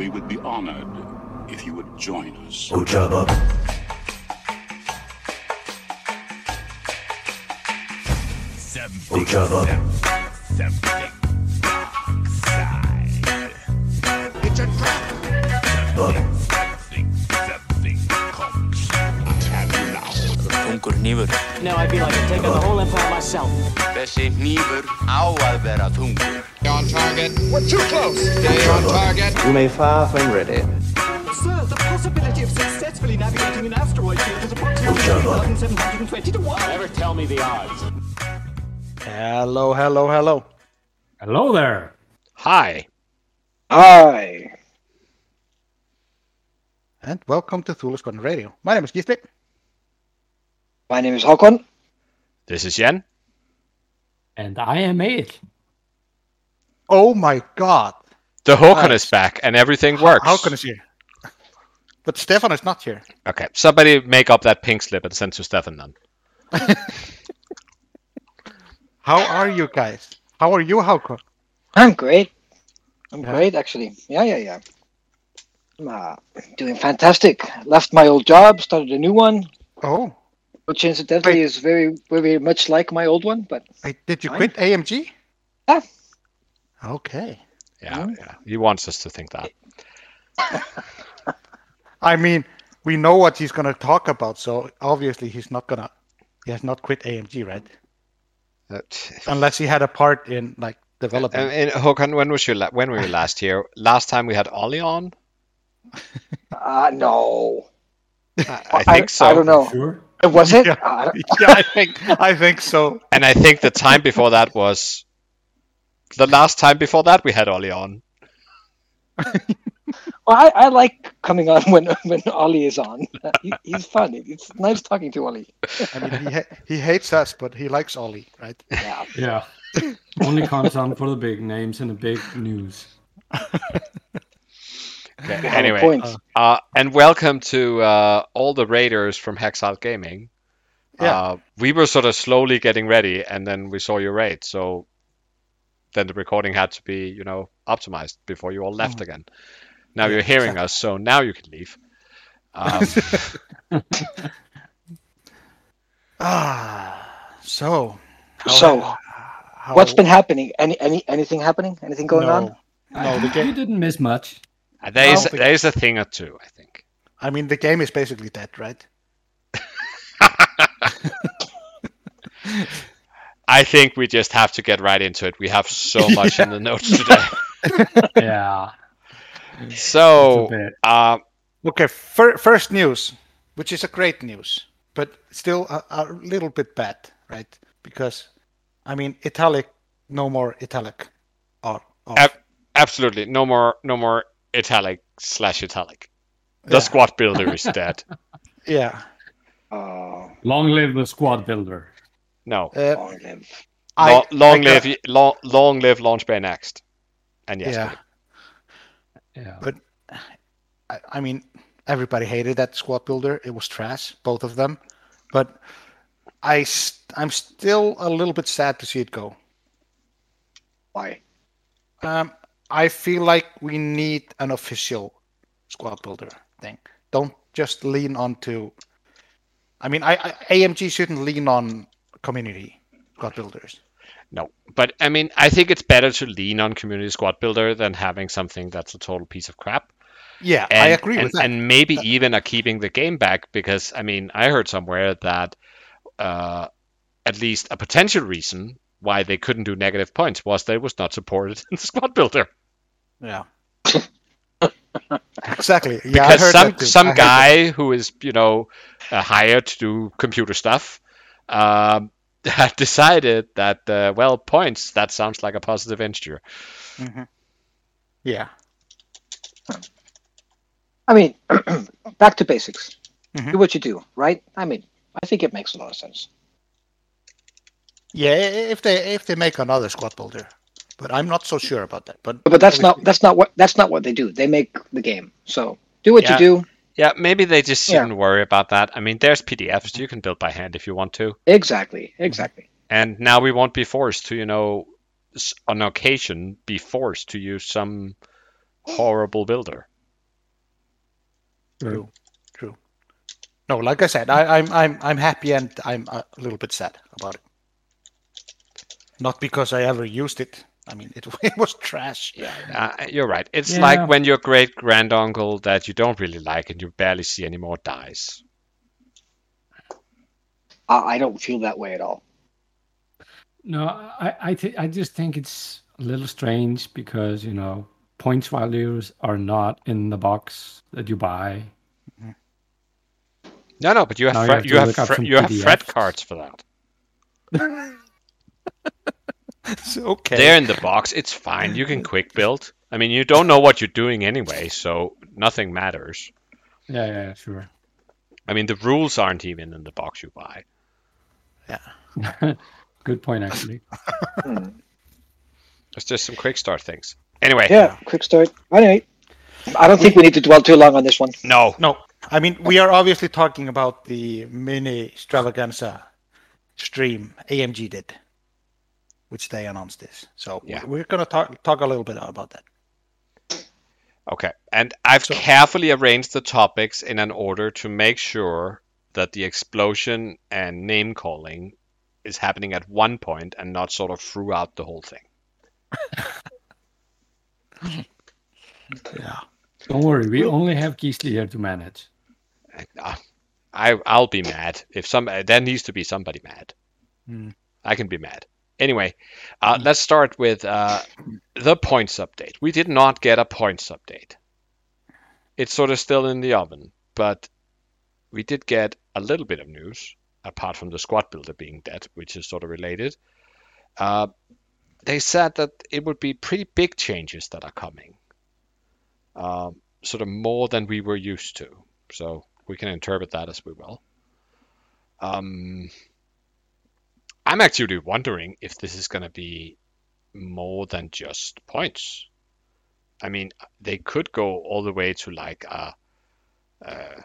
We would be honored if you would join us. Ojaba. Ojaba. Þungur hnífur. Now I feel like I'm taking the whole empire myself. Þessi hnífur á að vera þungur. On target. We're too close. Stay on target. You may fire when ready. Sir, the possibility of successfully navigating an asteroid field is approximately Ojaba. 1,720 to 1. Never tell me the odds. Hello, hello, hello. Hello there. Hi. Hi. And welcome to Thule Squadron Radio. My name is Gisli. My name is Håkon. This is Jen. And I am it. Oh my god. The Håkon Nice. is back and everything works. How is here. But Stefan is not here. Okay, somebody make up that pink slip and send to Stefan then. How are you guys? How are you, Håkon? I'm great. I'm Yeah. great, actually. Yeah, yeah, yeah. I'm uh, doing fantastic. Left my old job, started a new one, Oh, which incidentally is very, very much like my old one. But I, did you Fine. quit AMG? Yeah. Okay. Yeah, Mhm. yeah. He wants us to think that. I mean, we know what he's going to talk about, so obviously he's not going to. He has not quit AMG, right? That- Unless he had a part in like developing. And, and Håkon, when was your la- when were you last here? Last time we had Ollie on. uh, no, I, I think so. I don't know. Sure. Was it? Yeah. I don't- yeah, I think I think so. And I think the time before that was the last time before that we had Ollie on. Well, I, I like coming on when when Ollie is on. He, he's fun. It's nice talking to Ollie. I mean, he ha- he hates us, but he likes Ollie, right? Yeah. Yeah. Only comes on for the big names and the big news. Okay, anyway, point. uh, and welcome to uh, all the raiders from Hexile Gaming. Yeah. Uh, we were sort of slowly getting ready, and then we saw your raid, so then the recording had to be, you know, optimized before you all left again. Now Yeah, you're hearing us, so now you can leave. Um, Ah, so. how- So, how- What's been happening? Any any anything happening? Anything going no, on? No, the You didn't miss much. there, is, think... there is a thing or two, I think. I mean, the game is basically dead, right? I think we just have to get right into it. We have so much in the notes today. Yeah. So, It's a bit. uh, Okay, fir- first news, which is a great news, but still a, a little bit bad, right? Because, I mean, italic, no more italic. Or, off. ab- absolutely no more no more italic slash italic. The Yeah. squad builder is dead. yeah. Oh, Long live the squad builder. No. Uh, long live. I, Lo- long I live got- long, long live launch bay next. And yes, Yeah. Yeah. But I, I mean, everybody hated that squad builder. It was trash, both of them. But I, I'm still a little bit sad to see it go. Why? Um, I feel like we need an official squad builder thing. Don't just lean onto. I mean, I, I AMG shouldn't lean on community squad builders. no. But I mean, I think it's better to lean on community squad builder than having something that's a total piece of crap. Yeah, And, I agree and, with that. And maybe even are keeping the game back because I mean, I heard somewhere that uh, at least a potential reason why they couldn't do negative points was that it was not supported in the squad builder. yeah. exactly. Yeah, I because heard some that some that. guy who is you know uh, hired to do computer stuff um, had decided that uh, well points that sounds like a positive integer. Mhm. Yeah. I mean, back to basics. Mhm. Do what you do, right? I mean, I think it makes a lot of sense. Yeah, if they if they make another squad builder, but I'm not so sure about that. But But that's not that's not what that's not what they do. They make the game. So do what Yeah. you do. Yeah, maybe they just shouldn't worry about that. I mean, there's PDFs you can build by hand if you want to, Exactly. Exactly. and now we won't be forced to you know on occasion be forced to use some horrible builder. True. True. No, like I said, I, I'm I'm I'm happy and I'm a little bit sad about it. Not because I ever used it. I mean, it, it was trash. Yeah, uh, you're right. It's Yeah. like when your great granduncle that you don't really like and you barely see anymore dies. I, I don't feel that way at all. No, I I, th- I just think it's a little strange because you know points values are not in the box that you buy. No, no, but you have Now you have to you have look fre- you have fred cards for that. It's okay. They're in the box. It's fine. You can quick build. I mean, you don't know what you're doing anyway, so nothing matters. Yeah, yeah, sure. I mean, the rules aren't even in the box you buy. Yeah. Good point, actually. It's just some quick start things. Anyway, Yeah, quick start. Anyway, I don't think we need to dwell too long on this one. no, No, I mean we are obviously talking about the mini extravaganza stream AMG did, which they announced this. So Yeah. we're gonna talk talk a little bit about that. Okay, and I've So- carefully arranged the topics in an order to make sure that the explosion and name calling is happening at one point and not sort of throughout the whole thing. Yeah. Don't worry, we only have Gisli here to manage. Uh, I I'll be mad if some there needs to be somebody mad. Hmm. I can be mad. Anyway, uh, let's start with uh, the points update. We did not get a points update. It's sort of still in the oven, but we did get a little bit of news apart from the squad builder being dead, which is sort of related. Uh, they said that it would be pretty big changes that are coming, um, sort of more than we were used to. So we can interpret that as we will. Um, I'm actually wondering if this is going to be more than just points. I mean, they could go all the way to like uh, uh,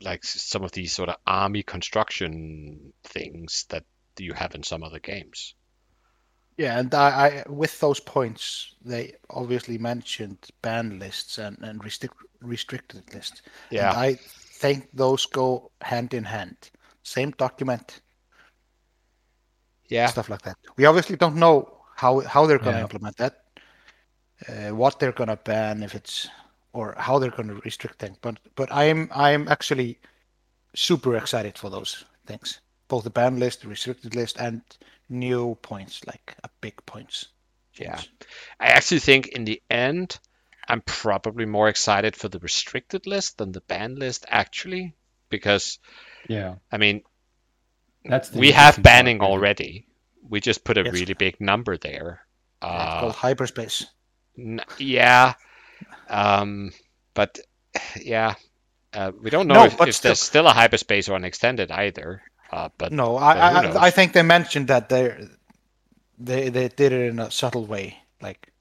like some of these sort of army construction things that you have in some other games. Yeah, and I, I with those points, they obviously mentioned ban lists and, and restrict, restricted lists. Yeah. And I think those go hand in hand. Same document, Yeah, stuff like that. We obviously don't know how how they're going to Yeah. implement that, uh, what they're going to ban if it's or how they're going to restrict things. But but I'm I'm actually super excited for those things, both the ban list, the restricted list, and new points like a big points. Yeah. I actually think in the end, I'm probably more excited for the restricted list than the ban list, actually, because Yeah, I mean, that's the we have interesting part, banning really. already. We just put a Yes. really big number there. Yeah, Uh, it's called hyperspace. N- yeah, um, but yeah, uh, we don't know No, if, but if there's still a hyperspace or an extended either. Uh, but No, I knows? I, I think they mentioned that they they they did it in a subtle way, like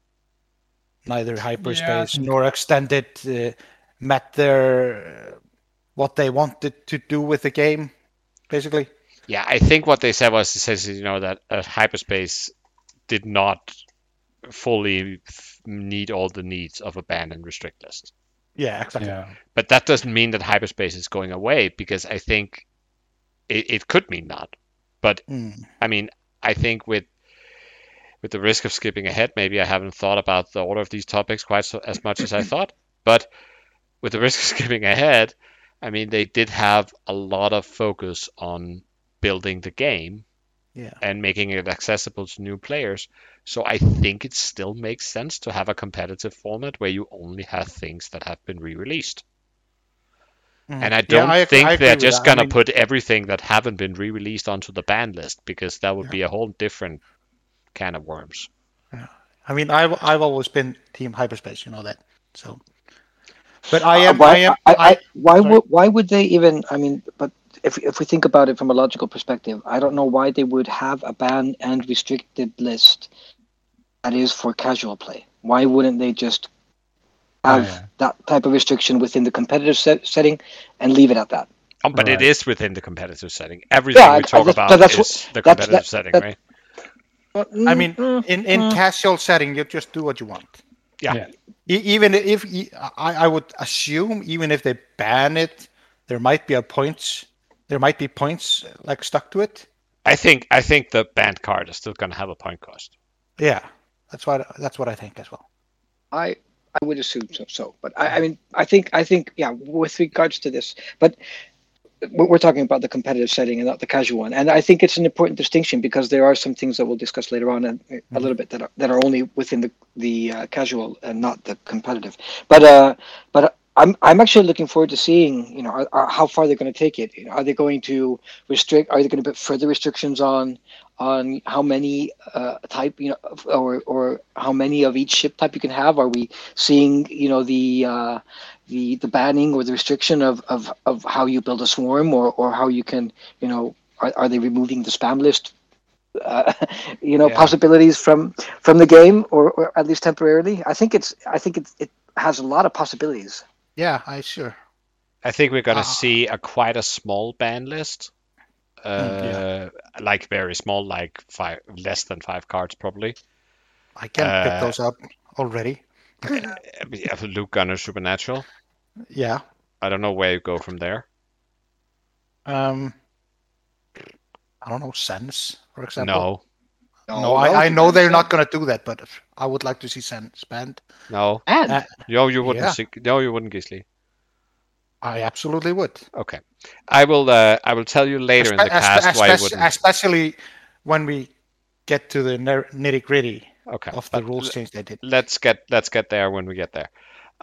neither hyperspace nor extended uh, met their uh, what they wanted to do with the game, basically. Yeah, I think what they said was it says you know that uh, hyperspace did not fully f- meet all the needs of a ban and restrict list. Yeah, exactly. Yeah, But that doesn't mean that hyperspace is going away because I think it, it could mean that. But Mm. I mean, I think with with the risk of skipping ahead, maybe I haven't thought about the order of these topics quite so, as much as I thought. But with the risk of skipping ahead, I mean, they did have a lot of focus on building the game Yeah. and making it accessible to new players. So I think it still makes sense to have a competitive format where you only have things that have been re-released. Mm. And I don't I think I agree they're just that. I gonna put everything that haven't been re-released onto the ban list because that would be a whole different can of worms. Yeah. I mean, I've I've always been team hyperspace, you know that. So, but I Uh, am why, I am I, I, why sorry. would why would they even? I mean, but if if we think about it from a logical perspective, I don't know why they would have a ban and restricted list that is for casual play. Why wouldn't they just have yeah. that type of restriction within the competitive set, setting and leave it at that? Oh, but it Right. is within the competitive setting. Everything I- we I- talk about that's is what- the that's- competitive that- setting, that- right? I mean, Mm, in in casual setting, you just do what you want. Yeah. Yeah. Even if I would assume even if they ban it, there might be a points. There might be points like stuck to it. I think I think the banned card is still gonna have a point cost. Yeah, that's what that's what I think as well. I I would assume so. So, but I, I mean, I think I think yeah. With regards to this, but we're we're talking about the competitive setting and not the casual one, and I think it's an important distinction because there are some things that we'll discuss later on and a little bit that are, that are only within the the uh, casual and not the competitive. But uh, but I'm I'm actually looking forward to seeing you know are, are, how far they're going to take it. You know, are they going to restrict? Are they going to put further restrictions on on how many uh, type you know or or how many of each ship type you can have? Are we seeing you know the uh, the the banning or the restriction of, of, of how you build a swarm or, or how you can you know are, are they removing the spam list uh, you know Yeah. possibilities from from the game or, or at least temporarily I think it's I think it's, it has a lot of possibilities Yeah, I sure. I think we're gonna Ah. see a quite a small ban list. Uh, yeah. like very small, like five, less than five cards probably. I can Uh, pick those up already. Luke Gunner Supernatural. Yeah. I don't know where you go from there. Um. I don't know Sense, for example. No, No, I, I know they're not going to do that, but I would like to see Sense banned. no, and Uh, no, you wouldn't. Yeah. See, no, you wouldn't, Gisli. I absolutely would. Okay, I will. Uh, I will tell you later in the Espe- cast espe- why you especially, wouldn't. especially when we get to the nitty gritty Okay, of the but rules l- change they did. let's get let's get there when we get there.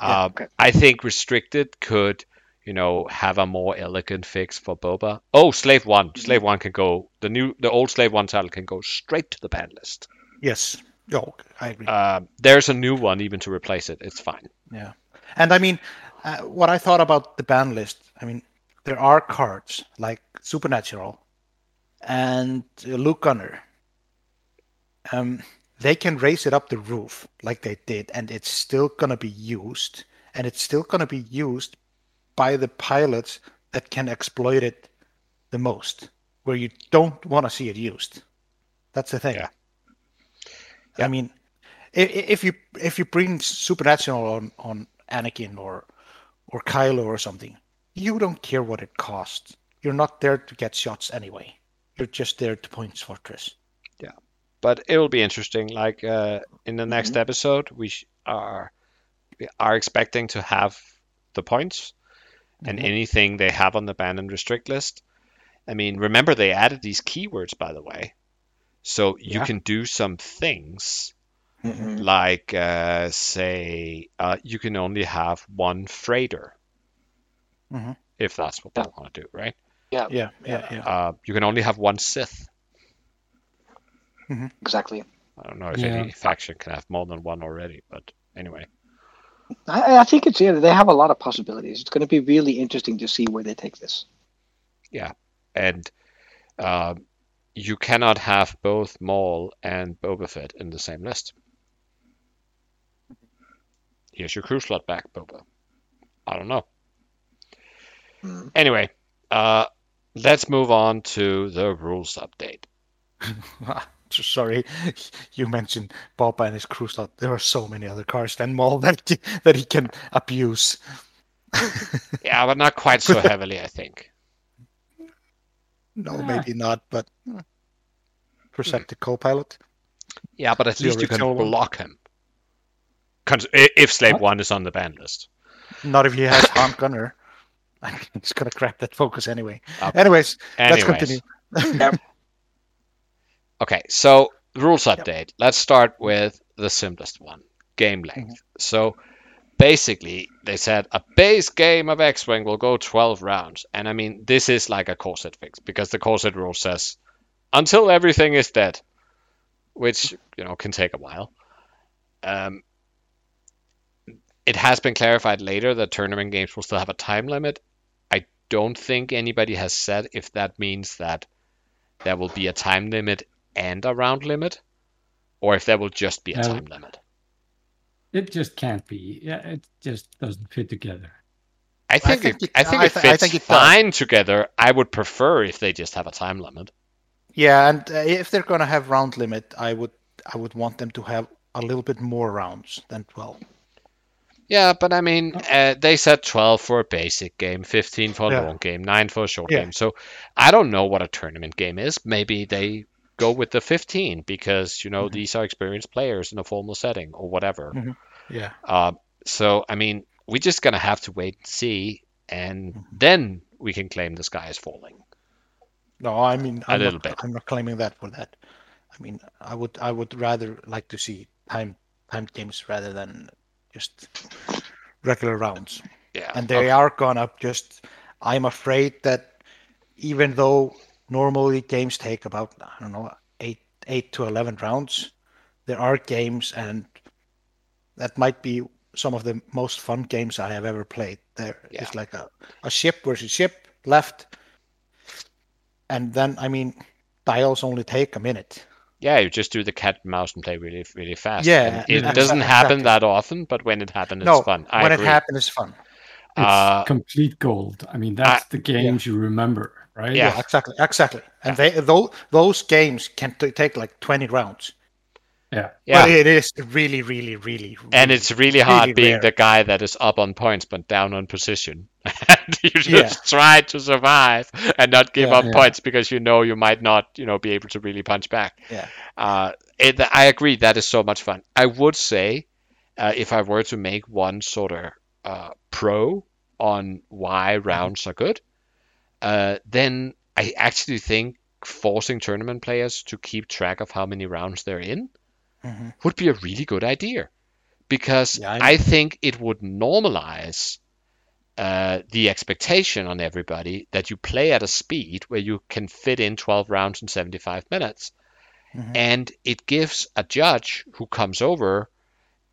Yeah, Uh, okay. I think restricted could, you know, have a more elegant fix for Boba. Oh, Slave One, Slave One can go. The new, the old Slave One title can go straight to the ban list. Yes. Oh, I agree. Uh, there's a new one even to replace it. It's fine. Yeah, and I mean, uh, what I thought about the ban list. I mean, there are cards like Supernatural and uh, Luke Gunner. Um, they can raise it up the roof like they did, and it's still gonna be used, and it's still gonna be used by the pilots that can exploit it the most, where you don't want to see it used. That's the thing. Yeah. I mean, if you if you bring supernatural on on Anakin or or Kylo or something, you don't care what it costs. You're not there to get shots anyway. You're just there to points fortress. Yeah, but it will be interesting. Like uh, in the next Mm-hmm. episode, we are we are expecting to have the points and Mhm. anything they have on the ban and restrict list. I mean, remember they added these keywords, by the way, so you Yeah. can do some things Mhm. like uh, say uh, you can only have one freighter Mhm. if that's what they want to do, right? Yeah, yeah, yeah. Uh, you can only have one Sith. exactly I don't know if Yeah. any faction can have more than one already, but anyway. I, I think it's yeah they have a lot of possibilities it's going to be really interesting to see where they take this Yeah, And uh, you cannot have both Maul and Boba Fett in the same list. Here's your crew slot back, Boba. I don't know. Hmm. Anyway, uh, let's move on to the rules update. Sorry, you mentioned Boba and his crew slot. There are so many other cars than Maul that he- that he can abuse. Yeah, but not quite so heavily, I think. No, Ah. maybe not, but Perceptive co-pilot. Yeah, but at The least you can one. block him. If Slave One is on the ban list. Not if he has Han Gunner. I'm just gonna grab that focus anyway. Uh, Anyways, let's Anyways. continue. Okay, so rules update. Let's start with the simplest one game length. So basically, they said a base game of X Wing will go 12 rounds. And I mean, this is like a core set fix because the core set rule says until everything is dead, which, you know, can take a while. Um, it has been clarified later that tournament games will still have a time limit. I don't think anybody has said if that means that there will be a time limit and a round limit, or if there will just be a No. time limit. It just can't be. Yeah, it just doesn't fit together. I think, think it, it- I think I it thi- I fits think it does. fine together. I would prefer if they just have a time limit. Yeah, and uh, if they're gonna have round limit, I would I would want them to have a little bit more rounds than twelve. Yeah, but I mean, uh, they said 12 for a basic game, 15 for a Yeah. long game, 9 for a short Yeah. game. So I don't know what a tournament game is. Maybe they go with the 15 because, you know, Mm-hmm. these are experienced players in a formal setting or whatever. Mhm. Yeah. Uh, so, I mean, we're just to have to wait and see, and Mm-hmm. then we can claim the sky is falling. No, I mean, A I'm little not, bit. I'm not claiming that for that. I mean, I would, I would rather like to see time, time games rather than just regular rounds. Yeah. And they are gonna just. I'm afraid that even though normally games take about I don't know eight, eight to eleven rounds, there are games, and that might be some of the most fun games I have ever played. There is Yeah. like a, a ship versus ship left, and then I mean, dials only take a minute. Yeah, you just do the cat and mouse and play really, really fast. Yeah, And it exactly- doesn't happen exactly. that often, but when it happens, it's fun. I when agree. it happens, it's fun. It's Uh, complete gold. I mean, that's the games you remember, right? Yeah. Yeah, exactly, exactly. And they those those games can t- take like twenty rounds. Yeah. Yeah. But it is really, really, really, and really- it's really hard really being rare. the guy that is up on points but down on position. and you just Yeah. try to survive and not give Yeah. up Yeah. points because you know you might not, you know, be able to really punch back. Yeah. Uh, it, I agree. That is so much fun. I would say, uh, if I were to make one sort of uh, pro on why Mm-hmm. rounds are good, uh, then I actually think forcing tournament players to keep track of how many rounds they're in Mhm. would be a really good idea because Yeah, I- think it would normalize uh, the expectation on everybody that you play at a speed where you can fit in 12 rounds in 75 minutes. Mhm. And it gives a judge who comes over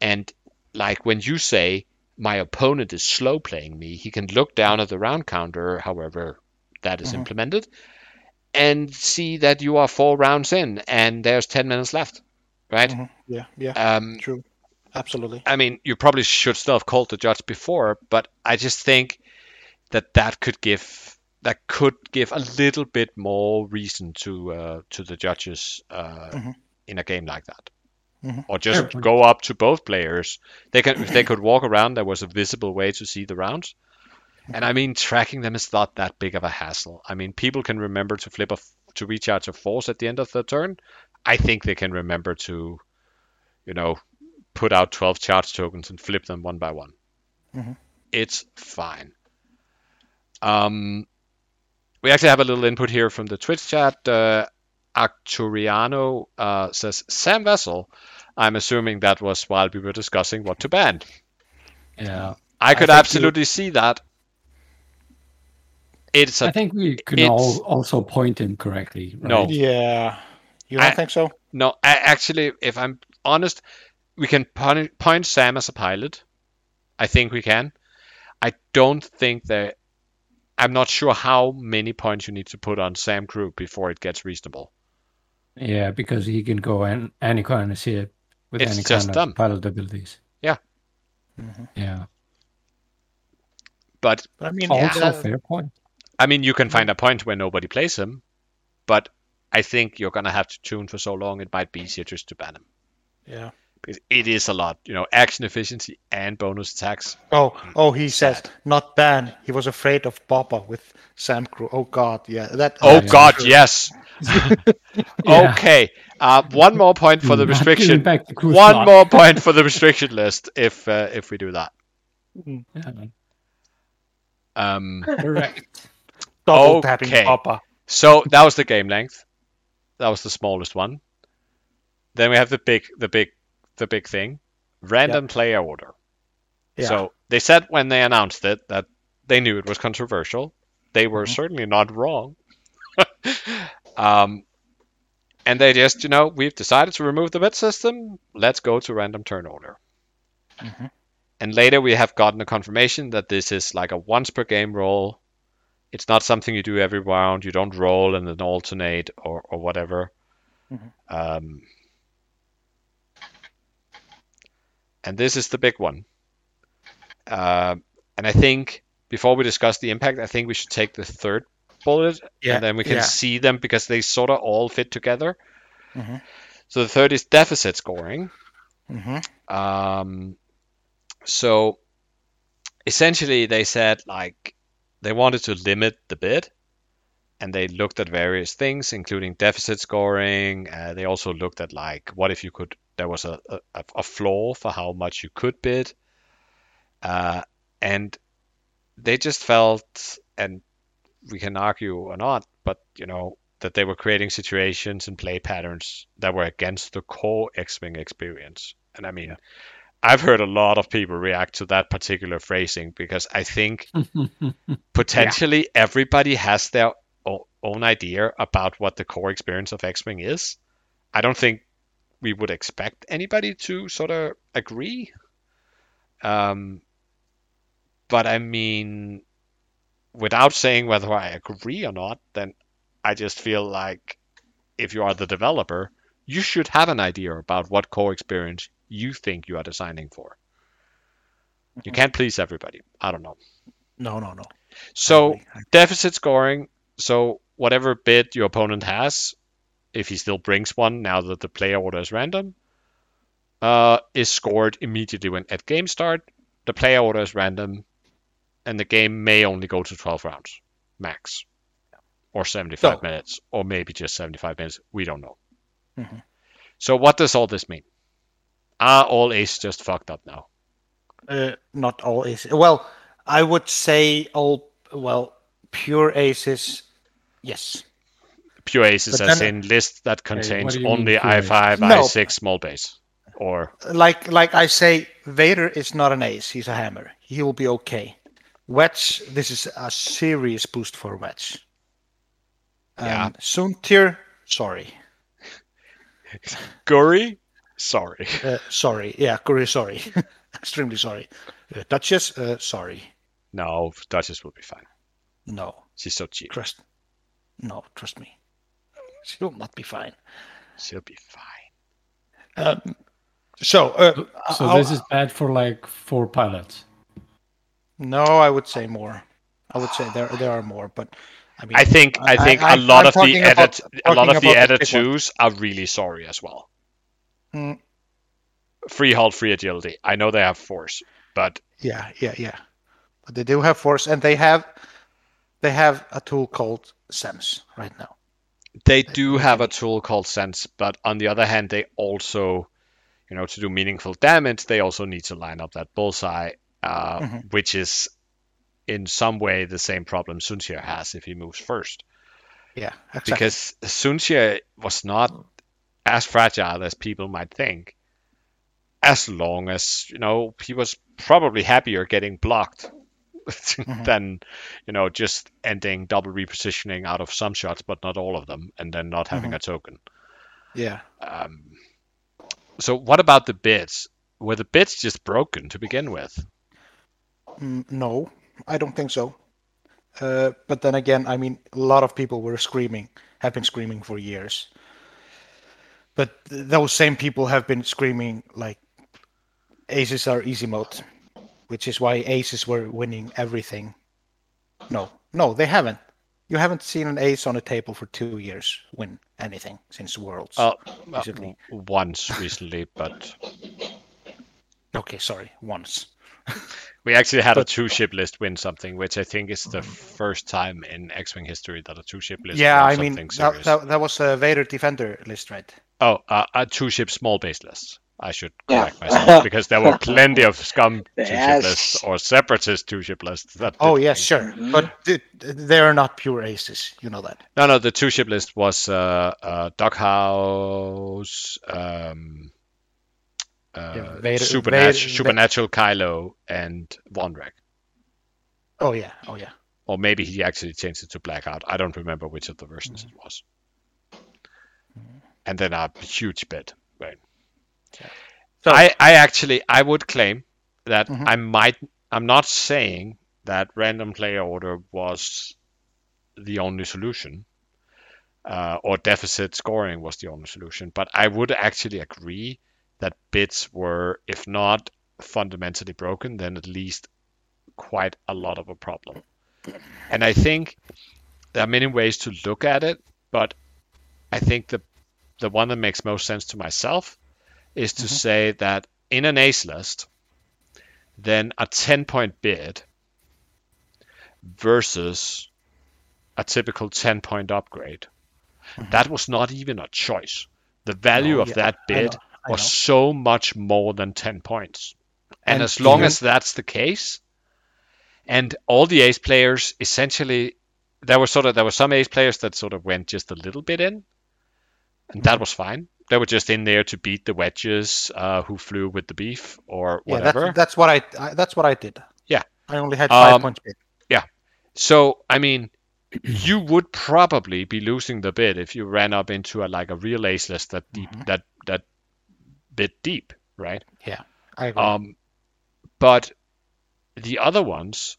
and, like, when you say, my opponent is slow playing me, he can look down at the round counter, however that is Mhm. implemented, and see that you are four rounds in and there's 10 minutes left, right? Mhm. Yeah, yeah, Um, true, absolutely. I mean, you probably should still have called the judge before, but I just think that that could give that could give a little bit more reason to uh, to the judges uh, Mhm. in a game like that, Mhm. or just Fair go up to both players. They can if they could walk around, there was a visible way to see the rounds. And I mean, tracking them is not that big of a hassle. I mean, people can remember to flip a f- to recharge a force at the end of the turn. I think they can remember to, you know, put out 12 charge tokens and flip them one by one. Mhm. It's fine. Um, we actually have a little input here from the Twitch chat. Uh, Acturiano uh, says, Zam Wesell. I'm assuming that was while we were discussing what to ban. Yeah. I could think you- absolutely see that. It's I a think we can all also point him correctly. Right? No. Yeah, you don't I- think so? no. I, actually, if I'm honest, we can point, point Zam as a pilot. I think we can. I don't think that. I'm not sure how many points you need to put on Zam Crew before it gets reasonable. Yeah, because he can go in any kind of ship with It's any just kind dumb. of pilot abilities. Yeah. Yeah. But But I mean, Also, uh, fair point. I mean, you can find a point where nobody plays him, but I think you're gonna have to tune for so long. It might be easier just to ban him yeah. because it is a lot. You know, action efficiency and bonus attacks. Oh, oh, he says not ban. He was afraid of Boba with Zam Crew. Oh God, yeah, that. Oh that's God, true. yes. Yeah. Okay. Uh, one more point for the Not restriction. back the One slot. more point for the restriction list if uh, if we do that. Yeah, Um, correct. Double tapping Okay. Boba. so that was the game length. That was the smallest one. Then we have the big, the big, the big thing, random player order. Yeah. So they said when they announced it that they knew it was controversial. They were Mhm. certainly not wrong. um, and they just, you know, we've decided to remove the bid system. Let's go to random turn order. Mhm. And later we have gotten a confirmation that this is like a once per game roll. It's not something you do every round. You don't roll and then alternate or, or whatever. Mhm. Um, and this is the big one. Uh, and I think before we discuss the impact, I think we should take the third bullet Yeah, and then we can yeah. see them because they sort of all fit together. Mhm. So the third is deficit scoring. Mhm. Um, so essentially they said like they wanted to limit the bid and they looked at various things including deficit scoring. Uh, they also looked at like what if you could there was a, a, a floor for how much you could bid. Uh, and they just felt and we can argue or not but you know that they were creating situations and play patterns that were against the core x-wing experience. And i mean I've heard a lot of people react to that particular phrasing because I think potentially everybody has their o- own idea about what the core experience of X-Wing is. I don't think we would expect anybody to sort of agree. Um, but I mean, without saying whether I agree or not, then I just feel like if you are the developer, you should have an idea about what core experience you think you are designing for. You can't please everybody. I don't know. No, no, no. So. I- deficit scoring. So whatever bid your opponent has, if he still brings one now that the player order is random, uh, is scored immediately when at game start. The player order is random, and the game may only go to 12 rounds max, or 75 So- minutes, or maybe just 75 minutes. We don't know. Mhm. So what does all this mean? Are all aces just fucked up now? Uh, not all aces. Well, I would say all. Well, pure aces. Yes. Pure aces But as then- in list that contains only i5, i6 small base, or Like like I say, Vader is not an ace. He's a hammer. He will be okay. Wedge. This is a serious boost for Wedge. Yeah. Um, Soontir. Sorry. Guri. Sorry. Uh, sorry. Yeah. Guri. Sorry. Extremely sorry. Uh, Duchess. Uh, sorry. No, Duchess will be fine. No. She's so cheap. Trust. No. Trust me. She will not be fine. She'll be fine. Um, so. Uh, So I'll- this is bad for like four pilots. No, I would say more. I would say there there are more, but I mean, I think I think I- a lot I'm of the talking about- edit a lot of the about the Eta-2s are really sorry as well. Mm. Free hull, free agility. I know they have force, but yeah, yeah, yeah. But they do have force, and they have they have a tool called Sense right now. they do have a tool called sense. But on the other hand, they also, you know, to do meaningful damage, they also need to line up that bullseye, uh, Mhm. which is in some way the same problem Soontir has if he moves first. Yeah, exactly. because Soontir was not as fragile as people might think. As long as you know, he was probably happier getting blocked than you know just ending double repositioning out of some shots, but not all of them, and then not having a token. yeah, Um, so what about the bits? Were the bits just broken to begin with? Mm, no, I don't think so. Uh, but then again, I mean, a lot of people were screaming, have been screaming for years. But th- those same people have been screaming like aces are easy mode, which is why aces were winning everything. No, no, they haven't. You haven't seen an ace on a table for two years win anything since Worlds. Uh, Basically. uh, once recently, but okay, sorry, once. We actually had a two ship list win something, which I think is the first time in X Wing history that a two ship list yeah, I mean, that, that, that was a Vader Defender list, right? Oh, uh, a two ship small base list. I should Yeah. correct myself because there were plenty of scum two ship lists or separatist two ship lists. That Oh did yes, things. sure, but th- they're not pure aces. You know that. No, no, the two ship list was uh, uh, Doghouse, um, uh, Yeah, Vader- Supernat- Vader- Supernatural Kylo, and Vonreg. Oh yeah, oh yeah. Or maybe he actually changed it to Blackout. I don't remember which of the versions Mm-hmm. it was. And then a huge bit. Right. So- I, I actually I would claim that Mhm. I might I'm not saying that random player order was the only solution. Uh, or deficit scoring was the only solution, but I would actually agree that bits were, if not fundamentally broken, then at least quite a lot of a problem. And I think there are many ways to look at it, but I think the the one that makes most sense to myself is to mm-hmm. say that in an ace list, then a 10 point bid versus a typical 10 point upgrade, mm-hmm. that was not even a choice. The value No, of yeah, that I bid know, I was know. so much more than 10 points. And, And as long you- as that's the case, and all the ace players essentially, there were sort of there were some ace players that sort of went just a little bit in, and that was fine. They were just in there to beat the wedges uh, who flew with the beef or Yeah, whatever. that's, that's what I, I that's what I did. Yeah. I only had five Um, points bid. So I mean, you would probably be losing the bid if you ran up into a like a real ace list that deep Mm-hmm. that that bit deep, right? Yeah, I agree. Um, but the other ones,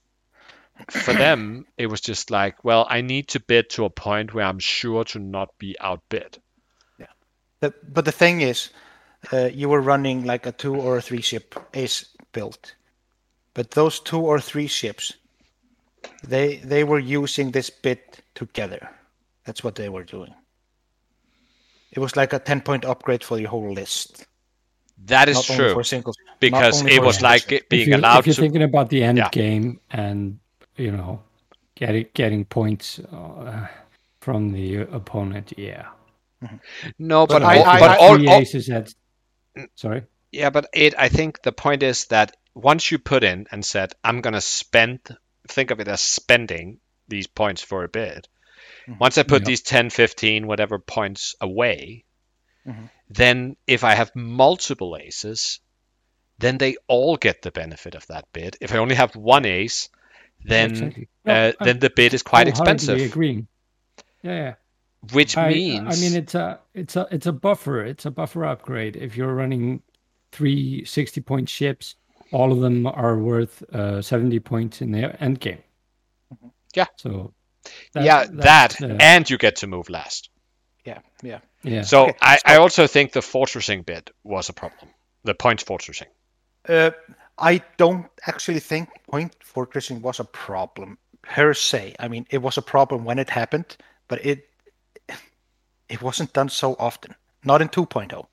for them, it was just like, well, I need to bid to a point where I'm sure to not be outbid. The, but the thing is, uh, you were running like a two or a three ship ace build, but those two or three ships, they they were using this bit together. That's what they were doing. It was like a ten point upgrade for your whole list, That is not true for singles. because it was singles. like it if, being you, allowed if you're to. thinking about the end Yeah. game and you know getting getting points uh, from the opponent, yeah. No, but, But I- all, I- but I- all, Three all- aces at sorry. yeah, but it. I think the point is that once you put in and said, "I'm gonna spend," think of it as spending these points for a bid. Once I put Yeah. these 10, 15, whatever points away, Mhm. then if I have multiple aces, then they all get the benefit of that bid. If I only have one ace, then Exactly. No, uh, then the bid is quite expensive, Agreeing. Yeah, yeah. Which I, means I mean, it's a it's a it's a buffer. It's a buffer upgrade. If you're running three 60 point ships, all of them are worth uh, 70 points in the end game. Yeah. So. yeah, that that's, uh, and you get to move last. Yeah, yeah. yeah. So Okay, I, I also think the fortressing bit was a problem. The point fortressing. Uh, I don't actually think point fortressing was a problem per se. I mean, it was a problem when it happened, but it it wasn't done so often. Not in 2.0.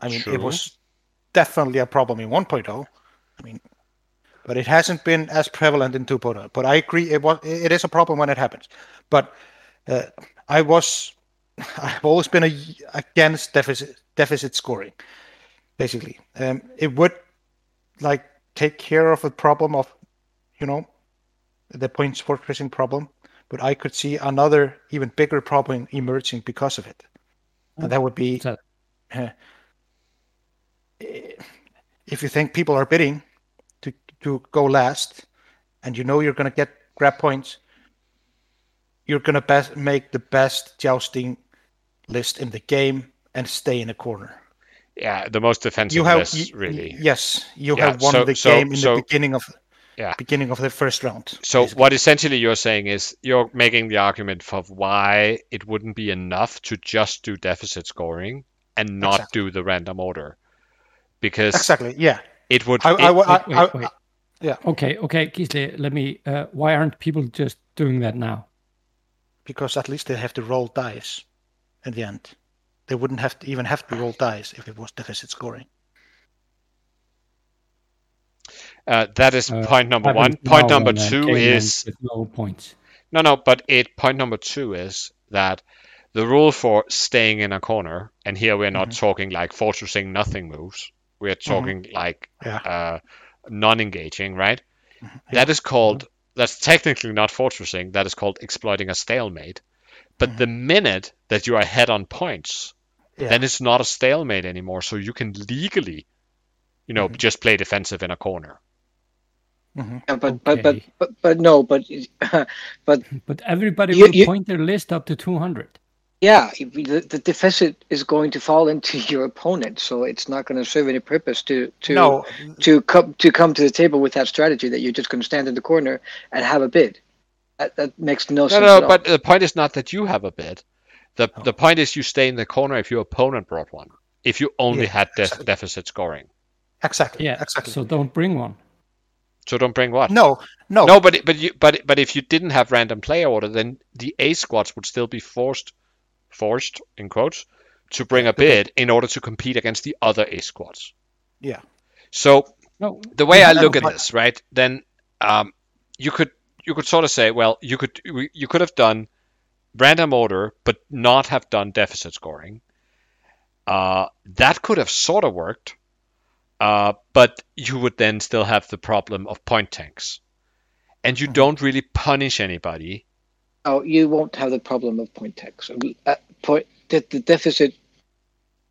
I mean, True. it was definitely a problem in 1.0. I mean, but it hasn't been as prevalent in 2.0. But I agree, it was it is a problem when it happens. But uh, I was I've always been a, against deficit deficit scoring. Basically, um, it would like take care of the problem of you know the points fortressing problem but i could see another even bigger problem emerging because of it and that would be What's that? uh, if you think people are bidding to to go last and you know you're going to get grab points you're going to best make the best jousting list in the game and stay in a corner Yeah, the most defensive you have list, y- y- really. yes you Yeah, have won so- the so- game in so- the beginning of Yeah. beginning of the first round So basically. what essentially you're saying is you're making the argument for why it wouldn't be enough to just do deficit scoring and not Exactly. do the random order, because exactly yeah it would. I, it- I, I, Wait, wait, I- wait. yeah. Okay, okay, Gisli, let me. Uh, why aren't people just doing that now? because at least they have to roll dice in the end they wouldn't have to even have to roll dice if it was deficit scoring uh, that is Uh, point number one. Point number when, uh, two is no points. no, no. But it point number two is that the rule for staying in a corner, and here we're not talking like fortressing nothing moves. We're talking like Yeah. uh, non-engaging, right? That is called. That's technically not fortressing. That is called exploiting a stalemate. But the minute that you are ahead on points, Yeah. then it's not a stalemate anymore. So you can legally, you know, mm-hmm. just play defensive in a corner. Mm-hmm. Yeah, but, but but but but no, but but But everybody You- will you- point their list up to 200. yeah, the, the deficit is going to fall into your opponent, so it's not going to serve any purpose to to no to come to come to the table with that strategy that you're just going to stand in the corner and have a bid. That, that makes no, No, sense. no, at all. but the point is not that you have a bid. The oh. the point is you stay in the corner if your opponent brought one. If you only Yeah, had de- deficit scoring. Exactly Yeah, exactly so don't bring one. So don't bring what? no no No, but but you but but if you didn't have random player order, then the A squads would still be forced forced in quotes to bring a bid in order to compete against the other A squads. yeah So No, the way I Yeah, look at but- this, right? Then um, you could you could sort of say, well, you could you could have done random order, but not have done deficit scoring. Uh, that could have sort of worked, uh, but you would then still have the problem of point tanks, and you don't really punish anybody. Oh, you won't have the problem of point tanks. Uh, point, the, the deficit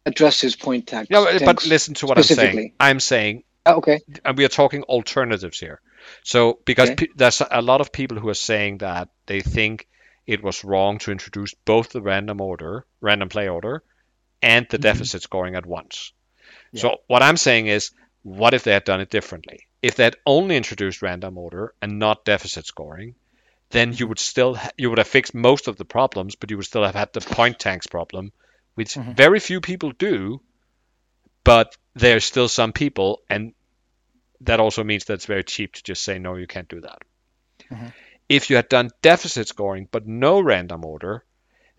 addresses point tax. No, but listen to what I'm saying. I'm saying Oh, okay. and we are talking alternatives here. So because Okay. pe- there's a lot of people who are saying that they think it was wrong to introduce both the random order, random play order, and the deficit scoring at once. So what I'm saying is, what if they had done it differently? If they had only introduced random order and not deficit scoring, then you would still ha- you would have fixed most of the problems, but you would still have had the point tanks problem, which mm-hmm. very few people do. But there's still some people, and that also means that it's very cheap to just say no, you can't do that. Mm-hmm. If you had done deficit scoring but no random order,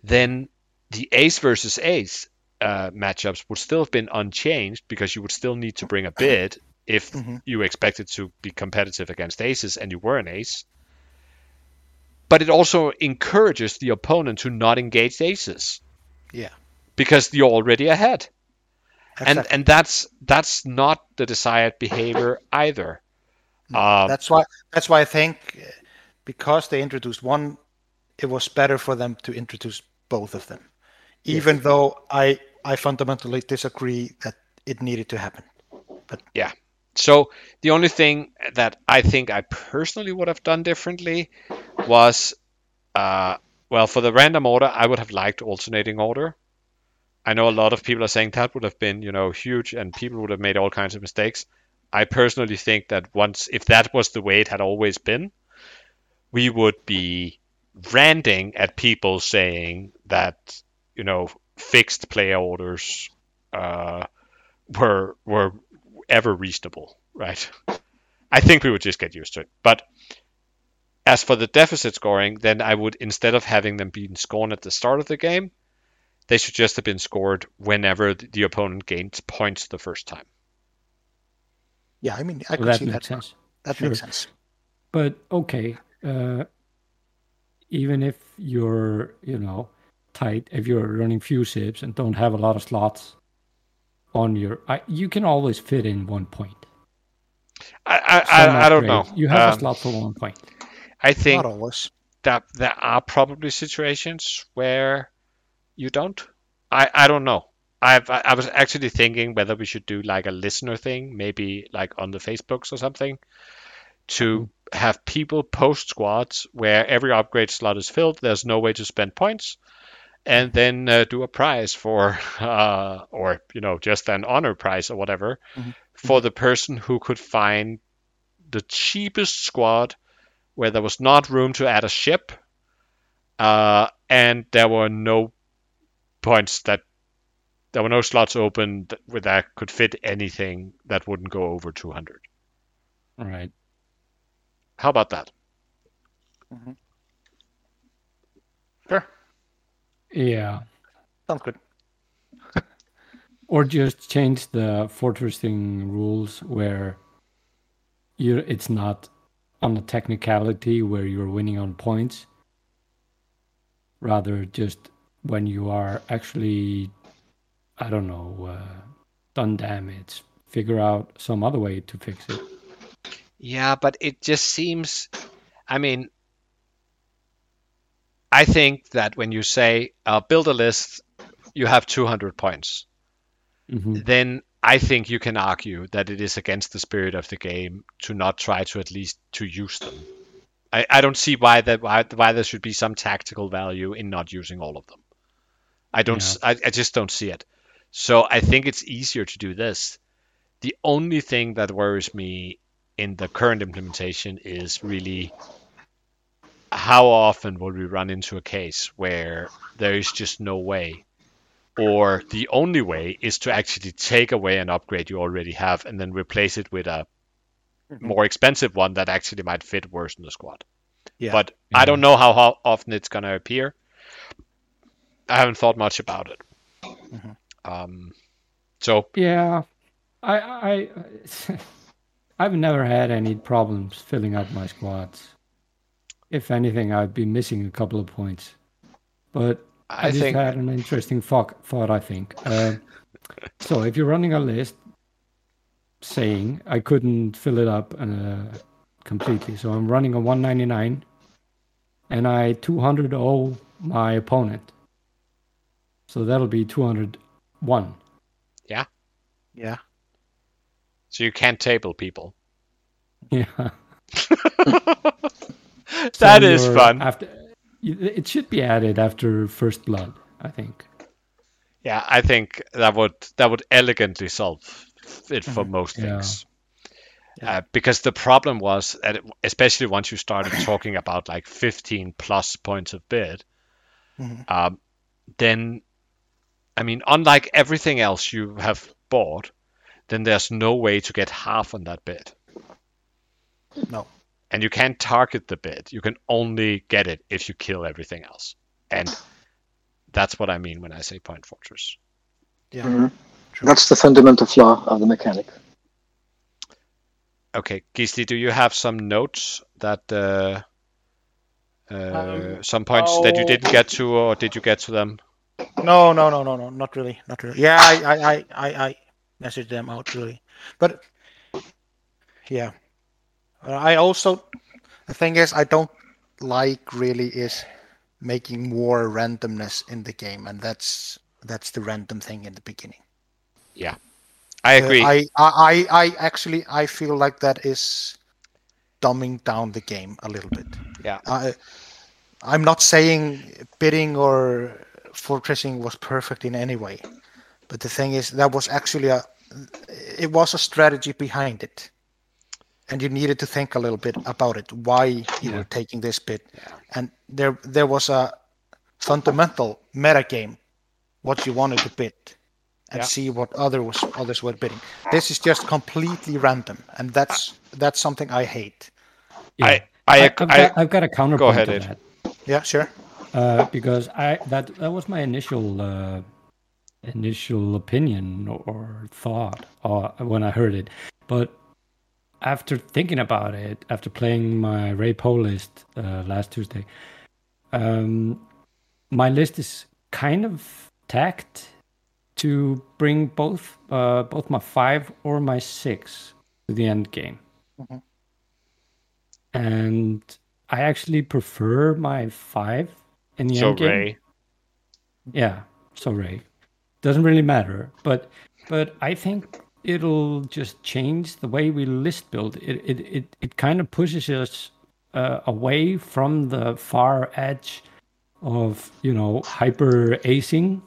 then the ace versus ace uh, matchups would still have been unchanged because you would still need to bring a bid if you expected to be competitive against aces and you were an ace. But it also encourages the opponent to not engage aces Yeah. because you're already ahead and Exactly. and that's that's not the desired behavior either. Um, that's why that's why I think because they introduced one, it was better for them to introduce both of them. Even though I I fundamentally disagree that it needed to happen. But yeah. So the only thing that I think I personally would have done differently was, uh, well, for the random order, I would have liked alternating order. I know a lot of people are saying that would have been, you know, huge, and people would have made all kinds of mistakes. I personally think that once, if that was the way it had always been, we would be ranting at people saying that, you know, fixed player orders uh, were were ever reasonable, right? I think we would just get used to it. But as for the deficit scoring, then I would instead of having them being scored at the start of the game, they should just have been scored whenever the the opponent gains points the first time. Yeah, I mean I Well, could that see makes that. sense. That Sure. makes sense. But okay, uh, even if you're, you know, tight, if you're running few sips and don't have a lot of slots on your, I, you can always fit in one point. I I, I, I don't know. You have Um, a slot for one point. I think Not always. that there are probably situations where you don't. I, I don't know. I've, I I was actually thinking whether we should do like a listener thing, maybe like on the Facebooks or something, to have people post squads where every upgrade slot is filled. There's no way to spend points, and then uh, do a prize for, uh, or you know, just an honor prize or whatever, for the person who could find the cheapest squad where there was not room to add a ship, uh, and there were no points that there were no slots open that, where that could fit anything that wouldn't go over 200. All right. How about that? Sure. Yeah. Sounds good. Or just change the fortressing rules where you it's not on a technicality where you're winning on points. Rather just when you are actually I don't know, uh, done damage, figure out some other way to fix it. Yeah, but it just seems. I mean, I think that when you say uh, build a list, you have 200 points, Mhm. then I think you can argue that it is against the spirit of the game to not try to at least to use them. I, I don't see why that why, why there should be some tactical value in not using all of them. I don't. I I just don't see it. So I think it's easier to do this. The only thing that worries me in the current implementation is really how often will we run into a case where there is just no way or the only way is to actually take away an upgrade you already have and then replace it with a more expensive one that actually might fit worse in the squad. Yeah. But I don't know how, how often it's going to appear. I haven't thought much about it. Um, so Yeah, I, I, I've never had any problems filling up my squads. If anything, I'd be missing a couple of points. But I, I just think had an interesting thought, thought I think. Uh, so if you're running a list saying I couldn't fill it up uh, completely, so I'm running a 199 and I 200 0 my opponent. So that'll be 201. Yeah. Yeah. So you can't table people. Yeah. That So is you're fun. After it should be added after first blood, I think. Yeah, I think that would that would elegantly solve it for most Yeah. things. Uh, because the problem was that, it, especially once you started talking about like 15 plus points of bid, Mhm. um, then, I mean, unlike everything else you have bought, then there's no way to get half on that bid. No. And you can't target the bid. You can only get it if you kill everything else. And that's what I mean when I say point fortress. Yeah. Mhm. That's the fundamental flaw of the mechanic. Okay, Gisli, do you have some notes that uh, uh, Um, some points that you oh. didn't get to, or did you get to them? No, no, no, no, no, not really, not really. Yeah, I, I, I, I, I messaged them out really, but yeah, I also the thing is I don't like really is making more randomness in the game, and that's that's the random thing in the beginning. Yeah, I Uh, agree. I, I, I I actually I feel like that is dumbing down the game a little bit. Yeah. I, I'm not saying bidding or fortressing was perfect in any way, but the thing is that was actually a it was a strategy behind it, and you needed to think a little bit about it why you were taking this bid, and there there was a fundamental meta game what you wanted to bid and Yeah. see what other was others were bidding. This is just completely random, and that's that's something I hate. Yeah. I, I, have I, got, I've got a counterpoint ahead, to that. Yeah, sure. Uh, because I that that was my initial uh, initial opinion or thought uh, when I heard it, but after thinking about it, after playing my Ray Poe list uh, last Tuesday, um, my list is kind of tacked to bring both uh, both my five or my six to the end game, Mhm. and I actually prefer my five in the so end game. Ray, Yeah, so Ray. Doesn't really matter, but but I think it'll just change the way we list build. It it it, it kind of pushes us uh, away from the far edge of you know hyper acing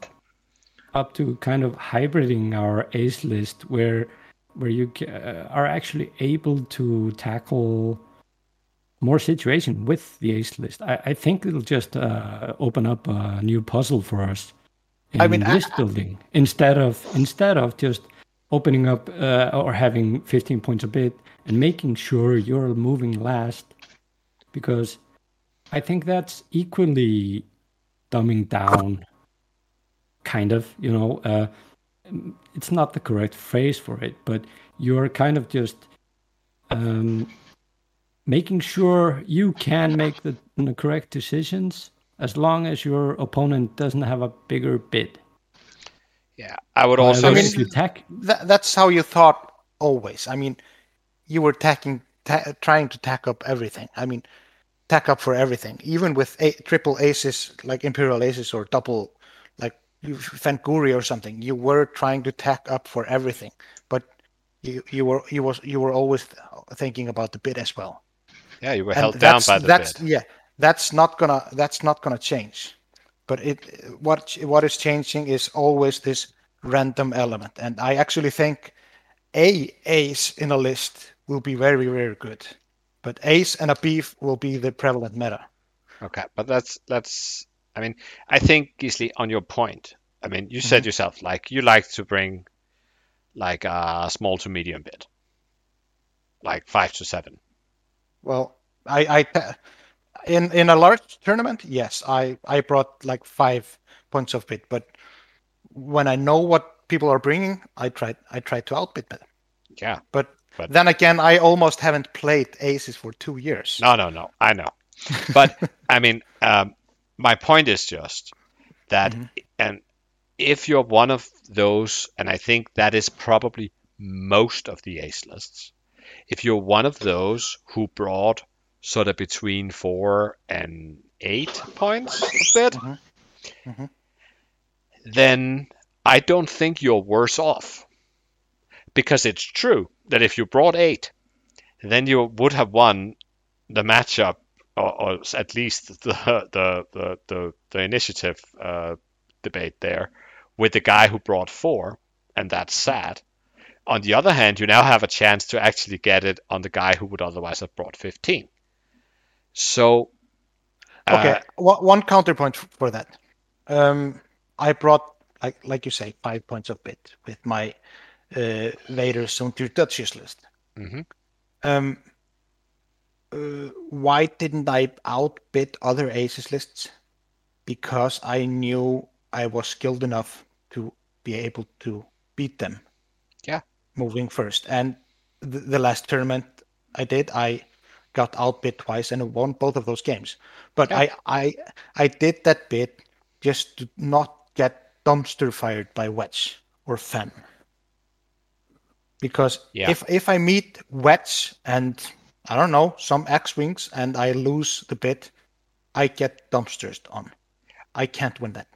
up to kind of hybriding our ace list where where you uh, are actually able to tackle more situation with the ace list. I, I think it'll just uh, open up a new puzzle for us in I mean, I- list building instead of instead of just opening up uh, or having 15 points a bit and making sure you're moving last because I think that's equally dumbing down kind of you know uh, it's not the correct phrase for it but you're kind of just um, making sure you can make the, the correct decisions as long as your opponent doesn't have a bigger bid. Yeah, I would While also. if s- you tack, That, that's how you thought always. I mean, you were tacking, ta- trying to tack up everything. I mean, tack up for everything, even with a- triple aces like Imperial aces or double like you Fenguri or something. You were trying to tack up for everything, but you you were you was you were always thinking about the bid as well. yeah, you were And held down that's, by the that's bid. yeah that's not gonna that's not gonna change but it what what is changing is always this random element and i actually think a ace in a list will be very very good but ace and a beef will be the prevalent meta Okay, but that's that's. I mean, I think Gisli, on your point. I mean, you said mm-hmm. yourself like you like to bring like a small to medium bid, like five to seven. well i i in in a large tournament yes i i brought like five points of bid but when i know what people are bringing i try i try to outbid them Yeah, but But Then again, I almost haven't played aces for two years. no, no, no. I know, but I mean, um, my point is just that, and if you're one of those, and I think that is probably most of the ace lists, if you're one of those who brought sort of between four and eight points of bid, mm-hmm. mm-hmm. then I don't think you're worse off. Because it's true that if you brought eight, then you would have won the matchup, or, or at least the the the the, the initiative uh, debate there, with the guy who brought four, and that's mm-hmm. sad. On the other hand, you now have a chance to actually get it on the guy who would otherwise have brought 15. So, uh, Okay, one one counterpoint for that. Um, I brought, like like you say, five points of bit with my uh, Vader Soontir Duchess list. Mhm. Um, uh, why didn't I outbid other aces lists? Because I knew I was skilled enough to be able to beat them. Yeah. Moving first, and the, the last tournament I did, I got outbid twice and won both of those games. But I, I, I did that bit just to not get dumpster fired by Wedge or Fenn. Because Yeah. if if I meet Wedge and I don't know some X wings and I lose the bid, I get dumpsters on. I can't win that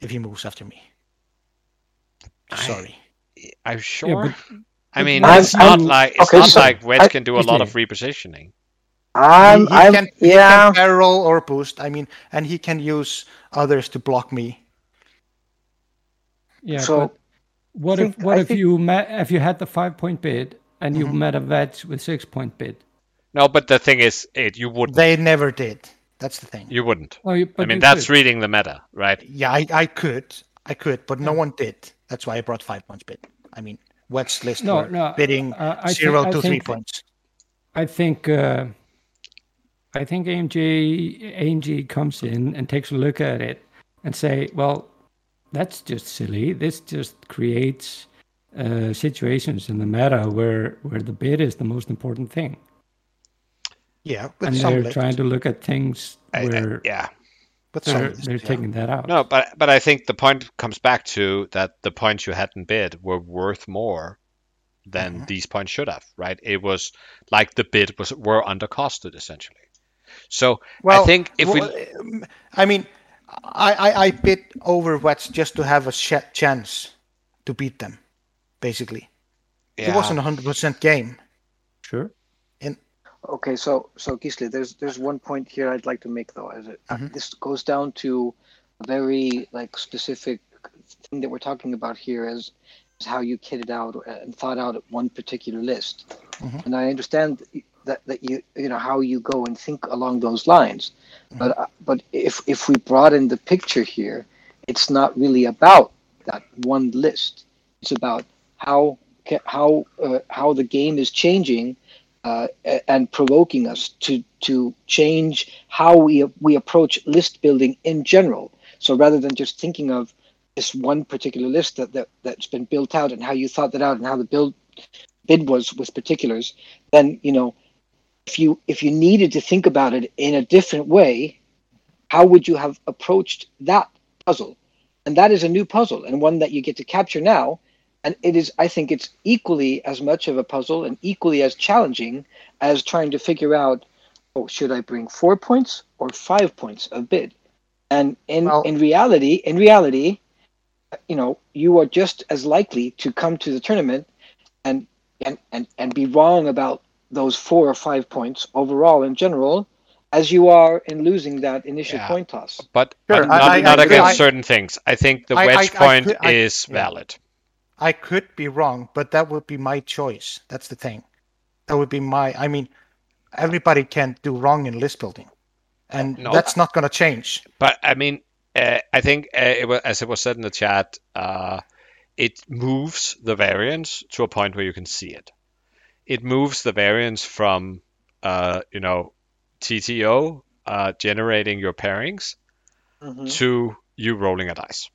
if he moves after me. Sorry. I'm sure. but- I mean, I'm- it's not I'm- like it's okay, not so like Wedge I- can do a lot of repositioning. I'm, he, he I'm, can, he yeah. can barrel or boost. I mean, and he can use others to block me. Yeah, So, what think- if what I if think- you met if you had the five point bid and you Mm-hmm. met a veg with six point bid? No, but the thing is, it you wouldn't. They never did. That's the thing. you wouldn't. Oh, you, I mean, that's could. reading the meta, right? Yeah, I, I could, I could, but no one did. That's why I brought five points bid. I mean, Wedge list No, no, bidding uh, I zero think- I to three points. I think uh, I think AMG AMG comes in and takes a look at it and say, well, that's just silly. This just creates uh, situations in the meta where where the bid is the most important thing, Yeah, and they're trying to look at things I- I- where yeah. With some they're, lists, they're yeah. taking that out. No, but but I think the point comes back to that the points you hadn't bid were worth more than Mm-hmm. these points should have, right? It was like the bid was were undercosted essentially. So Well, I think if well, we I mean, I, I, I bid over Wedge just to have a sh- chance to beat them, basically. It wasn't a hundred percent game. Sure. Okay, so so Gisli, there's there's one point here I'd like to make though. As it, uh, this goes down to a very like specific thing that we're talking about here is, is how you kitted out and thought out one particular list. And I understand that that you you know how you go and think along those lines, but uh, but if if we broaden the picture here, it's not really about that one list. It's about how how uh, how the game is changing uh, and provoking us to to change how we we approach list building in general. So rather than just thinking of this one particular list that, that that's been built out and how you thought that out and how the build bid was with particulars, then you know if you if you needed to think about it in a different way, how would you have approached that puzzle? And that is a new puzzle and one that you get to capture now. And it is, I think, it's equally as much of a puzzle and equally as challenging as trying to figure out, oh, should I bring four points or five points of bid? And in Well- in reality, in reality, you know, you are just as likely to come to the tournament and and and and be wrong about those four or five points overall in general as you are in losing that initial Yeah. point toss. but, Sure, but not, I- not I- against I- certain things. I think the I- wedge I- I point could- I- is yeah. valid. I could be wrong, but that would be my choice. That's the thing. That would be my. I mean, everybody can do wrong in list building, and No. that's not going to change. But I mean, uh, I think uh, it was, as it was said in the chat, uh, it moves the variance to a point where you can see it. It moves the variance from, uh, you know, TTO uh, generating your pairings to you rolling a dice.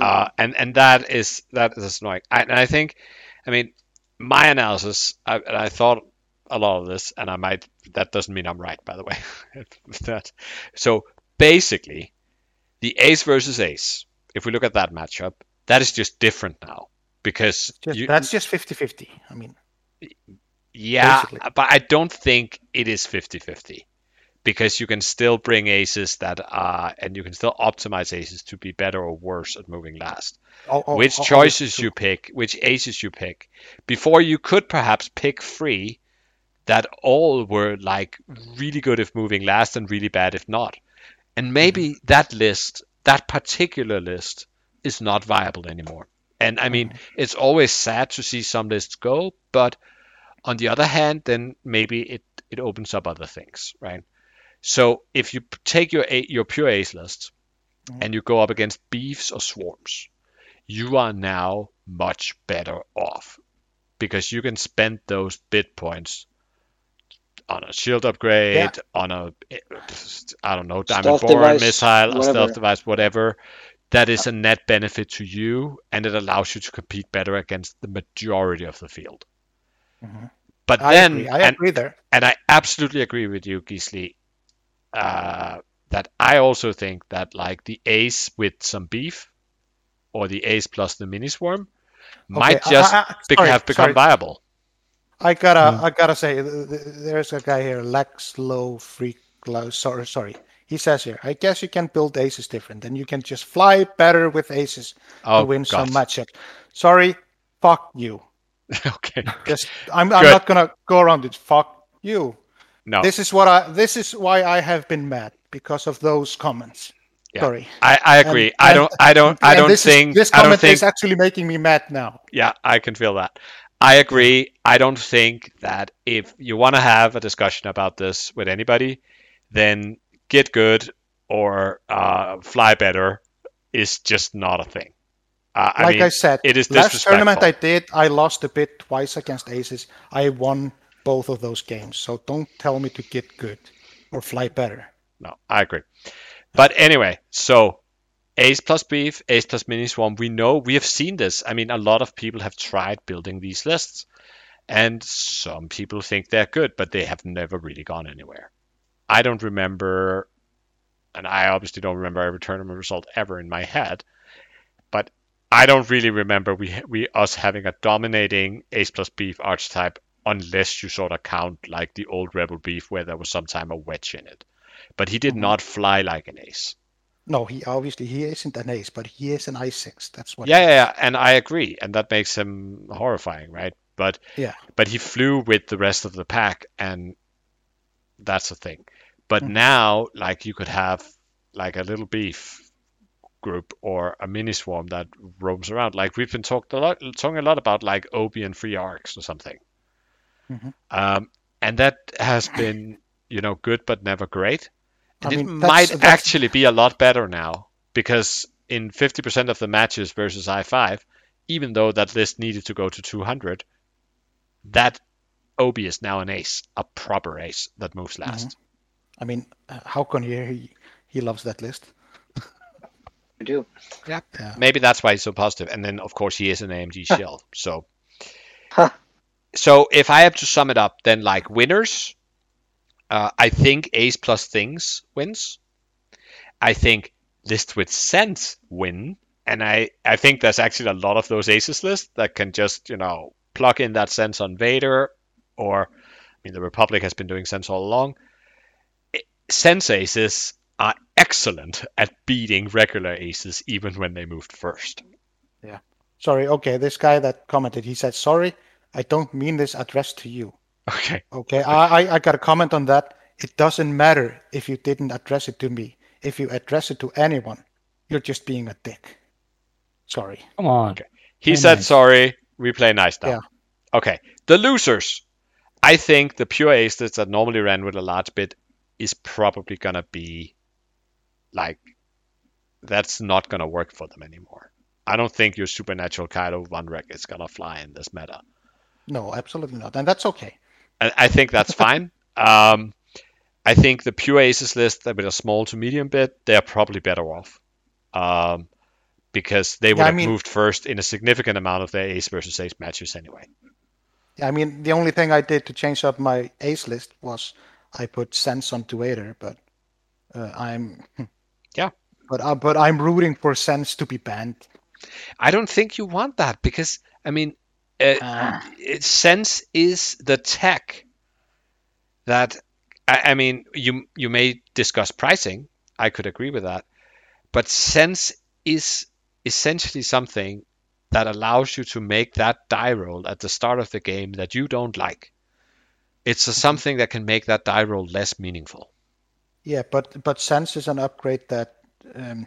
Uh, and and that is that is annoying. I, and I think, I mean, my analysis, I, and I thought a lot of this, and I might. That doesn't mean I'm right, by the way. that, so basically, the ace versus ace. If we look at that matchup, that is just different now because Just, you, that's just 50-50. I mean, yeah, basically. but I don't think it is 50-50 because you can still bring aces that are, and you can still optimize aces to be better or worse at moving last. all- all- which all- choices you pick, which aces you pick. Before you could perhaps pick three that all were like really good if moving last and really bad if not. And mm-hmm. maybe that list, that particular list, is not viable anymore. And I mean, mm-hmm. it's always sad to see some lists go, but on the other hand, then maybe it, it opens up other things, right? So if you take your a- your pure ace list mm-hmm. and you go up against beefs or swarms, you are now much better off because you can spend those bit points on a shield upgrade, Yeah. on a eh, I don't know, diamond Stealth device, missile, a whatever. stealth device, whatever. That is a net benefit to you, and it allows you to compete better against the majority of the field. Mm-hmm. But I then, agree. I and, agree there. and I absolutely agree with you, Gisli, uh, that I also think that like the ace with some beef or the ace plus the mini swarm might I- just I- I- bec- sorry, have become sorry. viable. I gotta, I gotta say, th- th- there's a guy here, Lex Low Freak. Low, sorry, sorry. He says here, I guess you can build aces different, and you can just fly better with aces Oh, to win some God. matchups. Sorry, fuck you. okay. Just, I'm, I'm not gonna go around it. Fuck you. No, This is what I. This is why I have been mad because of those comments. Yeah. Sorry. I, I agree. And- I don't. I don't. I don't this think. Is, this I don't comment think. is actually making me mad now. Yeah, I can feel that. I agree. I don't think that if you want to have a discussion about this with anybody, then get good or uh, fly better is just not a thing. Uh, I like mean, I said, it is last tournament I did, I lost a bit twice against aces. I won both of those games. So don't tell me to get good or fly better. No, I agree. But anyway, so ace plus beef, ace plus mini swarm. We know we have seen this. I mean, a lot of people have tried building these lists, and some people think they're good, but they have never really gone anywhere. I don't remember, and I obviously don't remember every tournament result ever in my head, but I don't really remember we we us having a dominating ace plus beef archetype unless you sort of count like the old rebel beef where there was sometime a wedge in it. But he did not fly like an ace. No, he obviously he isn't an ace, but he is an i6. That's what. Yeah, yeah, yeah, and I agree, and that makes him horrifying, right? But Yeah. but he flew with the rest of the pack, and that's the thing. But Mhm. now, like you could have like a little beef group or a mini swarm that roams around. Like we've been talked a lot, talking a lot about like Obi and free arcs or something. Mhm. Um, and that has been, you know, good but never great. I And it that's- might that's- actually be a lot better now because in 50% of the matches versus i5, even though that list needed to go to 200, that Obi is now an ace, a proper ace that moves Mm-hmm. last. I mean, uh, how can he he, he loves that list? I do. Yeah. Maybe that's why he's so positive. And then, of course, he is an AMG shell. So, Huh. So if I have to sum it up, then like winners, uh, I think ace plus things wins. I think list with sense win, and I I think there's actually a lot of those aces lists that can just you know plug in that sense on Vader, or I mean the Republic has been doing sense all along. Sense aces are excellent at beating regular aces even when they moved first. Yeah. Sorry. Okay, this guy that commented, he said, "Sorry, I don't mean this addressed to you." Okay. Okay, I, I I got a comment on that. It doesn't matter if you didn't address it to me. If you address it to anyone, you're just being a dick. Sorry. Come on. Okay. He Play said nice. sorry. We play nice now. Yeah. Okay. The losers. I think the pure aces that normally ran with a large bit is probably gonna be like that's not gonna work for them anymore. I don't think your supernatural Kaido one wreck is gonna fly in this meta. No, absolutely not, and that's okay. I, I think that's fine. Um, I think the pure aces list with a small to medium bit, they're probably better off. Um, because they would Yeah, I have mean- moved first in a significant amount of their ace versus ace matches anyway. I mean, the only thing I did to change up my ace list was I put sense onto Vader, but uh, I'm Yeah. but uh, but I'm rooting for sense to be banned. I don't think you want that because I mean, uh, Ah. it- sense is the tech that I, I mean you you may discuss pricing. I could agree with that, but sense is essentially something that allows you to make that die roll at the start of the game that you don't like. It's a, something that can make that die roll less meaningful. Yeah, but but sense is an upgrade that um,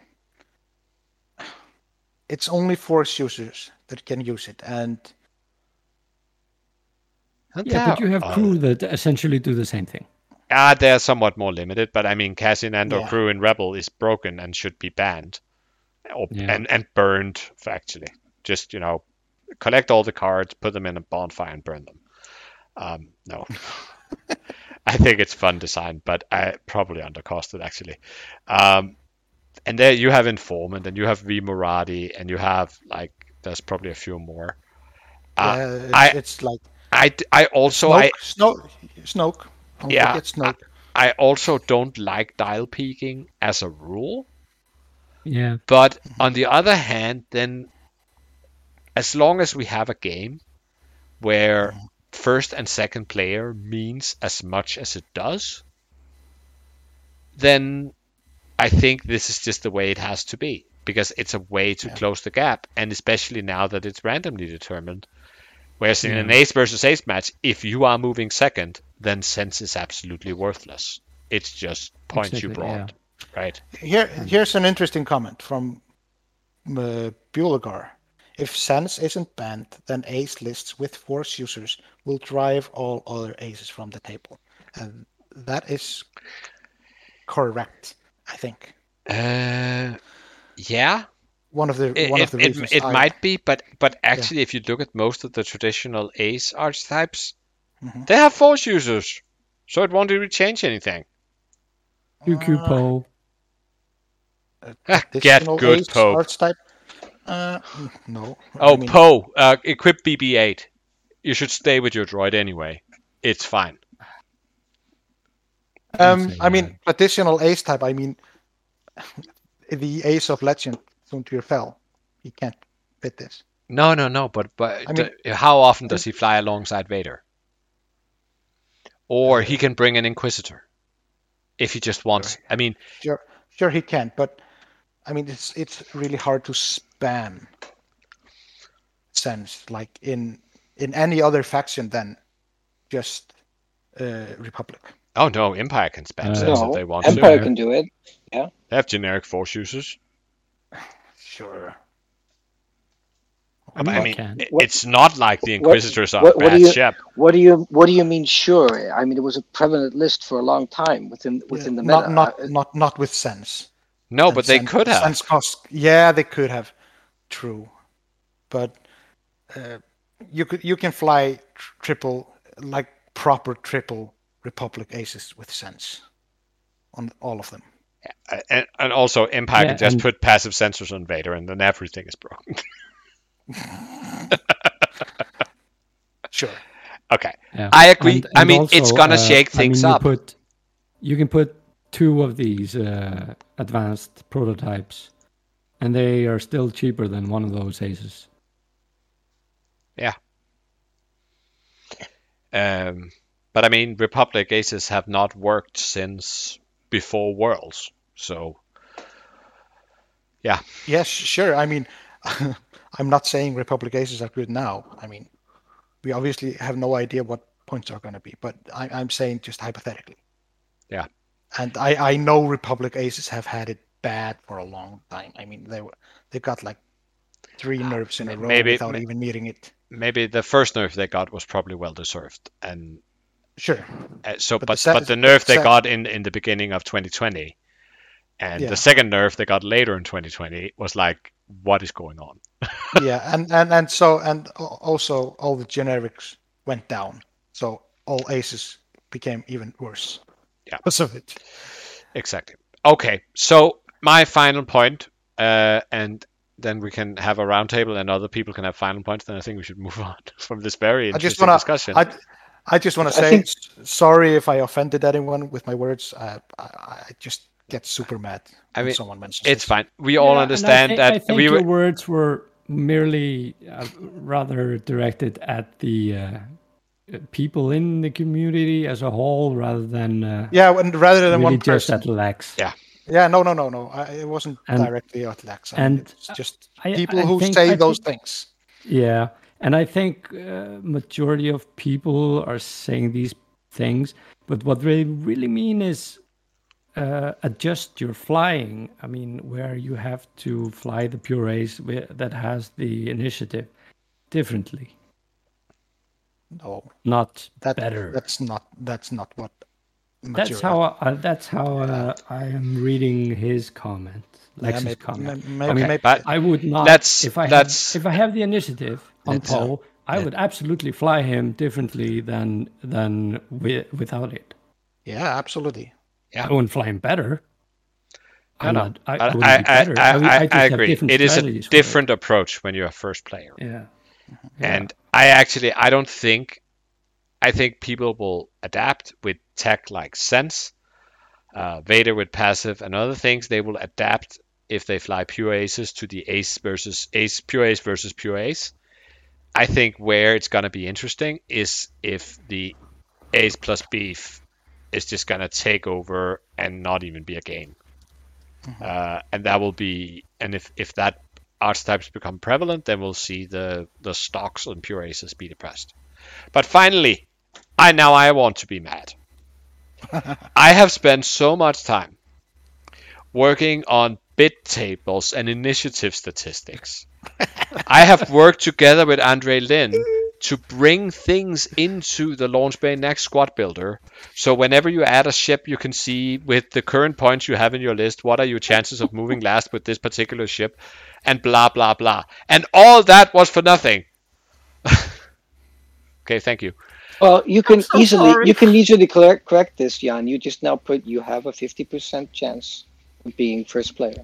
it's only force users that can use it, and Yeah, but you have Uh, crew that essentially do the same thing. Ah, they're somewhat more limited, but I mean, Cassian Andor Yeah. crew in Rebel is broken and should be banned, or, Yeah. and and burned. Actually, just you know, collect all the cards, put them in a bonfire, and burn them. Um, no, I think it's fun design, but I probably undercosted actually. Um, and there you have informant, and you have Vi Moradi, and you have like there's probably a few more. Uh, yeah, it's, I- it's like I I also Snoke, I Snoke, Snoke. Don't Yeah, Snoke. I also don't like dial peeking as a rule. Yeah. But on the other hand, then as long as we have a game where first and second player means as much as it does, then I think this is just the way it has to be because it's a way to close the gap, and especially now that it's randomly determined. Whereas in an ace versus ace match, if you are moving second, then sense is absolutely worthless. It's just points you Exactly, brought, right? Here, here's an interesting comment from uh, Bulegar. If Sense isn't banned, then ace lists with force users will drive all other aces from the table. And that is correct, I think. Uh, yeah, One of the it, one it, of the it, reasons it I- might be, but but actually, if you look at most of the traditional ace archetypes, Mhm. they have force users, so it won't really change anything. QQ Poe. Ah, Get additional good, ace Poe. archetype. Uh, no. Oh, I mean, Poe, uh, equip BB-8. You should stay with your droid anyway. It's fine. Um, I mean, traditional ace type. I mean, the ace of legend, Soontir Fel. He can't fit this. No, no, no. But but I mean- the- how often does he fly alongside Vader? Or he can bring an Inquisitor if he just wants. I mean, Sure, sure he can, but I mean, it's it's really hard to spam sense like in in any other faction than just uh, Republic. oh no, Empire can spam Uh, sense if they want to. Empire to. can do it. Yeah. They have generic force users. Sure. I mean, I mean, it- What- it's not like the what- Inquisitors are what- what bad do you- shep. What do you What do you mean? Sure. I mean, it was a prevalent list for a long time within within the meta. not not Uh, not not with sense. No, And but they could have. Sense cost. Yeah, they could have. True, but uh, you could you can fly tr- triple like proper triple Republic aces with sense on all of them. And, and also Empire Yeah, can just and- put passive sensors on Vader, and then everything is broken. Sure. okay, Yeah. I agree. And- I and mean, it's gonna uh, shake I mean, things you up. Put, you can put two of these uh, advanced prototypes, and they are still cheaper than one of those aces. Yeah. Um, but I mean, Republic aces have not worked since before Worlds, so yeah. Yes, sure. I mean, I'm not saying Republic aces are good now. I mean, we obviously have no idea what points are going to be, but I, I'm saying just hypothetically. Yeah. And I, I know Republic aces have had it bad for a long time. I mean, they were they got like three nerfs in a row maybe- without may- even needing it. maybe the first nerf they got was probably well deserved, and Sure. uh, so But but the but the nerf they got in in the beginning of 2020, and Yeah. the second nerf they got later in 2020 was like, what is going on? yeah, and, and and so and also all the generics went down, so all aces became even worse. Yeah. Because of it. Exactly. Okay, so my final point, uh, and then we can have a roundtable and other people can have final points. Then I think we should move on from this very I interesting just want to. discussion. I, I just want to say think- sorry if I offended anyone with my words. Uh, I, I just get super mad I when mean, someone mentions it's this. fine. We all Yeah, and I understand thi- that I think we your words were merely uh, rather directed at the uh, people in the community as a whole, rather than uh, Yeah, and rather than really one just person. at Lex. Yeah. Yeah, no, no, no, no. I, it wasn't And- directly at Lex. I mean, and it's just I- people I who think- say I those think- things. Yeah, and I think uh, majority of people are saying these things, but what they really mean is uh, adjust your flying. I mean, where you have to fly the purees wi- that has the initiative differently, No, not that better. that's not that's not what. That's how I, that's how uh, I am reading his comment, Yeah, Lex's maybe- comment. may- I mean, maybe- I would not. Let's- if I let's- have, if I have the initiative on Let's, uh, Poe, I would absolutely fly him differently than than wi- without it. Yeah, absolutely. I wouldn't fly him better. I know. I, I, I. I, I, I agree. It is a different approach when you're a first player. Yeah. And I actually I don't think I think people will adapt with tech like sense, uh, Vader with passive and other things. They will adapt if they fly pure aces to the ace versus ace pure ace versus pure ace. I think where it's gonna be interesting is if the ace plus beef is just gonna take over and not even be a game. Uh, and that will be and if if that archetypes become prevalent, then we'll see the the stocks on pure aces be depressed. But finally, I now I want to be mad. I have spent so much time working on bit tables and initiative statistics. I have worked together with Andre Lin to bring things into the Launch Bay Next Squad Builder. So whenever you add a ship, you can see with the current points you have in your list, what are your chances of moving last with this particular ship, and blah blah blah. And all that was for nothing. okay, thank you. Well, you can so easily sorry. you can easily correct correct this, Jan. You just now put you have a fifty percent chance of being first player,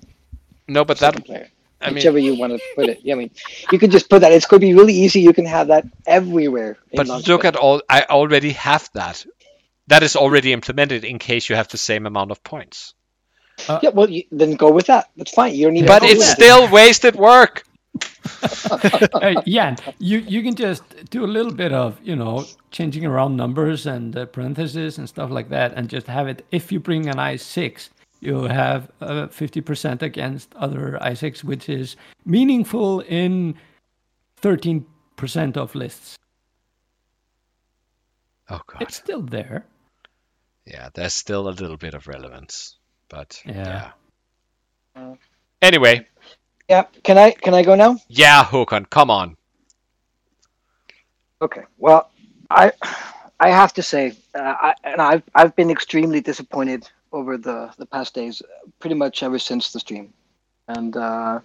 No, but second that player, I mean, whichever you want to put it. Yeah, I mean, you could just put that. It's going to be really easy. You can have that everywhere. but look at all. I already have that. That is already implemented in case you have the same amount of points. Yeah, well, you, then go with that. That's fine. You don't need. But it's with it. still wasted work. hey, Jan, you you can just do a little bit of you know changing around numbers and uh, parentheses and stuff like that, and just have it. If you bring an i six, you have uh, fifty percent against other i six, which is meaningful in thirteen percent of lists. Oh god. It's still there. Yeah, there's still a little bit of relevance, but Yeah. yeah. Anyway, Yeah. Can I can I go now? yeah, Håkon, come on. Okay. Well, I I have to say, uh, I, and I've I've been extremely disappointed over the the past days, pretty much ever since the stream, and uh,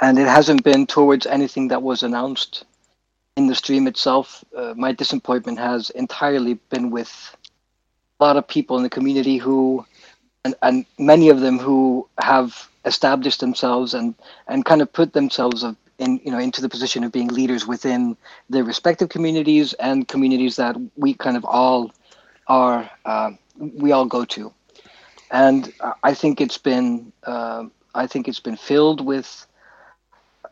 and it hasn't been towards anything that was announced in the stream itself. Uh, my disappointment has entirely been with a lot of people in the community who, and and many of them who have established themselves and and kind of put themselves of in you know into the position of being leaders within their respective communities and communities that we kind of all are uh, we all go to and i think it's been uh, i think it's been filled with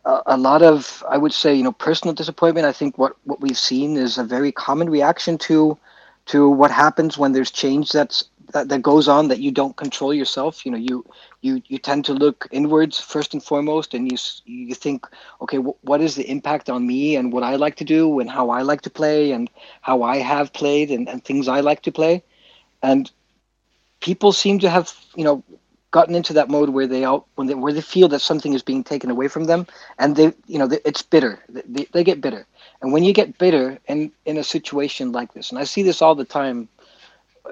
a, a lot of i would say you know personal disappointment. I think what what we've seen is a very common reaction to to what happens when there's change that's that, that goes on that you don't control yourself. You know you you you tend to look inwards first and foremost and you you think okay wh- what is the impact on me and what i like to do and how i like to play and how i have played and, and things i like to play? And people seem to have you know gotten into that mode where they out when they where they feel that something is being taken away from them and they you know they, it's bitter. They, they get bitter. And when you get bitter in in a situation like this and i see this all the time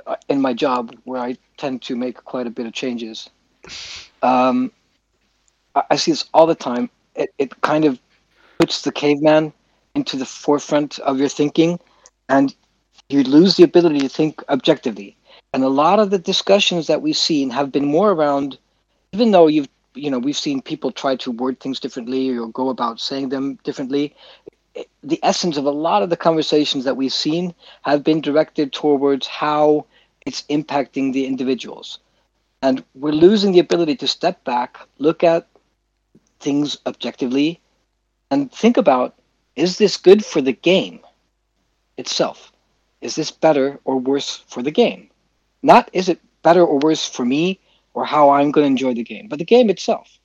uh, in my job where i tend to make quite a bit of changes um, I, I see this all the time. It, it kind of puts the caveman into the forefront of your thinking and you lose the ability to think objectively and a lot of the discussions that we've seen have been more around even though you've you know we've seen people try to word things differently or go about saying them differently. The essence of a lot of the conversations that we've seen have been directed towards how it's impacting the individuals, and we're losing the ability to step back, look at things objectively, and think about: is this good for the game itself? Is this better or worse for the game? Not is it better or worse for me or how I'm going to enjoy the game, but the game itself.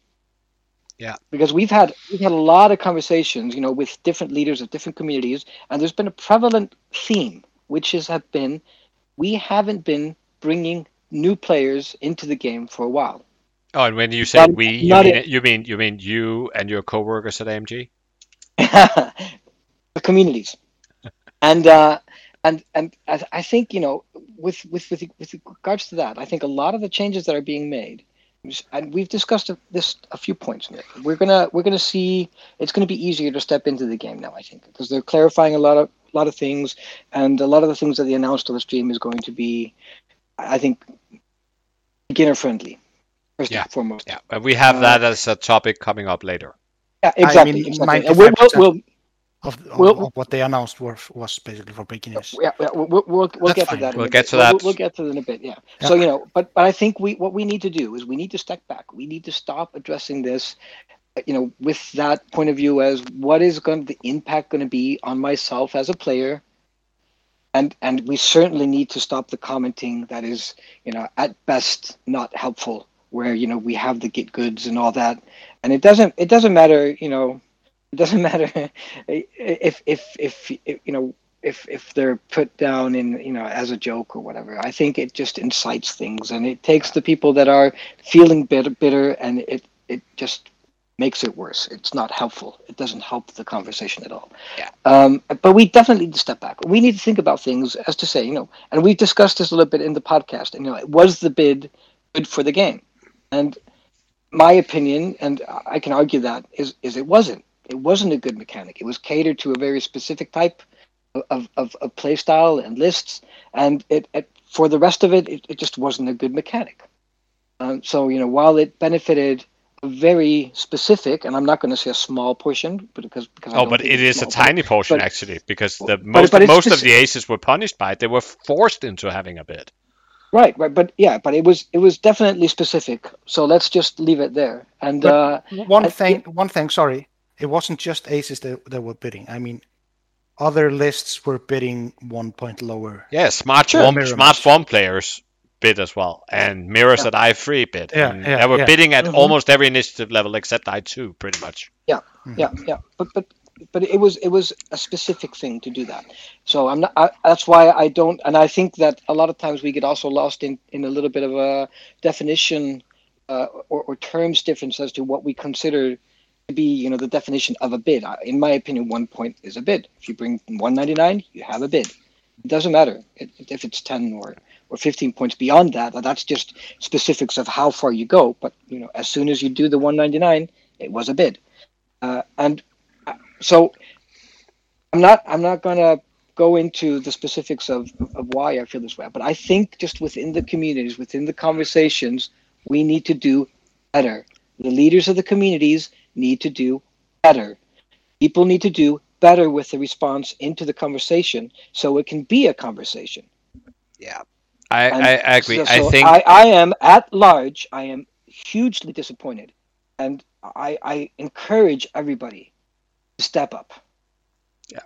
Yeah. Because we've had we've had a lot of conversations, you know, with different leaders of different communities, and there's been a prevalent theme, which is have been we haven't been bringing new players into the game for a while. Oh, and when you say we, you mean, it. you mean you mean you and your coworkers at AMG? the communities, and uh, and and I, I think you know with, with with with regards to that, I think a lot of the changes that are being made, and we've discussed this a few points. Nick. We're gonna we're gonna see it's gonna be easier to step into the game now. I think because they're clarifying a lot of a lot of things, and a lot of the things that they announced on the stream is going to be, I think, beginner friendly. First Yeah. and foremost. Yeah, and we have Uh, that as a topic coming up later. Yeah, exactly. mean, exactly. And we'll, we'll, we'll, Of, of, Well- of what they announced were, was basically for beginners. Yeah, yeah we'll, we'll, we'll, we'll get fine. to that. We'll a get bit. to that. We'll, we'll get to that in a bit. Yeah. Yeah. So you know, but but I think we what we need to do is we need to step back. We need to stop addressing this, uh, you know, with that point of view as what is going the impact going to be on myself as a player. And and we certainly need to stop the commenting that is, you know, at best not helpful. Where you know we have the get goods and all that, and it doesn't it doesn't matter. You know, it doesn't matter. If if if, if you know if if they're put down in you know as a joke or whatever i think it just incites things and it takes the people that are feeling bitter bitter and it it just makes it worse. It's not helpful. It doesn't help the conversation at all. Yeah. um but we definitely need to step back. We need to think about things as to say you know and we've discussed this a little bit in the podcast and you know was the bid good for the game? And my opinion and i can argue that is is it wasn't it wasn't a good mechanic. It was catered to a very specific type of, of, of play style and lists, and it, it for the rest of it, it, it just wasn't a good mechanic. Um, so you know, while it benefited a very specific, and I'm not going to say a small portion, but because because Oh, don't but it's is a small, but- tiny portion but- actually, because the but- most but it's most of the aces were punished by it. They were forced into having a bid. Right, right, but yeah, but it was it was definitely specific. So let's just leave it there. And uh, One I- thing, one thing. Sorry, it wasn't just aces that, that were bidding. I mean, other lists were bidding one point lower. Yeah, smart Sure. swarm, smart match. swarm players bid as well, and mirrors Yeah. at I three bid. Yeah, and yeah, they were yeah. bidding at Mhm. almost every initiative level except I two, pretty much. yeah yeah yeah. but but but it was it was a specific thing to do that so i'm not I, that's why i don't and i think that a lot of times we get also lost in in a little bit of a definition uh, or, or terms difference as to what we consider to be you know the definition of a bid. In my opinion one point is a bid. If you bring 199 you have a bid. It doesn't matter. If it's 10 or or 15 points beyond that that's just specifics of how far you go. But you know as soon as you do the 199 it was a bid. Uh, and uh, so I'm not I'm not gonna go into the specifics of, of why I feel this way, but I think just within the communities, within the conversations, we need to do better. The leaders of the communities need to do better. People need to do better with the response into the conversation so it can be a conversation. Yeah, I, I, I agree. so- I think I, I am at large. I am hugely disappointed, and I, I encourage everybody to step up. Yeah.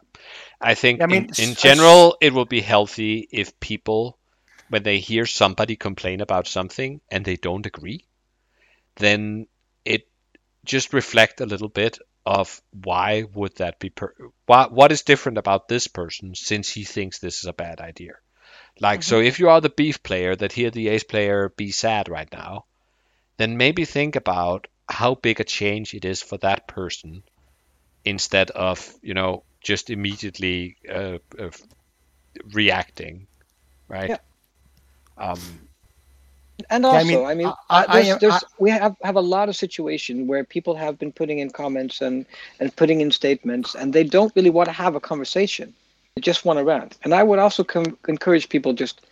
I think I mean, in, in s- general it will be healthy if people, when they hear somebody complain about something and they don't agree, then it just reflect a little bit of why would that be per- what what is different about this person since he thinks this is a bad idea. Like so if you are the beef player that hear the ace player be sad right now, then maybe think about how big a change it is for that person instead of you know just immediately uh, uh, reacting right Yeah. um And I also, mean, I mean, I- I- uh, there's, I am- there's, I- we have, have a lot of situation where people have been putting in comments and, and putting in statements, and they don't really want to have a conversation. They just want to rant. And I would also com- encourage people just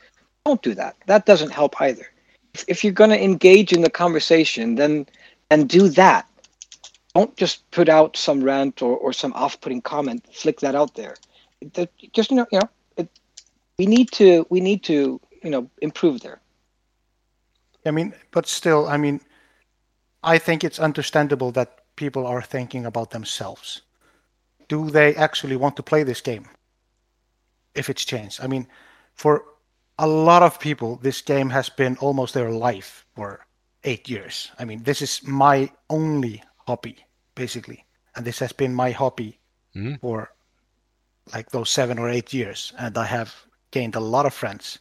don't do that. That doesn't help either. If, if you're going to engage in the conversation, then and do that. Don't just put out some rant or, or some off-putting comment. Flick that out there. That- just you know, you know, it, we need to we need to you know improve there. I mean, but still, I mean, I think it's understandable that people are thinking about themselves. Do they actually want to play this game? If it's changed, I mean, for a lot of people, this game has been almost their life for eight years. I mean, this is my only hobby, basically, and this has been my hobby Mhm. for like those seven or eight years, and I have gained a lot of friends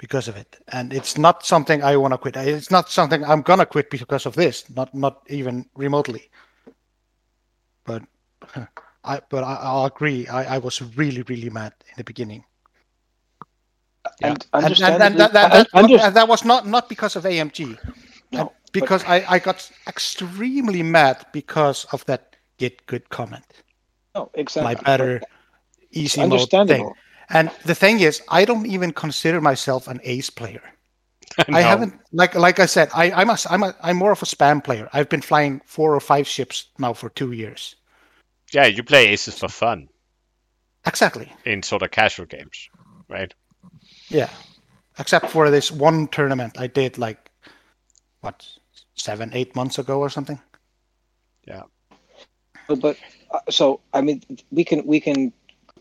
because of it. And it's not something I want to quit. It's not something I'm gonna quit because of this. Not not even remotely. But I but I, I'll agree. I, I was really really mad in the beginning. And And, and, and that, that, that, I under- and that was not not because of AMG. No, because I, I got extremely mad because of that get good comment. no, exactly. My better easy mode understandable. thing. And the thing is, I don't even consider myself an ace player. I haven't like like I said, I I'm a, I'm a I'm more of a spam player. I've been flying four or five ships now for two years. Yeah, you play aces for fun Exactly. in sort of casual games, right? Yeah. Except for this one tournament I did like what seven eight months ago or something. No, but uh, so I mean, we can we can,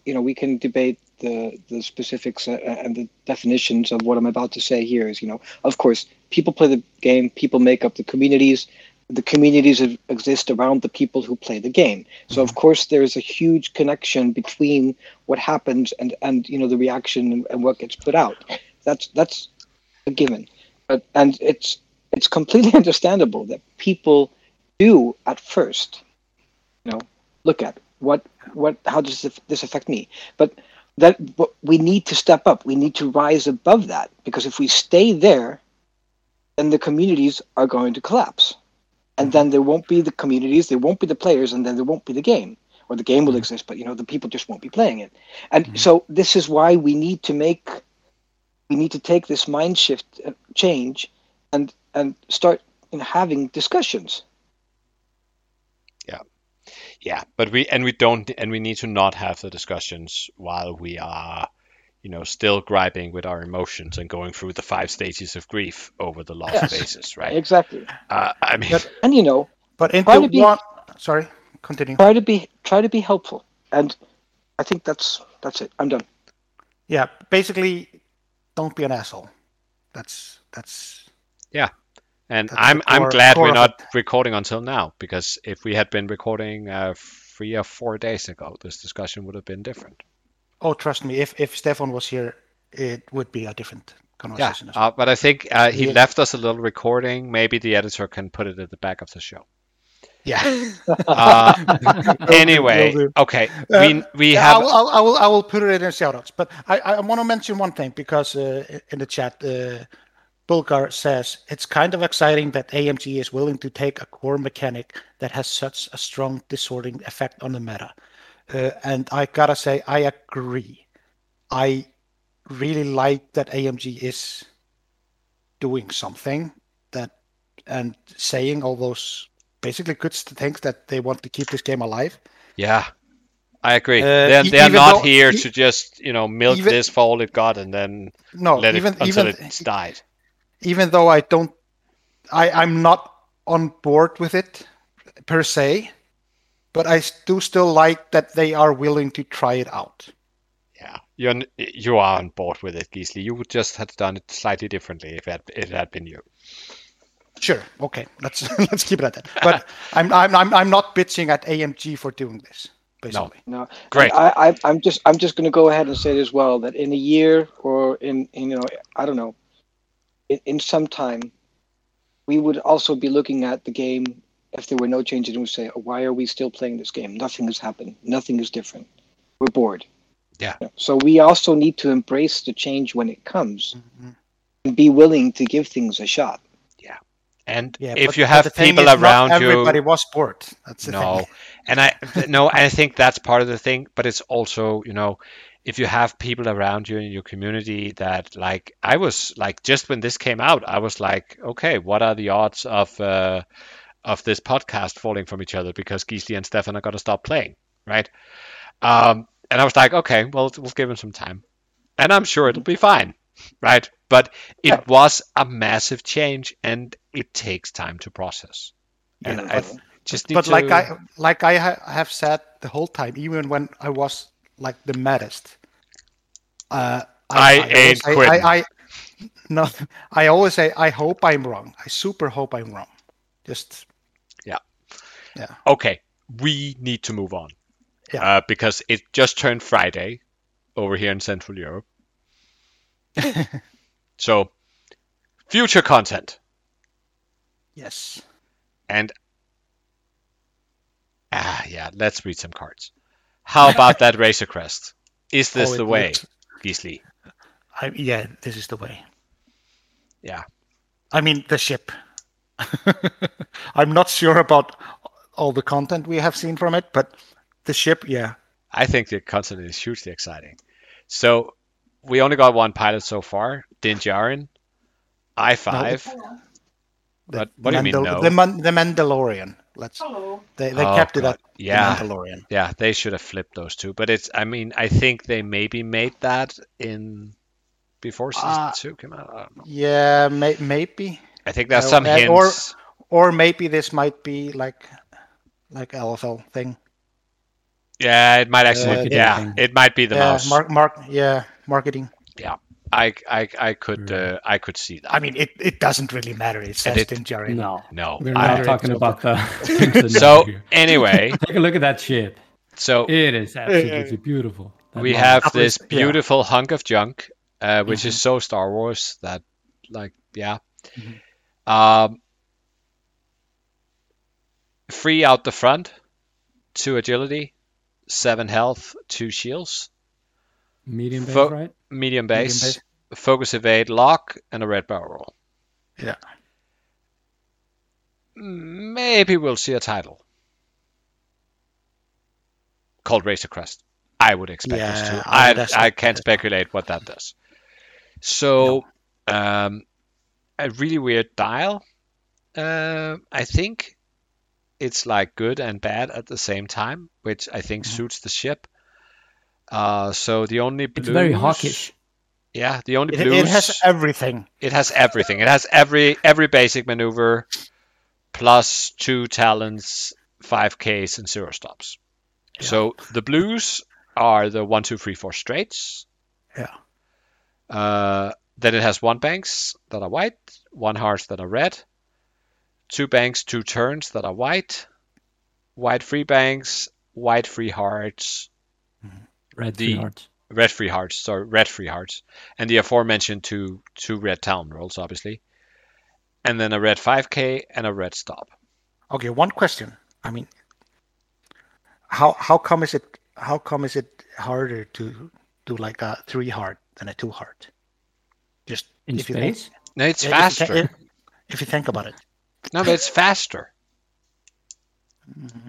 you know, we can debate the the specifics uh, and the definitions of what I'm about to say here. Is you know, of course, people play the game. People make up the communities. The communities exist around the people who play the game. So of course, there is a huge connection between what happens and and you know the reaction and, what gets put out. That's that's a given. But and it's it's completely understandable that people do at first you know look at what what how does this- this affect me but that we need to step up. We need to rise above that because if we stay there then the communities are going to collapse. And mm-hmm. then there won't be the communities there won't be the players and then there won't be the game or the game will mm-hmm. exist but you know the people just won't be playing it. And mm-hmm. so this is why we need to make we need to take this mind shift uh, change and and start know, having discussions Yeah, but we and we don't and we need to not have the discussions while we are, you know, still griping with our emotions and going through the five stages of grief over the lost Yes. bases, right? exactly Uh, I mean, But- and you know But into Try to be- one sorry, continue. try to be try to be helpful and i think that's that's it i'm done Yeah, basically don't be an asshole. That's that's and That's I'm the I'm glad we're not recording until now because if we had been recording uh, three or four days ago, this discussion would have been different. oh trust me, if if Stefan was here, it would be a different Yeah, conversation as well. uh, but I think uh, he Yeah. left us a little recording. Maybe the editor can put it at the back of the show. yeah. Uh, anyway, okay, Uh, we we Yeah, have I will, I will, I will, put it in the shoutouts. But I, I want to mention one thing because uh, in the chat, uh, Bulgar says it's kind of exciting that AMG is willing to take a core mechanic that has such a strong distorting effect on the meta. Uh, and I gotta say, I agree. I really like that AMG is doing something that and saying all those basically good things that they want to keep this game alive. Yeah, I agree. Uh, they're they're not though- here to just you know milk even- this for all it got and then No, let even it until even it's died. Even though I don't, I I'm not on board with it per se, but I do still like that they are willing to try it out. Yeah, you're n- you are on board with it, Gisli. You would just have done it slightly differently if it, if it had been you. Sure, okay, let's let's keep it at that. But I'm I'm I'm I'm not bitching at AMG for doing this. Basically, no Great. I, I i'm just i'm just going to go ahead and say as well that in a year or in, in you know i don't know in, in some time we would also be looking at the game if there were no changes and we say why are we still playing this game nothing has happened nothing is different we're bored Yeah. so we also need to embrace the change when it comes Mhm. and be willing to give things a shot Yeah. And yeah. if but- you have people is, not around you, everybody was bored. That's the no, thing. and I no, I think that's part of the thing. But it's also you know if you have people around you in your community that like I was like just when this came out, I was like, okay, what are the odds of uh, of this podcast falling from each other because Gisli and Stefan are going to stop playing, right? Um, and I was like, okay, well, we'll give him some time, and I'm sure it'll be fine, right? But it was a massive change, and it takes time to process. And Yeah, I just need but to, like I like I ha- have said the whole time, even when I was like the maddest, uh, I always ain't say- quitting. I, I no, I always say I hope I'm wrong. I super hope I'm wrong. Just yeah, yeah. okay, we need to move on. Yeah. Uh, because it just turned Friday over here in Central Europe. so, future content. yes. And, ah, yeah, let's read some cards. How about that Razor Crest? Is this Oh, the way, looks- Gisli? I, yeah, this is the way. Yeah. I mean the ship. I'm not sure about all the content we have seen from it, but the ship, yeah. I think the content is hugely exciting. So, we only got one pilot so far, Din Djarin, I5. The But what do you mean, no? The, Man- the Mandalorian. Let's. They they Oh, kept it God. at Yeah. the Mandalorian. Yeah, they should have flipped those two. But it's, I mean, I think they maybe made that in before season Uh, two came out. I don't know. Yeah, may- maybe. I think there's uh, some and- or- hints. Or maybe this might be like like LFL thing. Yeah, it might actually. Uh, yeah, thing. it might be the most. yeah, mouse. mark, mark, yeah, marketing. I, I, I could, uh, I could see that. I mean, it, it doesn't really matter. It says it- in Jerry. No, no, we're I- not talking about the. things that So anyway, take a look at that ship. so It is absolutely beautiful. That we model. have At this least- yeah. beautiful hunk of junk, uh, which Mm-hmm. is so Star Wars that, like, yeah. Mm-hmm. Um, free out the front, two agility, seven health, two shields, medium base, fo- right? Medium Medium base, base. focus evade, lock, and a red barrel roll. Yeah. Maybe we'll see a title called Razor Crest. I would expect us Yeah, to. oh, I I can't speculate what that does. So, um, a really weird dial. Uh, I think it's like good and bad at the same time, which I think Mm-hmm. suits the ship. Uh, so the only blues, It's very hawkish. Yeah, the only It, blues. it has everything. It has everything. It has every every basic maneuver, plus two talents, five Ks, and zero stops. So the blues are the one, two, three, four straights. Yeah. Uh, then it has one banks that are white, one hearts that are red, two banks, two turns that are white, white free banks, white free hearts, Red The- three hearts. red free hearts, sorry, red free hearts, and the aforementioned two two red talent rolls, obviously, and then a red 5k and a red stop. Okay, one question. I mean, how how come is it how come is it harder to do like a three heart than a two heart? Just In if you think- No, it's if you thi- faster. if- if you think about it. No, but it's faster. Mm-hmm.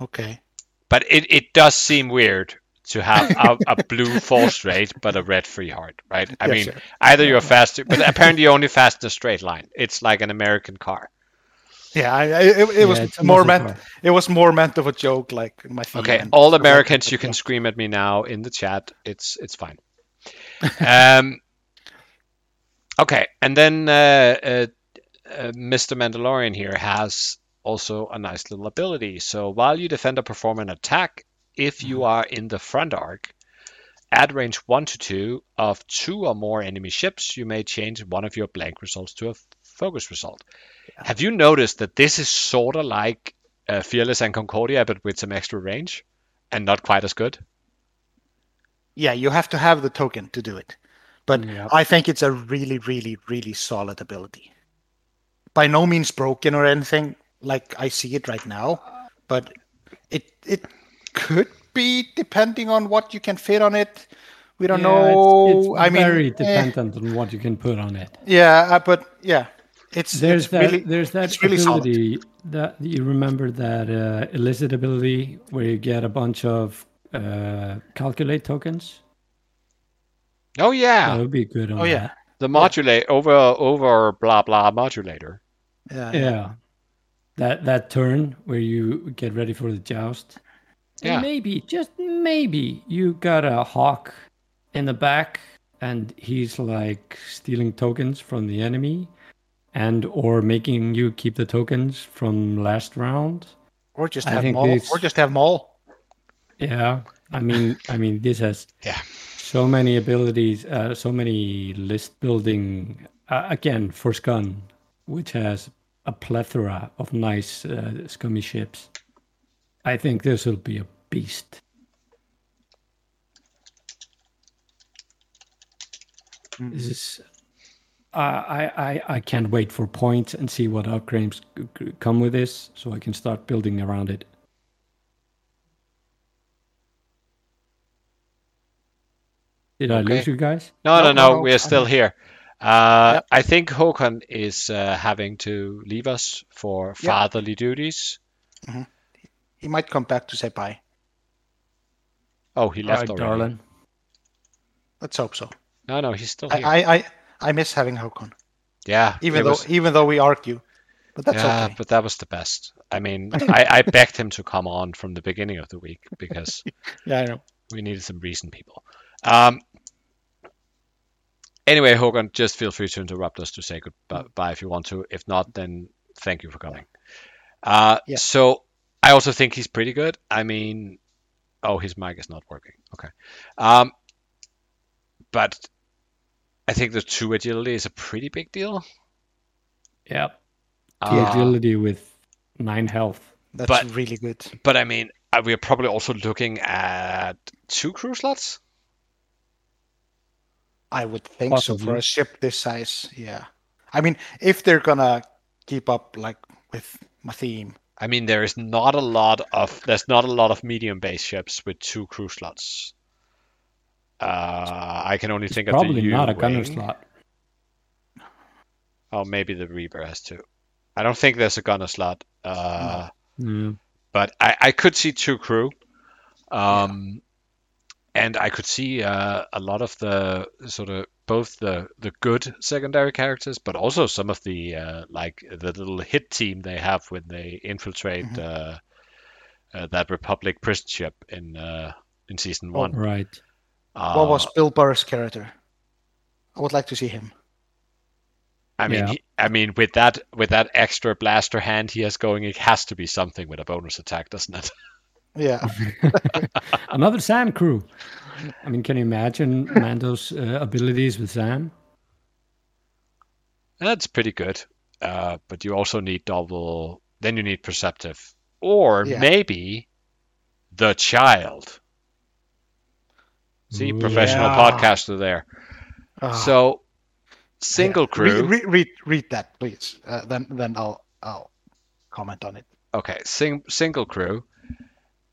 Okay. But it, it does seem weird to have a, a blue four straight but a red free heart, right? I Yeah, mean, sure. either you're faster, but apparently you're only fast in a straight line. It's like an American car. Yeah, I, I, it, it Yeah, was it's more meant. car. It was more meant of a joke, like my. Okay, and all Americans, you can scream at me now in the chat. It's it's fine. um, okay, and then uh, uh, uh, Mr. Mandalorian here has also a nice little ability. So while you defend or perform an attack, if you are in the front arc, at range one to two of two or more enemy ships, you may change one of your blank results to a focus result. Have you noticed that this is sort of like uh, Fearless and Concordia, but with some extra range, and not quite as good? Yeah, you have to have the token to do it, but. I think it's a really, really, really solid ability. By no means broken or anything, like I see it right now, but it it could be depending on what you can fit on it. We don't Yeah, know. It's, it's I mean, very eh, dependent on what you can put on it. yeah, uh, but yeah, it's There's it's that. really there's that it's really solid. ability that you remember that uh, illicit ability where you get a bunch of uh, calculate tokens. Oh yeah, That would be good on Oh yeah, that. the modulate over over blah blah modulator. yeah, Yeah. that that turn where you get ready for the joust. Yeah. And maybe, just maybe, you got a hawk in the back, and he's like stealing tokens from the enemy, and or making you keep the tokens from last round. Or just I have think Maul. this- Or just have Maul. Yeah, I mean, I mean, this has Yeah. so many abilities, uh, so many list building. Uh, again, for Scum, which has a plethora of nice uh, scummy ships. I think this will be a beast. This is. I, I I can't wait for points and see what upgrades c- c- come with this, so I can start building around it. Did I Okay. lose you guys? No, no, No, no, no, we are still here. here. Uh, Yep. I think Håkon is uh, having to leave us for Yeah. fatherly duties. He might come back to say bye. Oh, he left right, already. darling. Let's hope so. No, no, he's still I, here. I, I, I miss having Håkon, yeah, even though was- even though we argue, but that's yeah, okay. but that was the best. I mean, I, I begged him to come on from the beginning of the week because Yeah, I know. we needed some recent people. Um, anyway, Håkon, just feel free to interrupt us to say goodbye if you want to. If not, then thank you for coming. Uh, Yeah. So I also think he's pretty good. I mean, oh, his mic is not working. Okay. Um, but I think the two agility is a pretty big deal. Yep. The Uh, agility with nine health. That's But- really good. but I mean, uh, we're probably also looking at two crew slots. I would think so for a ship this size. Yeah. I mean, if they're gonna keep up like with my theme, I mean, there is not a lot of there's not a lot of medium base ships with two crew slots. Uh, I can only It's think of probably not a gunner slot. Oh, maybe the Reaper has two. I don't think there's a gunner slot. Uh, Mm. but I, I could see two crew. Um, and I could see uh, a lot of the sort of both the the good secondary characters, but also some of the uh, like the little hit team they have when they infiltrate uh, uh, that Republic prison ship in uh, in season one. Right. what was Uh, Bill Burr's character? I would like to see him. I mean, Yeah. he, I mean, with that with that extra blaster hand he has going, it has to be something with a bonus attack, doesn't it? Yeah. Another sand crew. I mean, can you imagine Mando's uh, abilities with Zam? That's pretty good. Uh, but you also need double. Then you need perceptive, or Yeah. maybe the child. See, professional Yeah. podcaster there. Ah, So, single yeah. crew. Read, read, read, read that, please. Uh, then, then I'll, I'll comment on it. Okay, sing, single crew.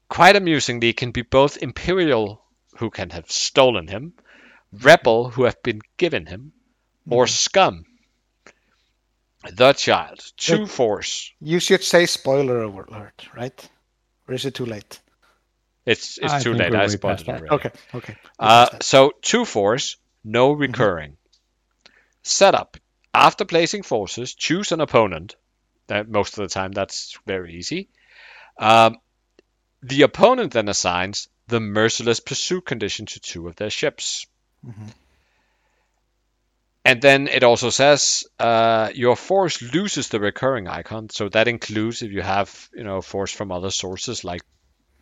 Quite amusingly, can be both Imperial, who can have stolen him, Rebel, who have been given him, or Scum. The child. Two Wait. force. You should say spoiler alert, right? Or is it too late? It's it's I too late. I way spotted it already. Okay, okay. Uh, so two force, no recurring. Setup. After placing forces, choose an opponent. That most of the time that's very easy. Um, the opponent then assigns the merciless pursuit condition to two of their ships. And then it also says uh, your force loses the recurring icon, so that includes if you have you know force from other sources like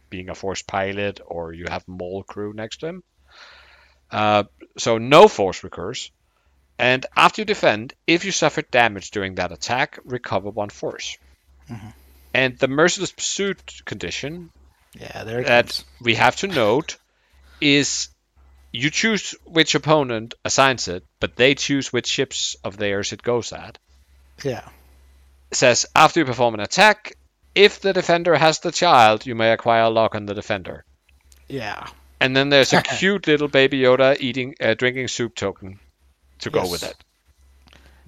being a force pilot or you have Maul crew next to him. Uh, so no force recurs. And after you defend, if you suffer damage during that attack, recover one force. And the merciless pursuit condition yeah, there it that we have to note is you choose which opponent assigns it, but they choose which ships of theirs it goes at. Yeah. It says after you perform an attack, if the defender has the child, you may acquire a lock on the defender. Yeah. And then there's a cute little baby Yoda eating, uh, drinking soup token to go with it.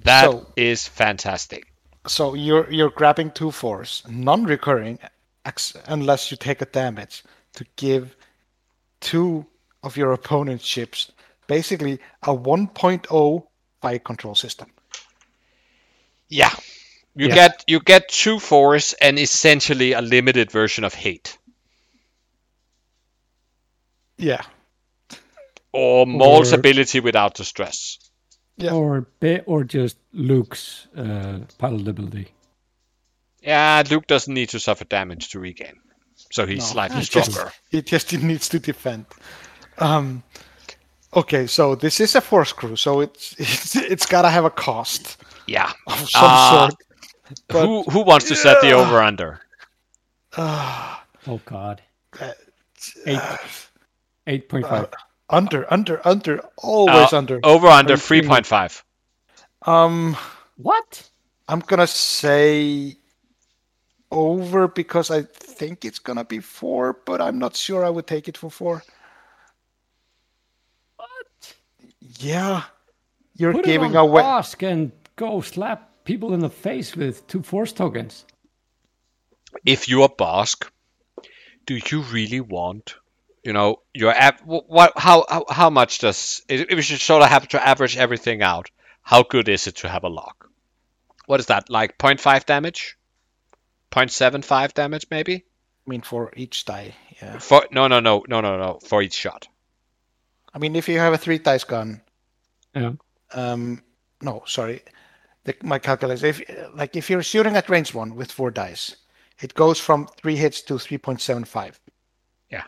That is So- fantastic. So you're you're grabbing two force, non-recurring, unless you take a damage, to give two of your opponent's ships basically a 1.0 fire control system. Yeah, You Yeah. get you get two force and essentially a limited version of hate, Yeah. or Maul's Or- ability without the stress. Yeah. Or or just Luke's uh, palatability. Yeah, Luke doesn't need to suffer damage to regain, so he's No, slightly he just- stronger. He just needs to defend. Um, okay, so this is a force crew, so it's it's, it's gotta have a cost Yeah. of some Uh, sort. But who who wants to set the over under? uh, Oh God. Uh, Eight. Eight point five. under, under, under, always Uh, under. Over under Are you three kidding me? point five. Um, what? I'm gonna say over because I think it's gonna be four, but I'm not sure I would take it for four. What? Yeah, you're Put giving it on away. Bossk and go slap people in the face with two force tokens. If you're Bossk, do you really want, you know, your app? What? How? How, how much does? If we should sort of have to average everything out, how good is it to have a lock? What is that? Like 0.5 damage? 0.75 damage, maybe? I mean, for each die, yeah. For no, no, no, no, no, no. For each shot. I mean, if you have a three dice gun, Yeah. um, no, sorry, the, my calculation. If like if you're shooting at range one with four dice, it goes from three hits to three point seven five. Yeah.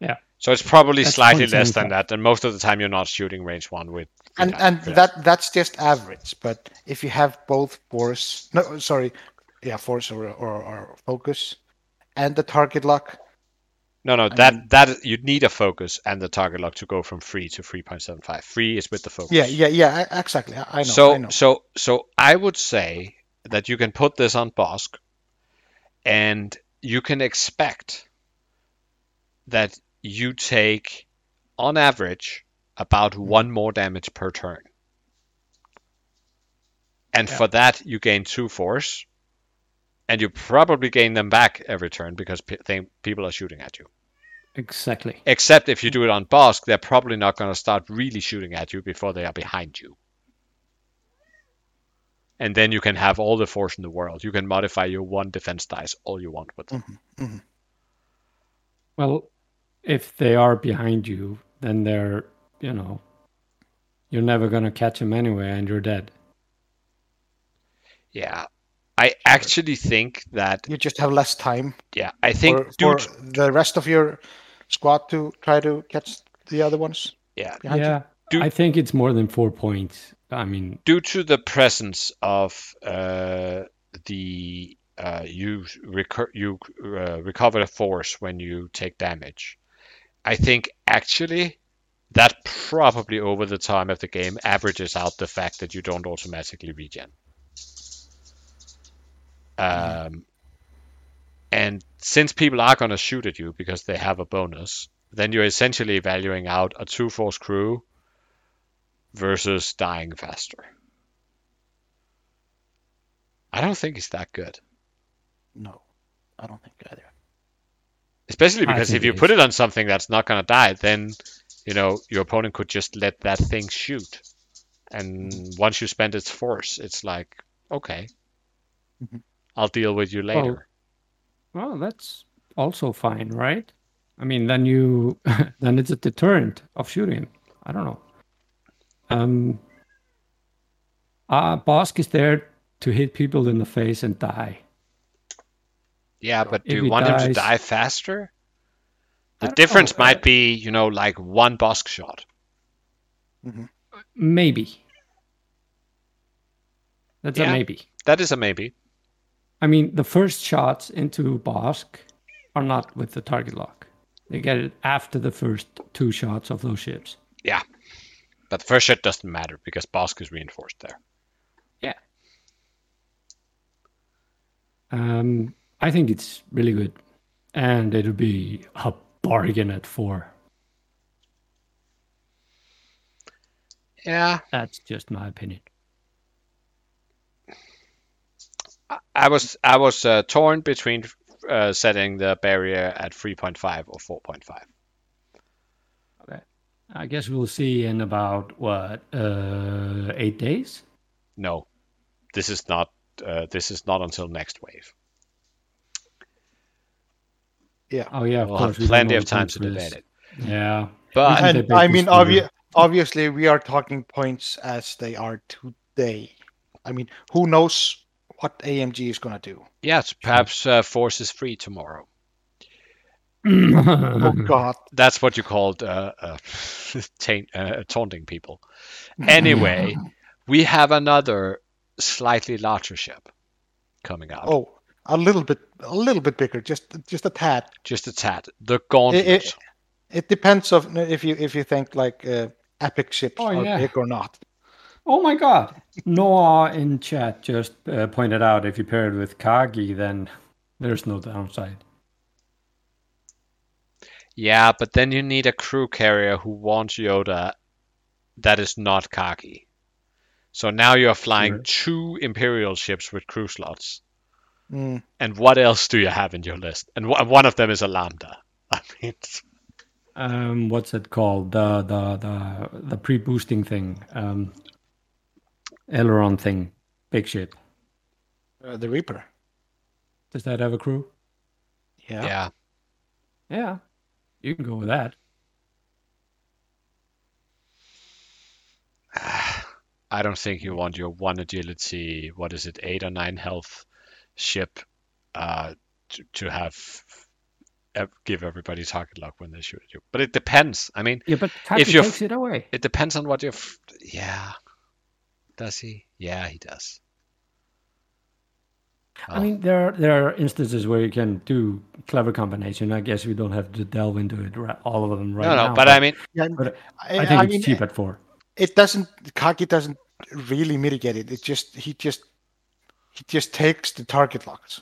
Yeah. So it's probably That's slightly less than that, and most of the time you're not shooting range one with. and with and with that that's just average. But if you have both force, no, sorry, yeah, force or or, or focus, and the target lock, No, no, I that mean- that you need a focus and the target lock to go from three to three point seven five. Three is with the focus. yeah, yeah, yeah, exactly. I I know, so I know. so so I would say that you can put this on Bossk, and you can expect that you take, on average, about one more damage per turn. And Yeah. for that, you gain two force, and you probably gain them back every turn because pe- they, people are shooting at you. Exactly. Except if you do it on Bossk, they're probably not going to start really shooting at you before they are behind you. And then you can have all the force in the world. You can modify your one defense dice all you want with them. Mm-hmm, mm-hmm. Well, if they are behind you, then they're, you know, you're never gonna catch them anyway, and you're dead. Yeah. I actually think that, you just have less time yeah, I think for, due, for the rest of your squad to try to catch the other ones. yeah, yeah. Do- I think it's more than four points. I mean, due to the presence of uh, the uh, you recur- you uh, recover the force when you take damage, I think actually that probably over the time of the game averages out the fact that you don't automatically regen. Um, and since people are going to shoot at you because they have a bonus, then you're essentially valuing out a two force crew versus dying faster. I don't think it's that good. No, I don't think either. Especially because if you it put it on something that's not going to die, then you know your opponent could just let that thing shoot, and once you spend its force, it's like okay, Mhm. I'll deal with you later. well, that's also fine, right? I mean, then you, then it's a deterrent of shooting. I don't know. Um, uh, Bossk is there to hit people in the face and die. yeah, but do if you he want him to die faster? The difference know, might uh, be, you know, like one bossk shot. Maybe. That's Yeah. a maybe. That is a maybe. I mean, the first shots into Bossk are not with the target lock. They get it after the first two shots of those ships. Yeah, but the first shot doesn't matter because bossk is reinforced there. Yeah. Um, I think it's really good, and it'll be a bargain at four. Yeah, That's just my opinion. I was I was uh, torn between uh, setting the barrier at 3.5 or 4.5. I guess we'll see in about what uh, eight days. No, this is not uh, this is not until next wave. Yeah. Oh yeah, of We'll course. have plenty of time to debate it. Yeah, But And- And I mean, obvi- obviously, we are talking points as they are today. I mean, who knows what AMG is going to do? yes, perhaps uh, Force is free tomorrow. Oh, God. That's what you called uh, uh, taint, uh, taunting people. Anyway, we have another slightly larger ship coming out. Oh, a little bit, a little bit bigger, just just a tad. Just a tad. The Gauntlet. It, it, it depends of if you if you think like uh, epic ships Oh, are yeah. big or not. Oh my god. Noah in chat just uh, pointed out if you pair it with Kagi, then there's no downside. Yeah, but then you need a crew carrier who wants Yoda that is not Kagi. So now you're flying two Imperial ships with crew slots. Mm. And what else do you have in your list? And wh- one of them is a Lambda. I mean, Um, what's it called? The the the the pre-boosting thing. Um, aileron thing. Big ship. Uh, the Reaper. Does that have a crew? Yeah. yeah. Yeah, you can go with that. I don't think you want your one agility, what is it, eight or nine health ship uh, to, to have give everybody target lock when they shoot at you. But it depends. I mean, Yeah, but If you're takes it away. it depends on what you're. F- yeah. Does he? Yeah, he does. I mean, there are, there are instances where you can do clever combination. I guess we don't have to delve into it all of them right now. no, no, now. but I mean, Yeah, but I, I think I it's mean, cheap at four. it doesn't. Kagi doesn't really mitigate it. It just he just he just takes the target locks.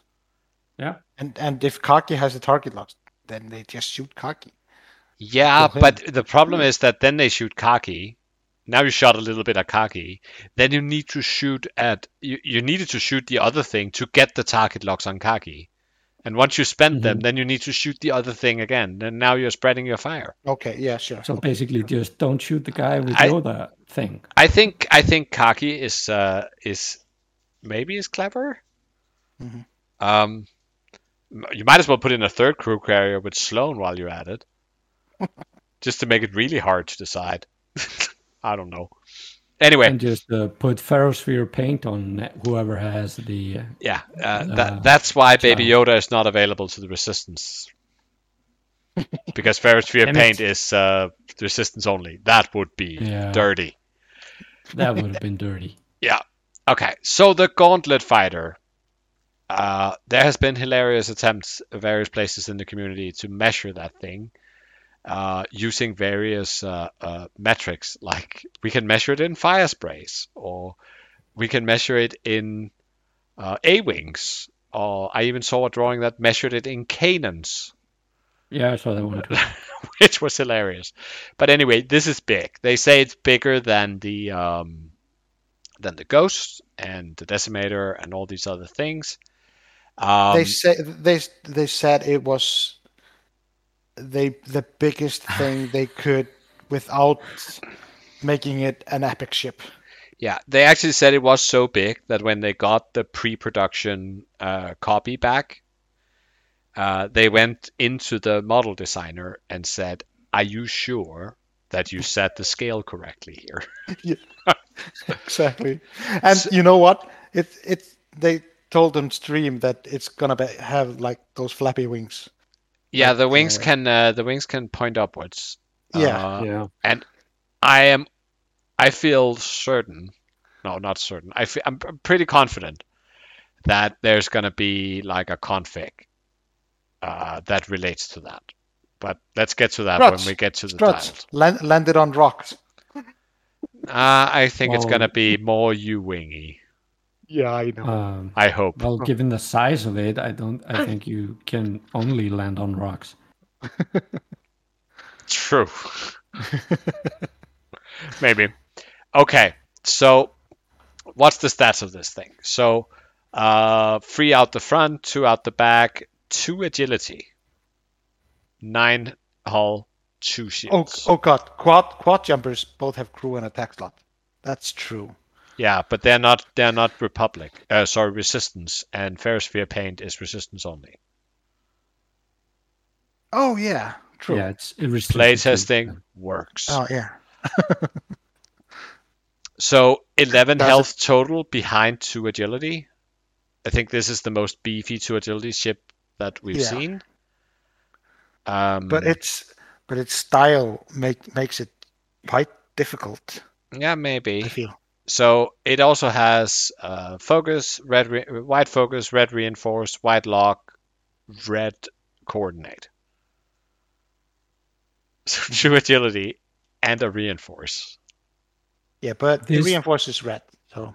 Yeah. And and if Kagi has the target locks, then they just shoot Kagi. yeah, but the problem is that then they shoot Kagi. Now you shot a little bit at Kagi. Then you need to shoot at you, you needed to shoot the other thing to get the target locks on Kagi. And once you spend them, then you need to shoot the other thing again. And now you're spreading your fire. Okay, yeah, sure. So basically, just don't shoot the guy with I- other thing. I think I think Kagi is uh, is maybe is clever. Mhm. Um, you might as well put in a third crew carrier with Sloane while you're at it, just to make it really hard to decide. I don't know. Anyway, And just uh, put ferrosphere paint on whoever has the. Yeah, uh, Uh, that, that's why Baby Yoda is not available to the Resistance. because Ferrosphere paint is uh, Resistance only. That would be Yeah. dirty. that would have been dirty. Yeah. Okay. So the Gauntlet Fighter. Uh, there has been hilarious attempts at various places in the community to measure that thing uh, using various uh, uh, metrics. Like we can measure it in fire sprays, or we can measure it in uh, A wings, or I even saw a drawing that measured it in cannons Yeah, I saw that one too. which was hilarious. But anyway, this is big. They say it's bigger than the um, than the Ghost and the Decimator and all these other things. Um, they say they they said it was they the biggest thing they could without making it an epic ship. yeah, they actually said it was so big that when they got the pre-production uh, copy back, uh, they went into the model designer and said, "Are you sure that you set the scale correctly here?" exactly. And you know what? It it they told them stream that it's gonna be, have like those flappy wings. Yeah, the wings uh, can uh, the wings can point upwards. Yeah. Uh, yeah. and I am, I feel certain, no, not certain. I feel, I'm I'm pretty confident that there's gonna be like a config uh, that relates to that. But let's get to that Struts. when we get to the Struts titles. land, landed on rocks. Uh, I think it's gonna be more U-wingy. Yeah, I know. Um, I hope. well, given the size of it, I don't. I think you can only land on rocks. True. Maybe. Okay. So, what's the stats of this thing? So, uh, three out the front, two out the back, two agility, nine hull, two Oh, shields. oh god, quad quad jumpers both have crew and attack slot. That's true. Yeah, but they're not they're not Republic. Uh, sorry, Resistance, and Ferrosphere paint is Resistance only. Oh yeah, true. Yeah, it's it restricted Play to- testing works. Oh yeah. So 11 Does it- health total behind 2 agility. I think this is the most beefy 2 agility ship that we've Yeah. seen. Um, But it's but its style make makes it quite difficult. yeah, maybe. I feel. So it also has uh, focus, red, re- white focus, red reinforce, white lock, red coordinate. So true agility and a reinforce. Yeah, but This- the reinforce is red. So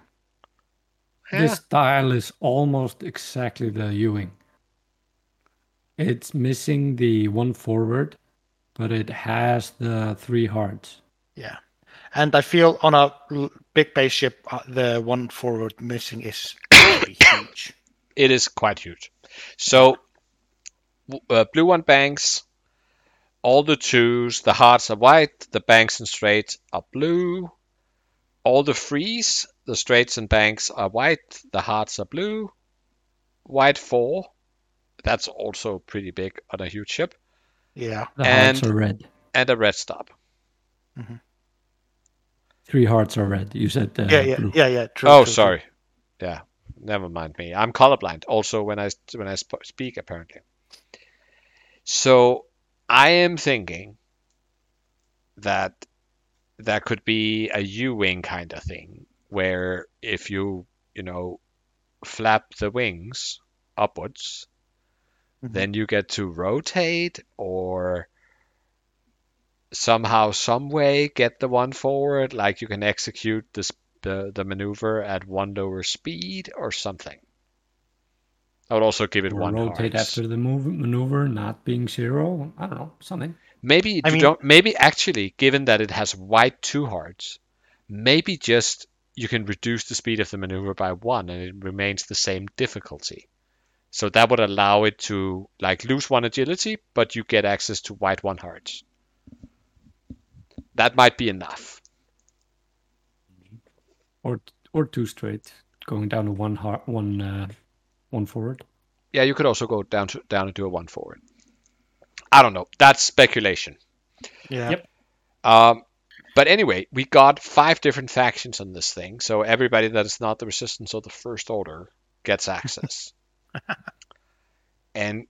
This style is almost exactly the Ewing. It's missing the one forward, but it has the three hearts. yeah, and I feel on a big base ship, uh, the one forward missing is huge. it is quite huge. So, uh, blue one banks, all the twos, the hearts are white, the banks and straights are blue. All the threes, the straights and banks are white, the hearts are blue. White four, that's also pretty big on a huge ship, Yeah, The hearts are red. and a red stop. Three hearts are red. You said uh, yeah, yeah, blue. yeah, yeah. True. oh, true, true. sorry. Yeah, never mind me. I'm colorblind. Also, when I when I sp- speak, apparently. So I am thinking that that could be a U-wing kind of thing, where if you you know flap the wings upwards, Mhm. then you get to rotate or somehow, some way get the one forward, like you can execute this the, the maneuver at one lower speed or something. I would also give it Or one rotate hearts. after the move, maneuver not being zero. I don't know, something. Maybe I you mean- don't. Maybe actually, given that it has white two hearts, maybe just you can reduce the speed of the maneuver by one, and it remains the same difficulty. So that would allow it to like lose one agility, but you get access to white one hearts. That might be enough. Or or two straight, going down to one heart, one uh, one forward. Yeah, you could also go down to down and do a one forward. I don't know. That's speculation. Yeah. Yep. Um, but anyway, we got five different factions on this thing, so everybody that is not the Resistance or the First Order gets access. and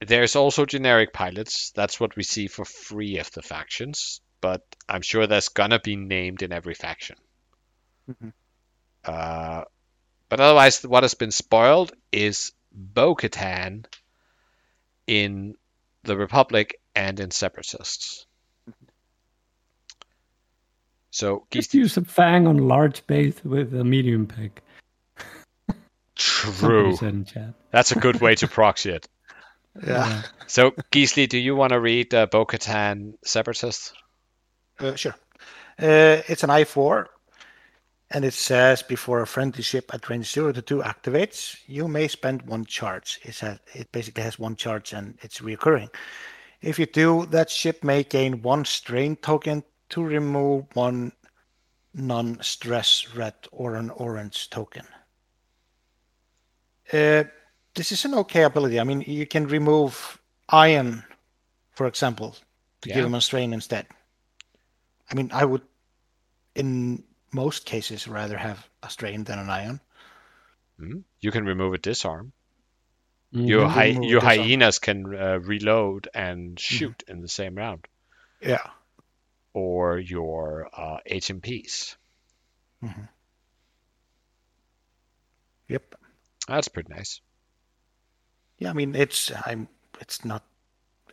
there's also generic pilots. That's what we see for three of the factions, but I'm sure there's gonna be named in every faction. Mhm. Uh, but otherwise, what has been spoiled is Bo-Katan in the Republic and in Separatists. So, Just use a fang on large base with a medium. Somebody true. said in chat. That's a good way to proxy it. Yeah. So, Gisli, do you want to read uh, Bo-Katan Separatist? Uh, sure. Uh, it's an I4, and it says before a friendly ship at range 0 to 2 activates, you may spend one charge. It, has, it basically has one charge and it's recurring. If you do, that ship may gain one strain token to remove one non stress red or an orange token. Uh, this is an okay ability. I mean, you can remove iron, for example, to Yeah. give him a strain instead. I mean, I would, in most cases, rather have a strain than an iron. Hmm? You can remove a disarm. Mhm. Your, can hy- remove a your disarm. hyenas can uh, reload and shoot in the same round, Yeah. or your uh, HMPs. Yep. That's pretty nice. Yeah. I mean, it's I'm. It's not.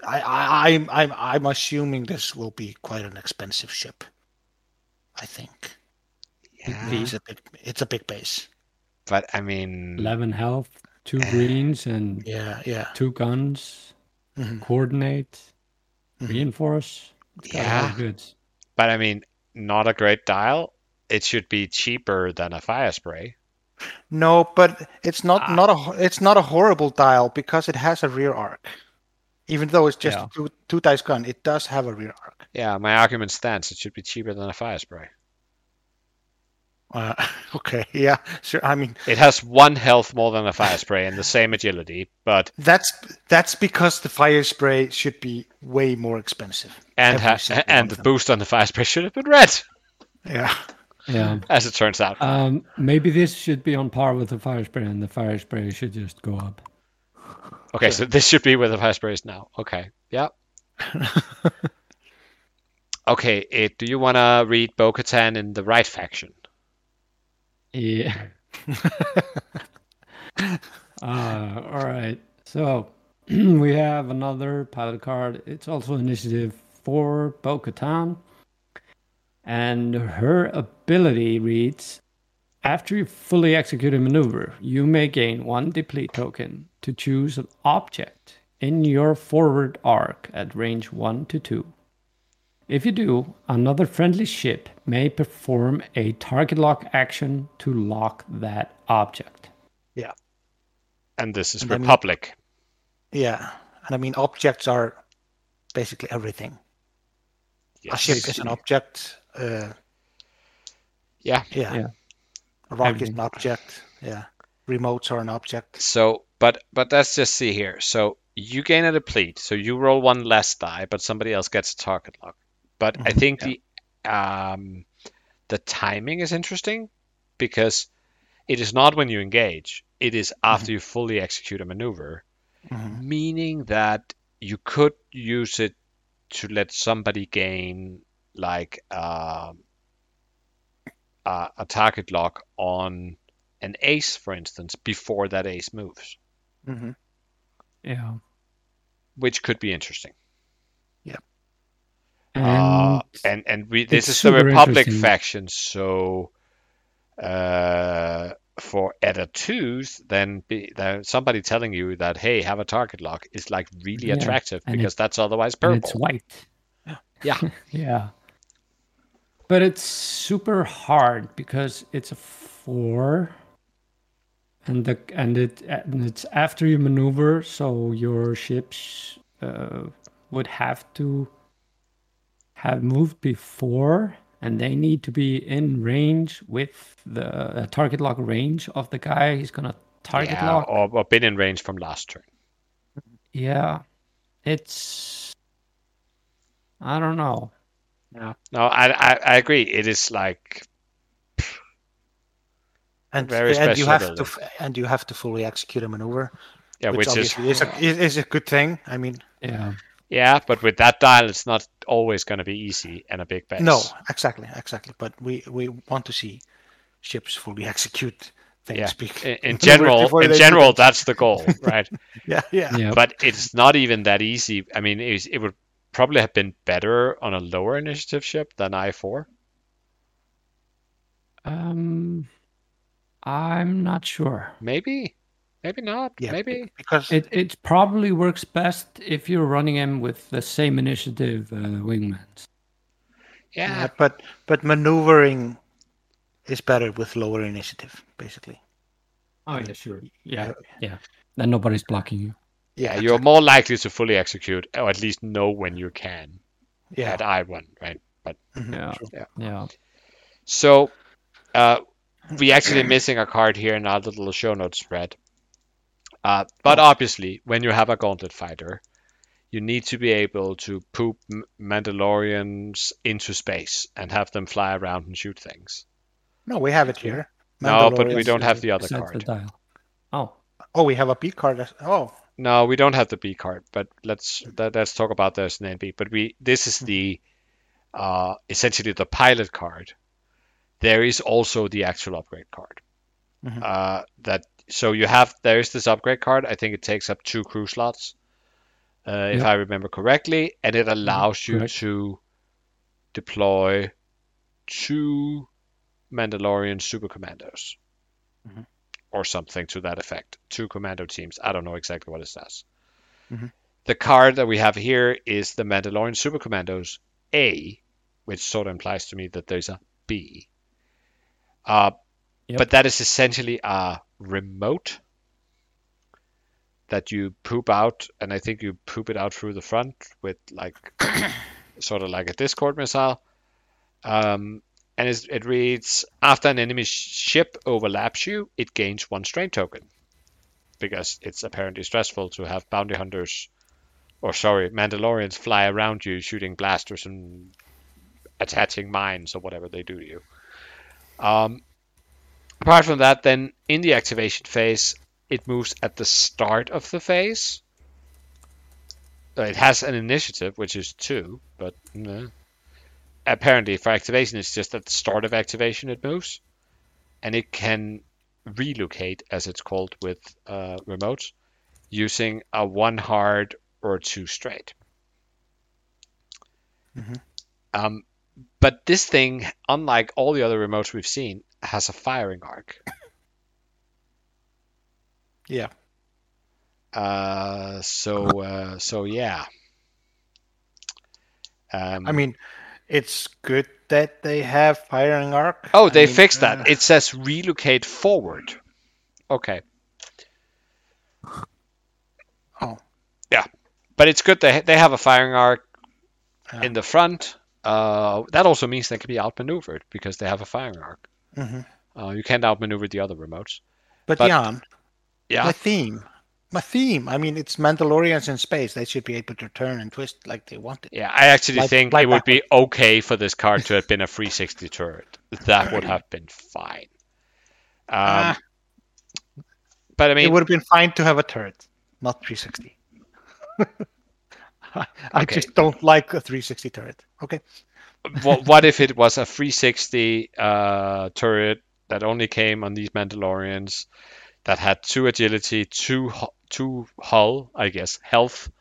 I I I'm I'm I'm assuming this will be quite an expensive ship. I think Yeah, it's a big it's a big base. but I mean, 11 health, two greens, and Yeah. Yeah. two guns. Mhm. Coordinate, Mhm. reinforce. It's got a lot Yeah. of goods. but I mean, not a great dial. It should be cheaper than a fire spray. No, but it's not not a it's not a horrible dial because it has a rear arc. Even though it's just Yeah. a two two dice gun, it does have a rear arc. Yeah, my argument stands. It should be cheaper than a fire spray. Uh, okay, yeah, sure. I mean, It has one health more than a fire spray and the same agility, but that's that's because the fire spray should be way more expensive. and ha- and the them. boost on the fire spray should have been red, Yeah. Yeah. as it turns out. Um, maybe this should be on par with the fire spray, and the fire spray should just go up. Okay, so this should be where the fire spray is now. Okay, yeah. okay, eh, do you want to read Bo-Katan in the right faction? Yeah. uh, all right. So we have another pilot card. It's also initiative for Bo Katan. And her ability reads After you fully execute a maneuver, you may gain one deplete token to choose an object in your forward arc at range 1 to 2. If you do, another friendly ship may perform a target lock action to lock that object. Yeah. And this is And I mean- Republic. Yeah. And I mean, objects are basically everything. A ship is an object. Uh, Yeah. yeah. Yeah. A rock is an object. Yeah. Remotes are an object. So, but but let's just see here. So you gain a deplete, so you roll one less die, but somebody else gets a target lock. But I Mhm, think the um, the timing is interesting because it is not when you engage; it is after you fully execute a maneuver, Mhm. meaning that you could use it to let somebody gain like um, a, a target lock on an ace, for instance, before that ace moves, hmm Yeah. which could be interesting. And Uh, and and we this is the Republic faction, so uh, for Eta-2s, then be, then somebody telling you that hey, have a target lock is like really Yeah, attractive and because it- that's otherwise and purple. it's white. Yeah. Yeah. But it's super hard because it's a four, and the and it and it's after you maneuver, so your ships uh, would have to have moved before, and they need to be in range with the uh, target lock range of the guy he's gonna target yeah, lock. or, or been in range from last turn. Yeah, it's I don't know. No, I, I I agree. It is like And, Very and you special have to f- and you have to fully execute a maneuver, yeah, which, which is obviously is, a, is, is a good thing. I mean, Yeah. yeah, but with that dial, it's not always going to be easy and a big base. no, exactly, exactly. But we we want to see ships fully execute things. Yeah. bec- In, in general, in general, that's the goal, right? yeah, yeah, Yeah. but it's not even that easy. I mean, it, it would probably have been better on a lower initiative ship than I4. Um, I'm not sure. Maybe, maybe not. yeah. maybe. because It it probably works best if you're running him with the same initiative uh, wingmans. Yeah, yeah, but but maneuvering is better with lower initiative, basically. Oh yeah, sure. Yeah, yeah. Then nobody's blocking you. Yeah. You're more likely to fully execute, or at least know when you can yeah. at I1, right? But mhm, Yeah. Yeah. Yeah. so, uh, we actually missing a card here in our little show notes spread. Uh, but obviously, when you have a gauntlet fighter, you need to be able to poop Mandalorians into space and have them fly around and shoot things. No, we have it here. No, but we don't have the other Besides the card. dial. Oh, Oh, we have a B card. Oh, No, we don't have the B card, but let's let, let's talk about this in B. But we this is the uh, essentially the pilot card. There is also the actual upgrade card. Mhm. Uh, that so you have there is this upgrade card. I think it takes up two crew slots, uh, if Yep. I remember correctly, and it allows you correct. to deploy two Mandalorian super commandos. Mhm. Or something to that effect. Two commando teams. I don't know exactly what it says. Mhm. The card that we have here is the Mandalorian Super Commandos A, which sort of implies to me that there's a B. Uh, Yep. But that is essentially a remote that you poop out, and I think you poop it out through the front with like sort of like a Discord missile. Um, and it reads after an enemy ship overlaps you, it gains one strain token because it's apparently stressful to have bounty hunters, or sorry, Mandalorians fly around you shooting blasters and attaching mines or whatever they do to you. Um, apart from that, then in the activation phase, it moves at the start of the phase. Uh, It has an initiative, which is two, but no. Apparently for activation, it's just at the start of activation it moves, and it can relocate, as it's called with uh, remotes, using a one hard or two straight. Um, but this thing, unlike all the other remotes we've seen, has a firing arc. Yeah. Uh, so uh, so yeah. Um, I mean, it's good that they have firing arc. oh, I they mean, fixed that. uh, It says relocate forward. Okay. Oh. Yeah, but it's good they they have a firing arc Yeah. in the front. Uh, that also means they can be outmaneuvered because they have a firing arc. Mhm. Uh, you can't outmaneuver the other remotes. But, but- Jan, Yeah. my theme, my theme. I mean, it's Mandalorians in space. They should be able to turn and twist like they want it. Yeah, I actually Like- think like it would be okay for this card to have been a 360 turret. That would have been fine. Um, Ah. but I mean, it would have been fine to have a turret, not 360. I I Okay. just don't like a 360 turret. Okay. what, what if it was a 360 uh, turret that only came on these Mandalorians that had two agility, two two hull, I guess, health,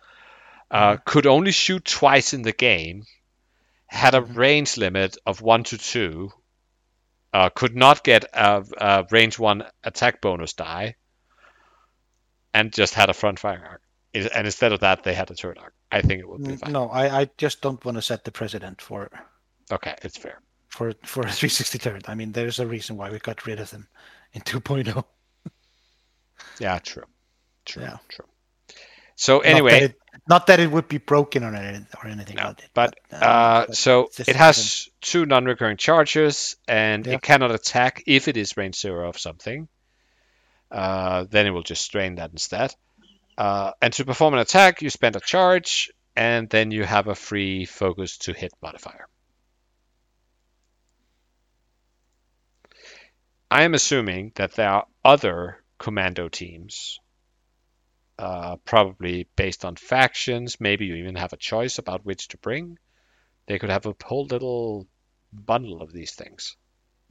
uh, could only shoot twice in the game, had a range limit of one to two, uh, could not get a, a range one attack bonus die, and just had a front firing arc. And instead of that, they had a turret arc. I think it would be fine. No, I, I just don't want to set the precedent for Okay, it's fair. for for a 360 turret. I mean, there's a reason why we got rid of them in oh. 2.0. Yeah, true. True. Yeah. True. So Not that anyway, it- not that it would be broken or anything, or anything no, like that. but uh, uh, but so it has two non-recurring charges, and Yeah. it cannot attack if it is range zero of something. Uh, then it will just strain that instead. Uh, and to perform an attack, you spend a charge, and then you have a free focus to hit modifier. I am assuming that there are other commando teams, uh, probably based on factions. Maybe you even have a choice about which to bring. They could have a whole little bundle of these things.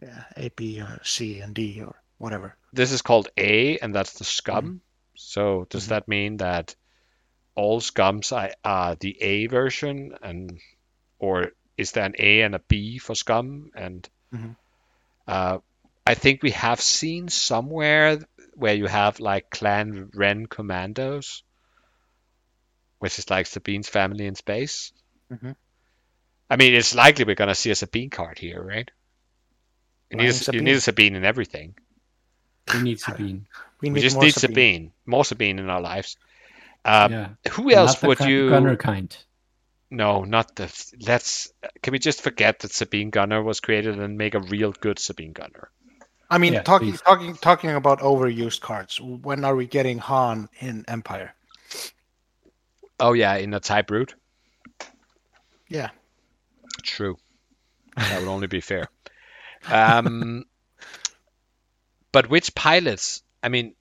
yeah, A, B, or C, and D, or whatever. This is called A, and that's the scum. So does that mean that all scums are, the A version, and or is there an A and a B for scum? And Mhm. uh, I think we have seen somewhere where you have like Clan Wren commandos, which is like Sabine's family in space. Mhm. I mean, it's likely we're gonna see a Sabine card here, right? You need, a, you need a Sabine. In everything. We need Sabine. We, We need just more need Sabine. Sabine. more Sabine in our lives. Um, yeah. Who else would gun- you? Gunner kind. No, not the. Let's. Can we just forget that Sabine Gunner was created and make a real good Sabine Gunner? I mean, Yeah, talking please. talking talking about overused cards. When are we getting Han in Empire? Oh yeah, in a type route. Yeah. True. That would only be fair. Um, but which pilots? I mean,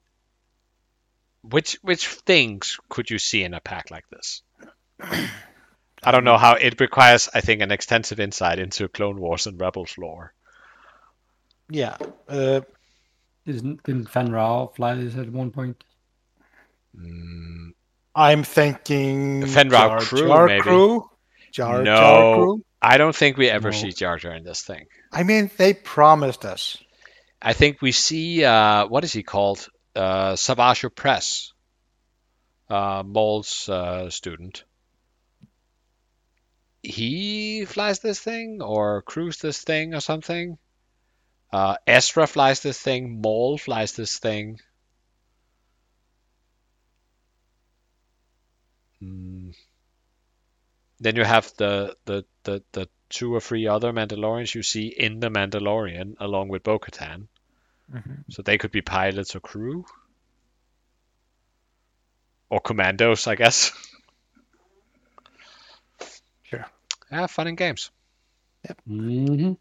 which which things could you see in a pack like this? I don't know how it requires. I think an extensive insight into Clone Wars and Rebels lore. Yeah. Uh, Isn't didn't Fenn Rau fly this at one point? I'm thinking Fenn Rau Jar crew, Jar maybe. crew. Jar No. Jar crew. I don't think we ever No. see Jar Jar in this thing. I mean, they promised us. I think we see uh, what is he called? Uh, Savage Opress, uh, Maul's uh, student. He flies this thing, or crews this thing, or something. Uh, Ezra flies this thing. Maul flies this thing. Hmm. Then you have the the the the two or three other Mandalorians you see in the Mandalorian along with Bo-Katan. So they could be pilots or crew. Or commandos, I guess. Sure. Yeah, fun and games. Yep. hmm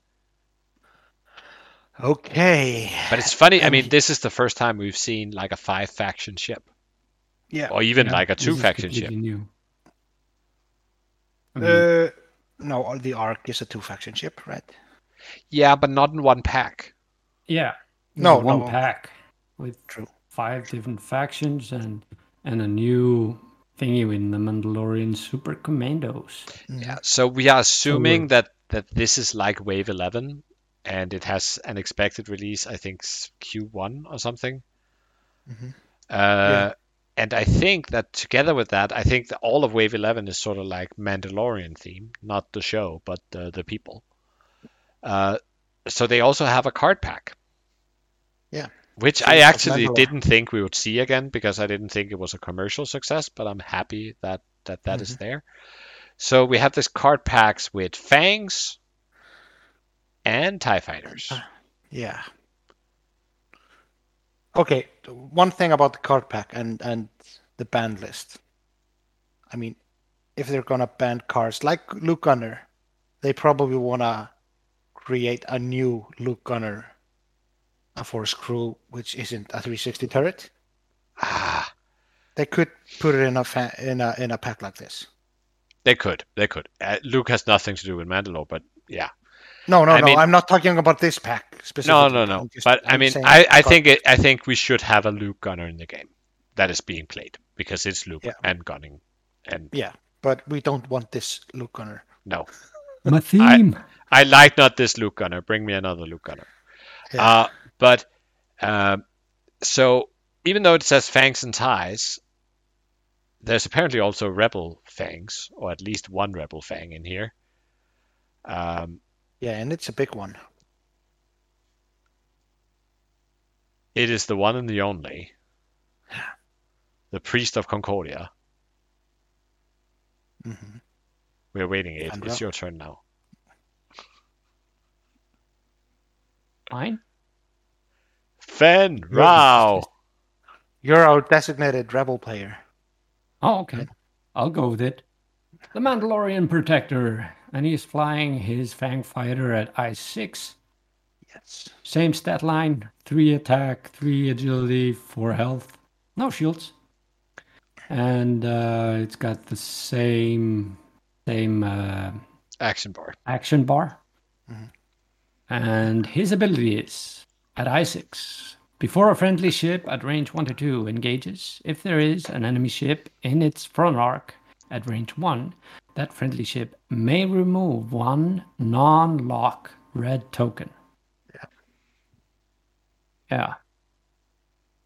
Okay. But it's funny, I mean, this is the first time we've seen like a five faction ship. Yeah. Or even Yeah, like a two faction ship. New. I mean, Uh, no, the Ark is a two faction ship, right? Yeah, but not in one pack. yeah. No, one no. pack with True. five different factions and and a new thingy in the Mandalorian Super Commandos. Yeah. So we are assuming we're- that that this is like Wave 11 and it has an expected release, I think Q1 or something. Mhm. Uh, And I think that together with that, I think that all of Wave 11 is sort of like Mandalorian theme, not the show, but the, the people. Uh, so they also have a card pack. Yeah. Which So I actually didn't think we would see again because I didn't think it was a commercial success, but I'm happy that that, that is there. So we have this card packs with fangs and TIE fighters. Yeah. Okay, one thing about the card pack and and the band list. I mean, if they're gonna ban cards like Luke Gunner, they probably wanna create a new Luke Gunner, a Force Crew, which isn't a 360 turret. Ah, They could put it in a fa- in a in a pack like this. they could, they could. Uh, Luke has nothing to do with Mandalore, but yeah. No, no, I no. mean- I'm not talking about this pack No, specifically. no, no. I'm just- But I I'm mean, I, I think it, I think we should have a Luke gunner in the game that is being played because it's Luke Yeah. and gunning, and Yeah, but we don't want this Luke Gunner. no, My theme. I like not this Luke gunner. Bring me another Luke gunner. Yeah. Uh, but um, so even though it says fangs and ties, there's apparently also rebel fangs, or at least one rebel fang in here. Um, Yeah, and it's a big one. it is the one and the only. The priest of Concordia. hmm We're waiting, Abe. And It's your turn now. Mine? Fenn Rau. You're our designated rebel player. Oh, okay. I'll go with it. The Mandalorian Protector, and he's flying his Fang Fighter at I-6. Yes. Same stat line, 3 attack, 3 agility, 4 health. No shields. And uh, it's got the same same uh, Action bar. action bar. Mhm. And his ability is at I6. Before a friendly ship at range 1 to 2 engages, if there is an enemy ship in its front arc at range 1, that friendly ship may remove one non lock red token. Yeah. Yeah.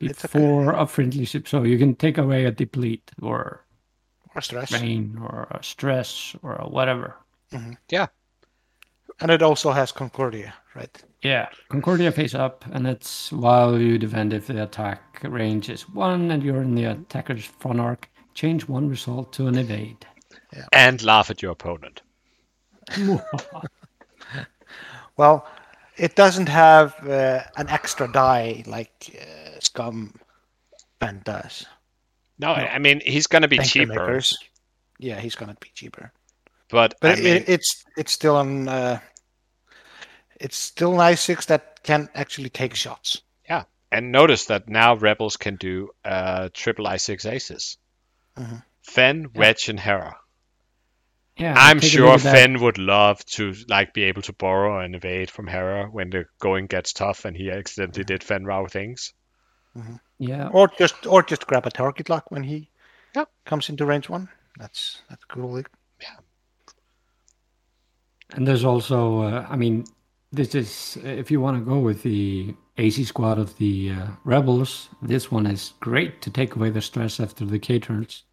It's okay. Before a friendly ship. So you can take away a deplete or Or stress. rain or a stress or a whatever. Mm-hmm. And it also has Concordia, right? Yeah, Concordia face up, and it's while you defend if the attack range is one and you're in the attacker's front arc, change one result to an evade. And laugh at your opponent. Well, it doesn't have uh, an extra die like uh, Scum Band does. No, I I mean he's gonna be Tanker cheaper, makers. Yeah, he's gonna be cheaper. but, But I it, it's it's still on. Uh, it's still an i6 that can actually take shots. Yeah, and notice that now rebels can do uh, triple I6 aces. Mhm. Fenn, Wedge, and Hera. Yeah, I'm sure look at that. Fenn would love to like be able to borrow and evade from Hera when the going gets tough and he accidentally did Fenn Rau things. Yeah, Or just or just grab a target lock when he Yeah. comes into range one. That's that's cool. Yeah. And there's also, uh, I mean, this is if you want to go with the AC squad of the uh, rebels, this one is great to take away the stress after the K turns.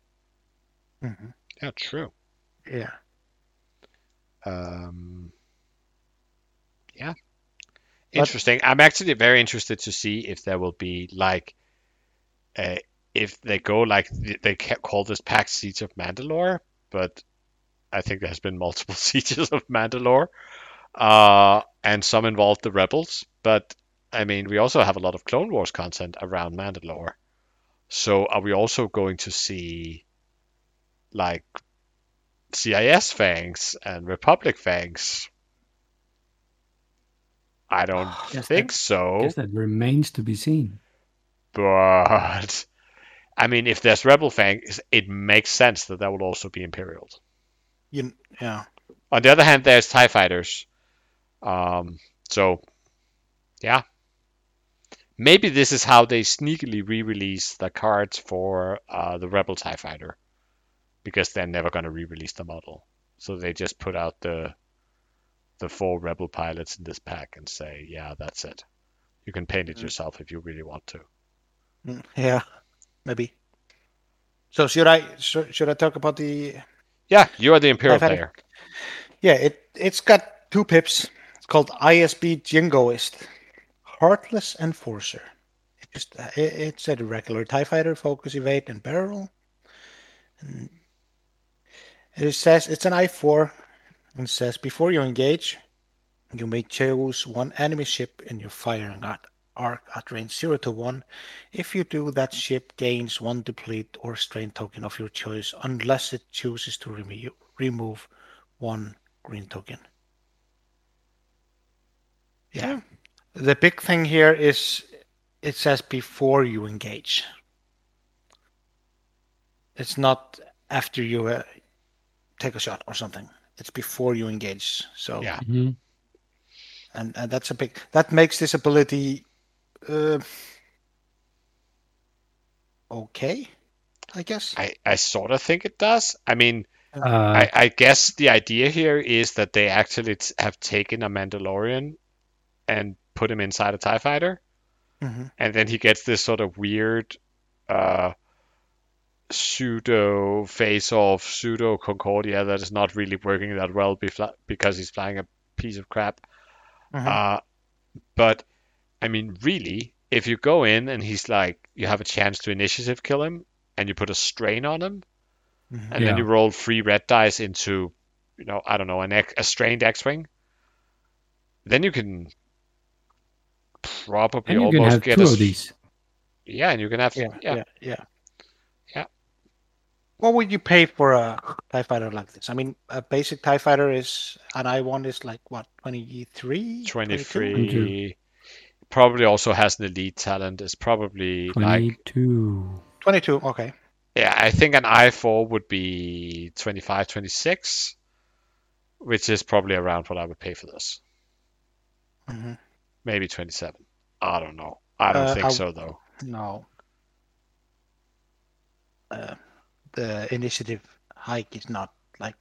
Yeah, true. Yeah. Um, yeah. But- Interesting. I'm actually very interested to see if there will be like, uh, if they go like they call this pack Siege of Mandalore, but I think there has been multiple sieges of Mandalore, uh, and some involved the rebels. But I mean, we also have a lot of Clone Wars content around Mandalore. So are we also going to see like CIS fangs and Republic fangs? I don't Yes, think that- so. guess that remains to be seen. But I mean, if there's Rebel fangs, it makes sense that that will also be Imperials. You, yeah. On the other hand, there's Tie Fighters. Um, so, yeah. Maybe this is how they sneakily re-release the cards for uh, the Rebel Tie Fighter, because they're never going to re-release the model. So they just put out the the four Rebel pilots in this pack and say, yeah, that's it. You can paint it yourself if you really want to. Mm, Yeah. Maybe. So should I should, should I talk about the Yeah, you are the Imperial player. Yeah, it it's got two pips. It's called ISB Jingoist, Heartless Enforcer. It just it, it's a regular Tie Fighter, focus, evade, and barrel. And it says it's an I4, and says before you engage, you may choose one enemy ship in your firing at arc at range zero to one. If you do, that ship gains one deplete or strain token of your choice, unless it chooses to remo- remove one green token. Yeah. The big thing here is it says before you engage. It's not after you uh, take a shot or something. It's before you engage. So Yeah. Mhm. and, and that's a big that makes this ability uh, okay, I guess. I, I sort of think it does. I mean, Uh, I, I guess the idea here is that they actually t- have taken a Mandalorian and put him inside a TIE fighter, Mhm. and then he gets this sort of weird uh, pseudo face off, pseudo Concordia that is not really working that well because he's flying a piece of crap. Mhm. Uh, but, I mean, really, if you go in and he's like, you have a chance to initiative kill him, and you put a strain on him, Mhm. and then you roll three red dice into, you know, I don't know, an X, a strained X-wing. Then you can probably and you can almost have get two a of these. Yeah, and you can have yeah, yeah. yeah, yeah, Yeah. What would you pay for a Tie Fighter like this? I mean, a basic Tie Fighter is an I one is like what 23? 23. Probably also has an elite talent. Is probably like 22. 22. Okay. yeah. I think an i4 would be 25, 26, which is probably around what I would pay for this. Mhm. Maybe 27. I don't know. I don't Uh, think I- so though. No. Uh, the initiative hike is not like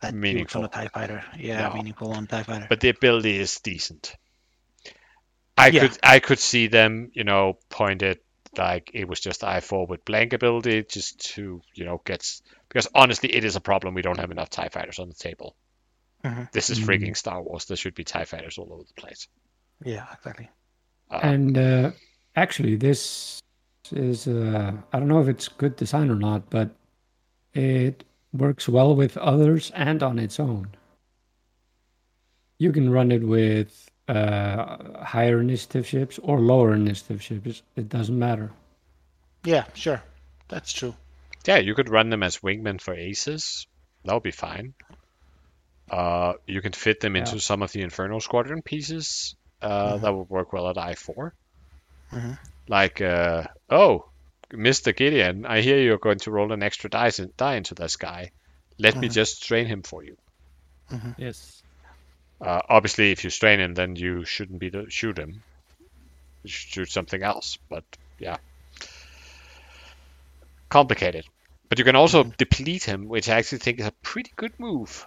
that huge Meaningful. on a Tie Fighter. Yeah, No. meaningful on Tie Fighter. but the ability is decent. I Yeah. could I could see them, you know, point it like it was just I4 with blank ability just to, you know, get because honestly it is a problem we don't have enough TIE fighters on the table. Mhm. This is Mhm. freaking Star Wars. There should be TIE fighters all over the place. yeah, exactly. Uh, And uh, actually, this is uh, I don't know if it's good design or not, but it works well with others and on its own. You can run it with uh, higher initiative ships or lower initiative ships. It doesn't matter. Yeah, sure. That's true. yeah, you could run them as wingmen for aces. That would be fine. Uh, you can fit them into some of the Inferno Squadron pieces. Uh, That would work well at I4. Mhm. Like, uh, oh, Mr. Gideon, I hear you're going to roll an extra dice in, die into this guy. Let me just strain him for you. Yes. Uh, obviously, if you strain him, then you shouldn't be to shoot him. You should shoot something else. But yeah, complicated. But you can also deplete him, which I actually think is a pretty good move.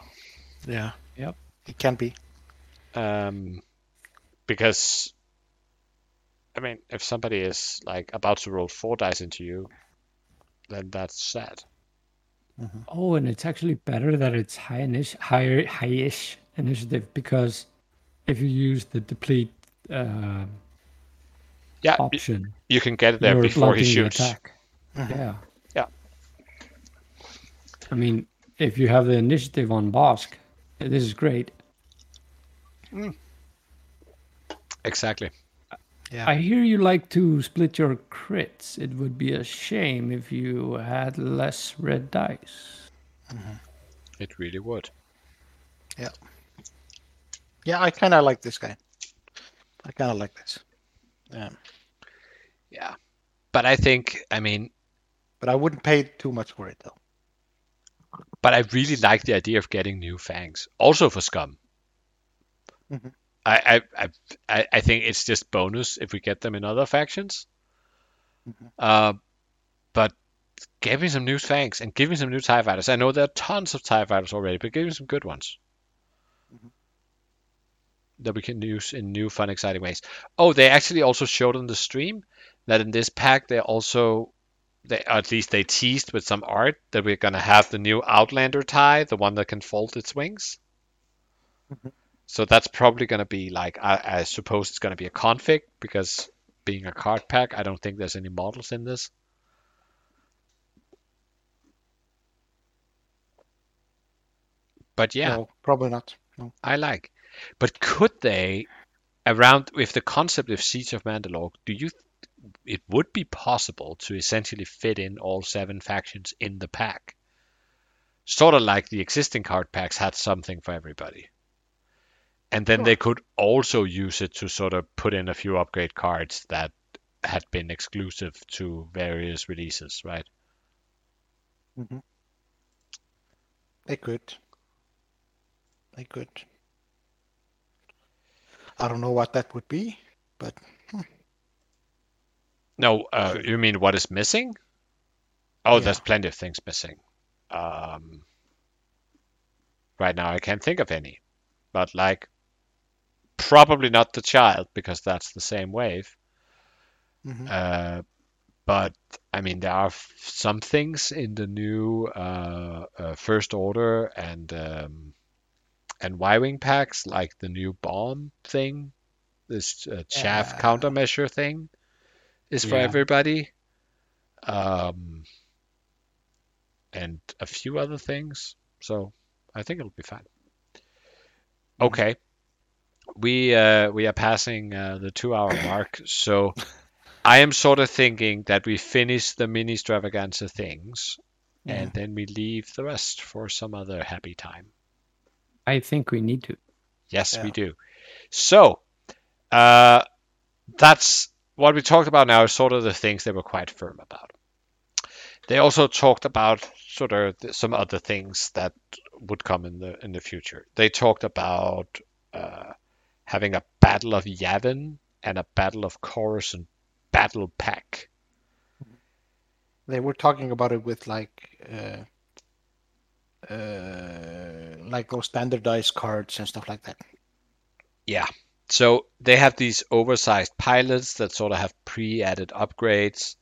Yeah. Yep. It can be. Um, because I mean, if somebody is like about to roll four dice into you, then that's sad. Mm-hmm. Oh, and it's actually better that it's high initi- higher high-ish initiative because if you use the deplete uh, Yeah, y- option, you can get there before he blocking the shoots. attack. Mm-hmm. Yeah. Yeah. I mean, if you have the initiative on Bossk, this is great. Mm. Exactly. Yeah. I hear you like to split your crits. It would be a shame if you had less red dice. It really would. Yeah. Yeah, I kind of like this guy. I kind of like this. Yeah. Yeah. But I think, I mean, But I wouldn't pay too much for it though. but I really like the idea of getting new fangs, also for Scum. Mhm. I, I, I, I, think it's just bonus if we get them in other factions. Mm-hmm. Uh, but give me some new fangs and give me some new TIE fighters. I know there are tons of TIE fighters already, but give me some good ones. Mm-hmm. That we can use in new, fun, exciting ways. Oh, they actually also showed on the stream that in this pack they also they at least they teased with some art that we're gonna have the new Outlander tie, the one that can fold its wings. Mm-hmm. So that's probably gonna be like I, I suppose it's gonna be a config because being a card pack, I don't think there's any models in this. But yeah, No, probably not. No. I like. But could they, around with the concept of Siege of Mandalore, do you? It would be possible to essentially fit in all seven factions in the pack, sort of like the existing card packs had something for everybody. And then they could also use it to sort of put in a few upgrade cards that had been exclusive to various releases, right? They could. They could. I don't know what that would be, but No, uh, you mean what is missing? Oh, Yeah. there's plenty of things missing. Um, right now, I can't think of any, but like probably not the child because that's the same wave. Mhm. Uh, but I mean, there are f- some things in the new uh, uh, First Order and um, and Y-wing packs, like the new bomb thing, this uh, chaff Yeah. countermeasure thing, is for Yeah. everybody. Um, and a few other things. So I think it'll be fine. Okay. We uh, we are passing uh, the two hour mark, so I am sort of thinking that we finish the mini extravaganza things, and then we leave the rest for some other happy time. I think we need to. Yes, we do. So, uh, that's what we talked about now. Is sort of the things they were quite firm about. They also talked about sort of some other things that would come in the in the future. They talked about uh, having a battle of Yavin and a battle of Coruscant battle pack. they were talking about it with like uh, uh, like those standardized cards and stuff like that. Yeah. So they have these oversized pilots that sort of have pre-added upgrades,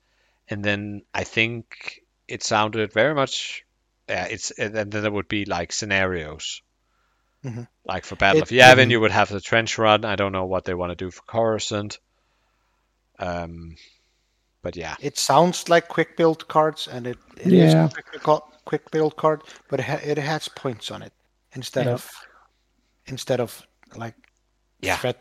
and then I think it sounded very much. Yeah, it's and then there would be like scenarios. Mhm. Like for Battle of It- Yavin, you would have the trench run. I don't know what they want to do for Coruscant. Um, but yeah, It sounds like quick build cards, and it, it is Yeah. a quick, quick build card, but it, ha- it has points on it instead Yeah. of instead of like Yeah. threat.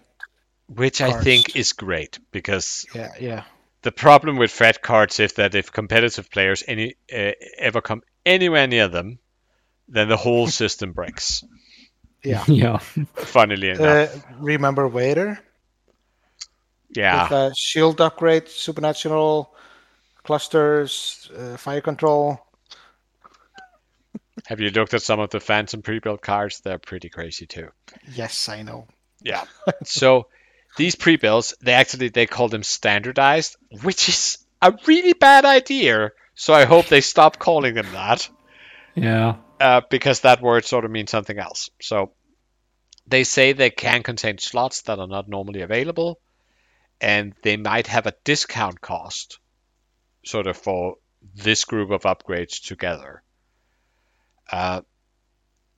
which I think is great because Yeah, yeah, the problem with threat cards is that if competitive players any uh, ever come anywhere near them, then the whole system breaks. Yeah. yeah. Funnily enough, Uh, remember Vader yeah. with uh, shield upgrade, supernatural clusters, uh, fire control. Have you looked at some of the Phantom pre-built cards? They're pretty crazy too. Yes, I know. Yeah. so these pre-builds, they actually they call them standardized, which is a really bad idea. So I hope they stop calling them that. Yeah. Uh, because that word sort of means something else. So they say they can contain slots that are not normally available, and they might have a discount cost, sort of for this group of upgrades together. Uh,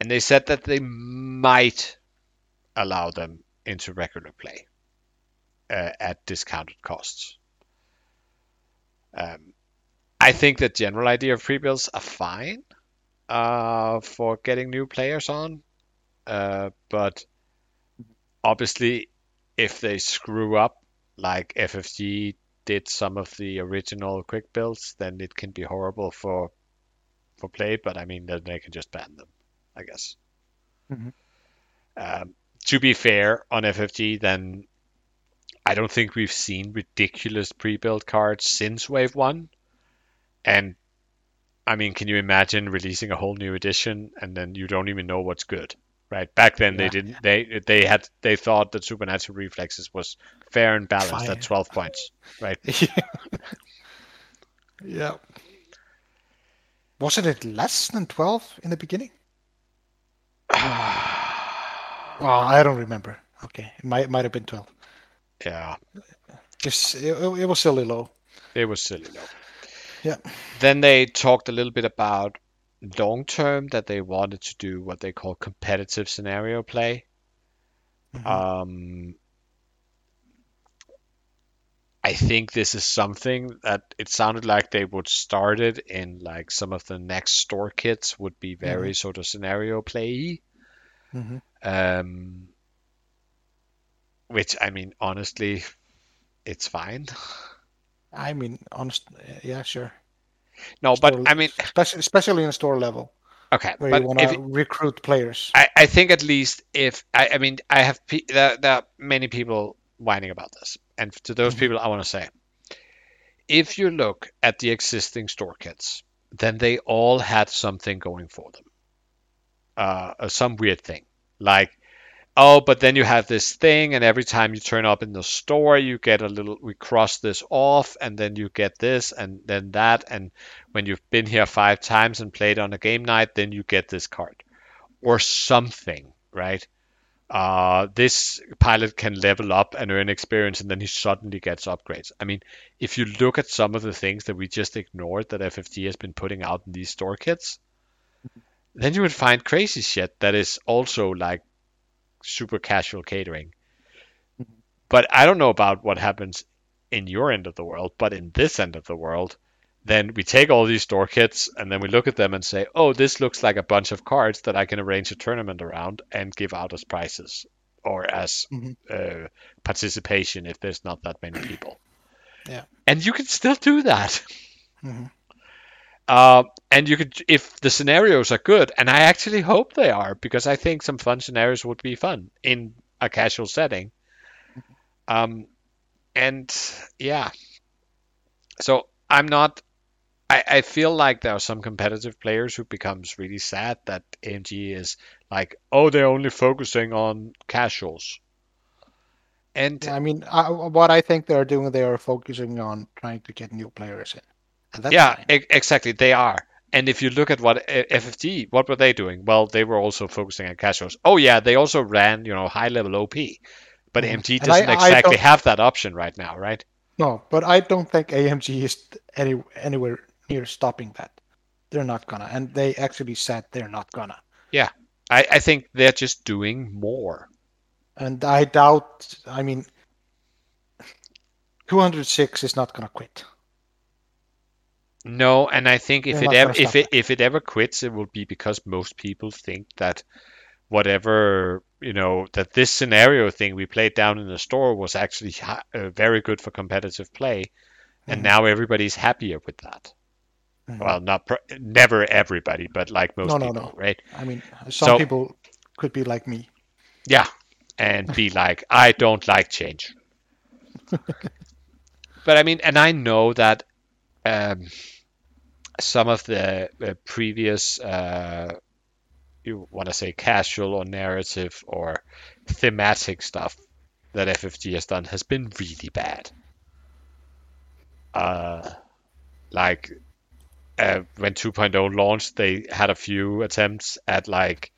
and they said that they might allow them into regular play uh, at discounted costs. Um, I think the general idea of pre-builds are fine. Uh, for getting new players on. Uh, but obviously, if they screw up, like FFG did some of the original quick builds, then it can be horrible for for play. But I mean, then they can just ban them, I guess. Mhm. Um, to be fair, on FFG, then I don't think we've seen ridiculous pre-built cards since Wave One, and I mean, can you imagine releasing a whole new edition and then you don't even know what's good, right? Back then they didn't. They they had they thought that supernatural reflexes was fair and balanced Fire. at 12 points, right? yeah. Wasn't it less than 12 in the beginning? Oh, I don't remember. Okay, it might, it might have been 12. Yeah, Just, it, it was silly low. it was silly low. Yeah. Then they talked a little bit about long term that they wanted to do what they call competitive scenario play. Mhm. Um, I think this is something that it sounded like they would start it in like some of the next store kits would be very sort of scenario play Mhm. um, which I mean honestly it's fine I mean, honest, yeah, sure. no but I mean especially, especially in a store level okay where but you want to recruit players. I, I think at least if I, I mean I have pe- there, there are many people whining about this, and to those people I want to say, if you look at the existing store kits, then they all had something going for them, uh, uh, some weird thing like. Oh, but then you have this thing, and every time you turn up in the store, you get a little. We cross this off, and then you get this, and then that, and when you've been here five times and played on a game night, then you get this card or something, right? Uh, this pilot can level up and earn experience, and then he suddenly gets upgrades. I mean, if you look at some of the things that we just ignored that FFG has been putting out in these store kits, then you would find crazy shit that is also like super casual catering. But I don't know about what happens in your end of the world, but in this end of the world, then we take all these store kits and then we look at them and say, oh, this looks like a bunch of cards that I can arrange a tournament around and give out as prizes or as Mhm. uh, participation if there's not that many people. Yeah. And you can still do that. Mhm. Uh, and you could, if the scenarios are good, and I actually hope they are, because I think some fun scenarios would be fun in a casual setting. Um, and yeah, so I'm not. I, I feel like there are some competitive players who becomes really sad that AMG is like, oh, they're only focusing on casuals. And Yeah, I mean, I, what I think they're doing, they are focusing on trying to get new players in. Yeah, e- exactly, they are. And if you look at what FFG, what were they doing? Well, they were also focusing on cash flows. Oh yeah, they also ran, you know, high level OP. But. Mm. AMG doesn't I- I exactly don't- have that option right now, right? No, but I don't think AMG is any anywhere near stopping that. They're not gonna, and they actually said they're not gonna. Yeah, I, I think they're just doing more. And I doubt. I mean, 206 is not gonna quit. No, and I think if They're it ever if it if it ever quits, it will be because most people think that whatever you know that this scenario thing we played down in the store was actually ha- uh, very good for competitive play, and Mhm. now everybody's happier with that. Mhm. Well, not pr- never everybody, but like most No, no, people, no. right? I mean, some So- people could be like me. Yeah, and be like, I don't like change. but I mean, and I know that um, some of the, the previous, uh, you want to say casual or narrative or thematic stuff that FFG has done has been really bad. Uh, like uh, when 2.0 launched, they had a few attempts at like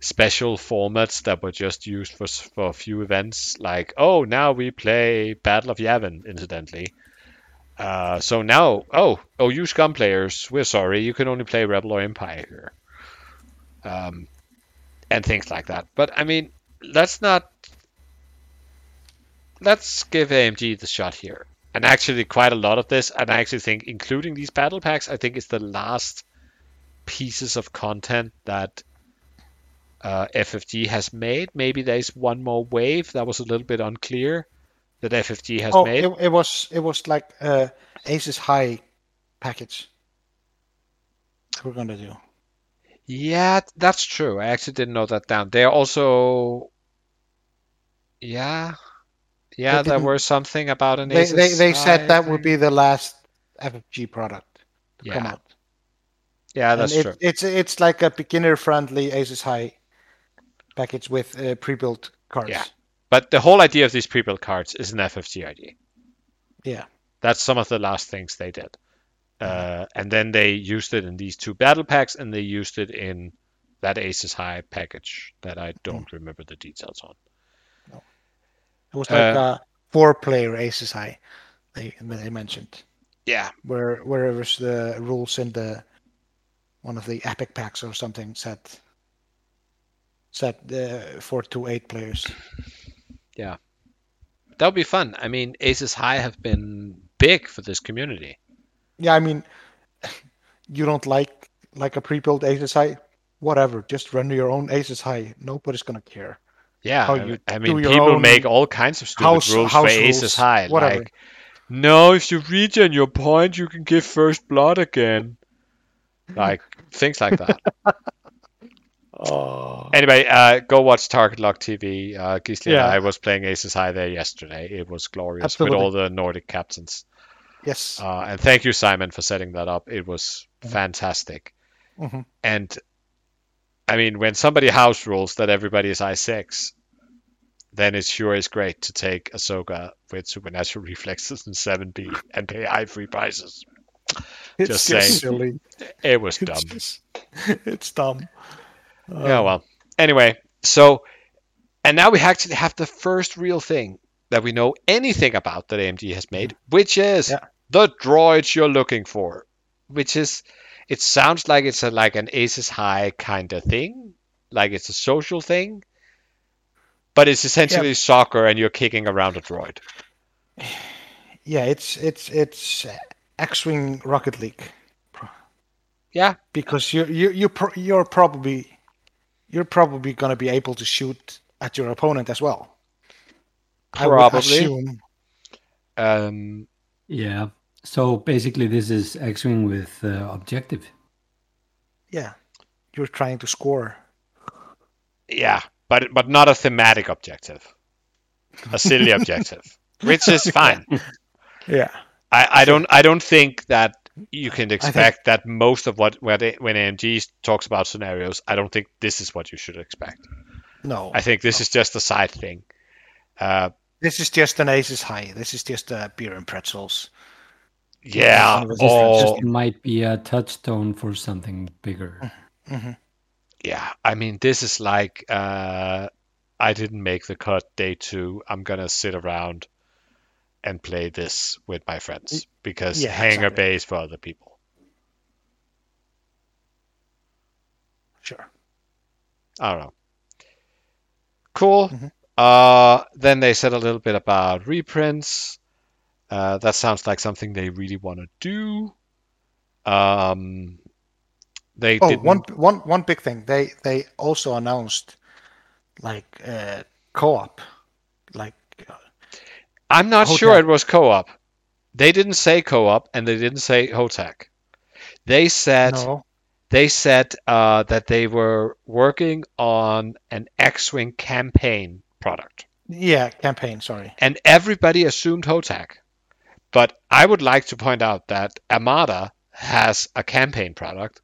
special formats that were just used for for a few events. Like, oh, now we play Battle of Yavin, incidentally. Uh, so now, oh, oh, you scum players, we're sorry, you can only play Rebel or Empire here. Um, and things like that. But I mean, let's not. Let's give AMG the shot here. And actually, quite a lot of this, and I actually think, including these battle packs, I think is the last pieces of content that uh, FFG has made. Maybe there's one more wave that was a little bit unclear that FFG has oh, made. it, it was it was like uh, Aces High package. We're gonna do. Yeah, that's true. I actually didn't know that down. They're also, yeah, yeah. There were something about an They Asus they, they said that would be the last FFG product to come Yeah. out. Yeah, that's it- true. It's it's like a beginner friendly Aces High package with uh, pre-built cards. Yeah. But the whole idea of these pre-built cards is an FFG idea. Yeah. That's some of the last things they did. Mm-hmm. Uh, and then they used it in these two battle packs, and they used it in that Aces High package that I don't Mm. remember the details on. It was like Uh, a four-player Aces High. They they mentioned Yeah, where where it was the rules in the one of the epic packs or something set set uh, four to eight players. That would be fun. I mean, Aces High have been big for this community. Yeah, I mean, you don't like like a pre-built Aces High, whatever. Just run your own Aces High. Nobody's gonna care. Yeah, I- mean, people make all kinds of stupid house- rules for house Aces High. whatever. Like, no, if you regen your point, you can give first blood again. Like things like that. Oh, Anyway, uh, go watch Target Lock TV. Uh, Gisli Yeah. and I was playing Aces High there yesterday. It was glorious Absolutely. with all the Nordic captains. yes. Uh, and thank you, Simon, for setting that up. It was fantastic. Mhm. And I mean, when somebody house rules that everybody is I6, then it sure is great to take Ahsoka with supernatural reflexes and 7B and pay high free prices. it's just just saying. silly. It was It's dumb. just- it's dumb. Yeah, um, well. Anyway, so and now we actually have the first real thing that we know anything about that AMG has made, which is Yeah. the droids you're looking for. Which is it sounds like it's a, like an Aces High kind of thing, like it's a social thing, but it's essentially soccer and you're kicking around a droid. Yeah, it's it's it's X-wing Rocket League Yeah, because you you you you're probably you're probably going to be able to shoot at your opponent as well. I would Probably. assume. um, Yeah. So basically, this is X-wing with uh, objective. Yeah, you're trying to score. yeah, but but not a thematic objective, a silly objective, which is fine. Yeah, I, I don't I don't think that you can expect that most of what when they- AMG talks about scenarios, I don't think this is what you should expect. no, I think this is just a side thing. Uh, this is just an aces high. This is just uh, beer and pretzels. yeah, This or just might be a touchstone for something bigger. yeah. I mean, this is like uh, I didn't make the cut day two. I'm gonna sit around and play this with my friends because yeah, hangar exactly. base for other people. Sure. I don't know. Cool. Mhm. Uh, then they said a little bit about reprints. Uh, that sounds like something they really want to do. Um, they Oh, didn't. one one one big thing. They they also announced like uh, co-op, like I'm not sure it was co-op. They didn't say co-op, and they didn't say HotAC. They said no, they said uh, that they were working on an X-wing campaign product. yeah, campaign. Sorry. and everybody assumed HotAC. But I would like to point out that Armada has a campaign product,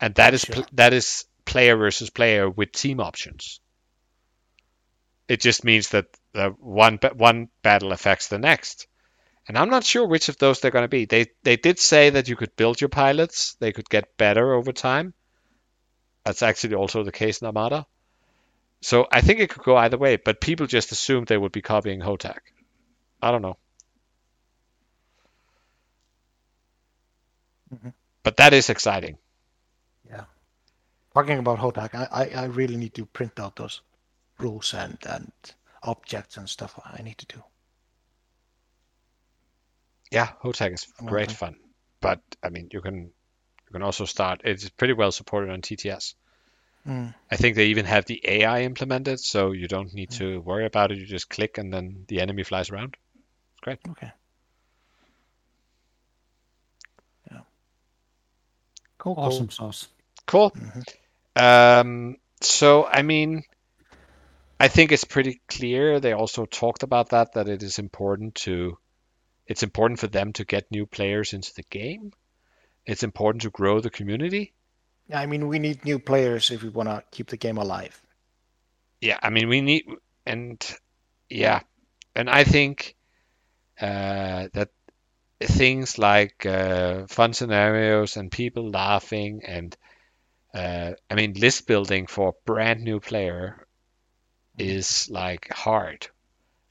and that is pl- Sure. that is player versus player with team options. It just means that the one one battle affects the next, and I'm not sure which of those they're going to be. They they did say that you could build your pilots; they could get better over time. That's actually also the case in Armada. So I think it could go either way, but people just assumed they would be copying HotAC. I don't know. Mhm. But that is exciting. Yeah. Talking about HotAC, I, I I really need to print out those rules and and objects and stuff. I need to do. Yeah, HotAC is Okay. great fun. But I mean, you can You can also start. It's pretty well supported on TTS. Mm. I think they even have the AI implemented, so you don't need to worry about it. You just click and then the enemy flies around. It's great. Okay. Yeah. Cool. cool. Awesome sauce. Cool. Um, so, I mean, I think it's pretty clear. They also talked about that, that it is important to, it's important for them to get new players into the game. It's important to grow the community. I mean, we need new players if we want to keep the game alive. Yeah, I mean, we need, and yeah, and I think uh, that things like uh, fun scenarios and people laughing and uh, I mean, list building for a brand new player is like hard,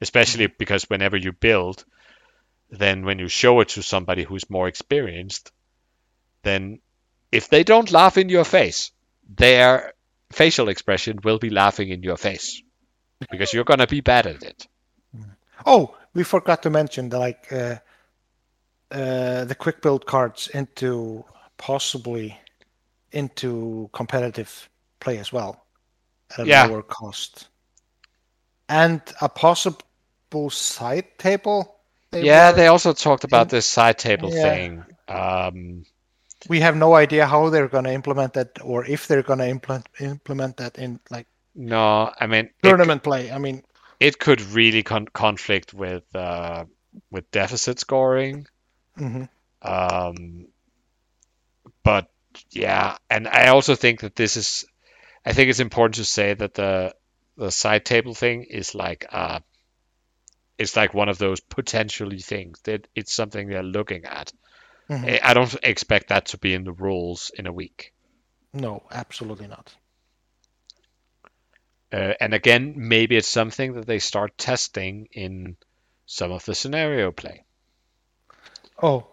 especially because whenever you build, then when you show it to somebody who's more experienced, then if they don't laugh in your face, their facial expression will be laughing in your face because you're gonna be bad at it. Oh, we forgot to mention that like uh, uh, the quick build cards into possibly into competitive play as well at a Yeah. lower cost, and a possible side table. they Yeah, were- they also talked about this side table Yeah. thing. Um, we have no idea how they're going to implement that or if they're going to implement implement that in like no, I mean, it, tournament play. I mean, it could really con- conflict with uh, with deficit scoring. Mm-hmm. Um, but yeah, and I also think that this is, I think it's important to say that the the side table thing is like uh, it's like one of those potentially things that it's something they're looking at. Mhm. I don't expect that to be in the rules in a week. no, absolutely not. Uh, and again, maybe it's something that they start testing in some of the scenario play. Oh,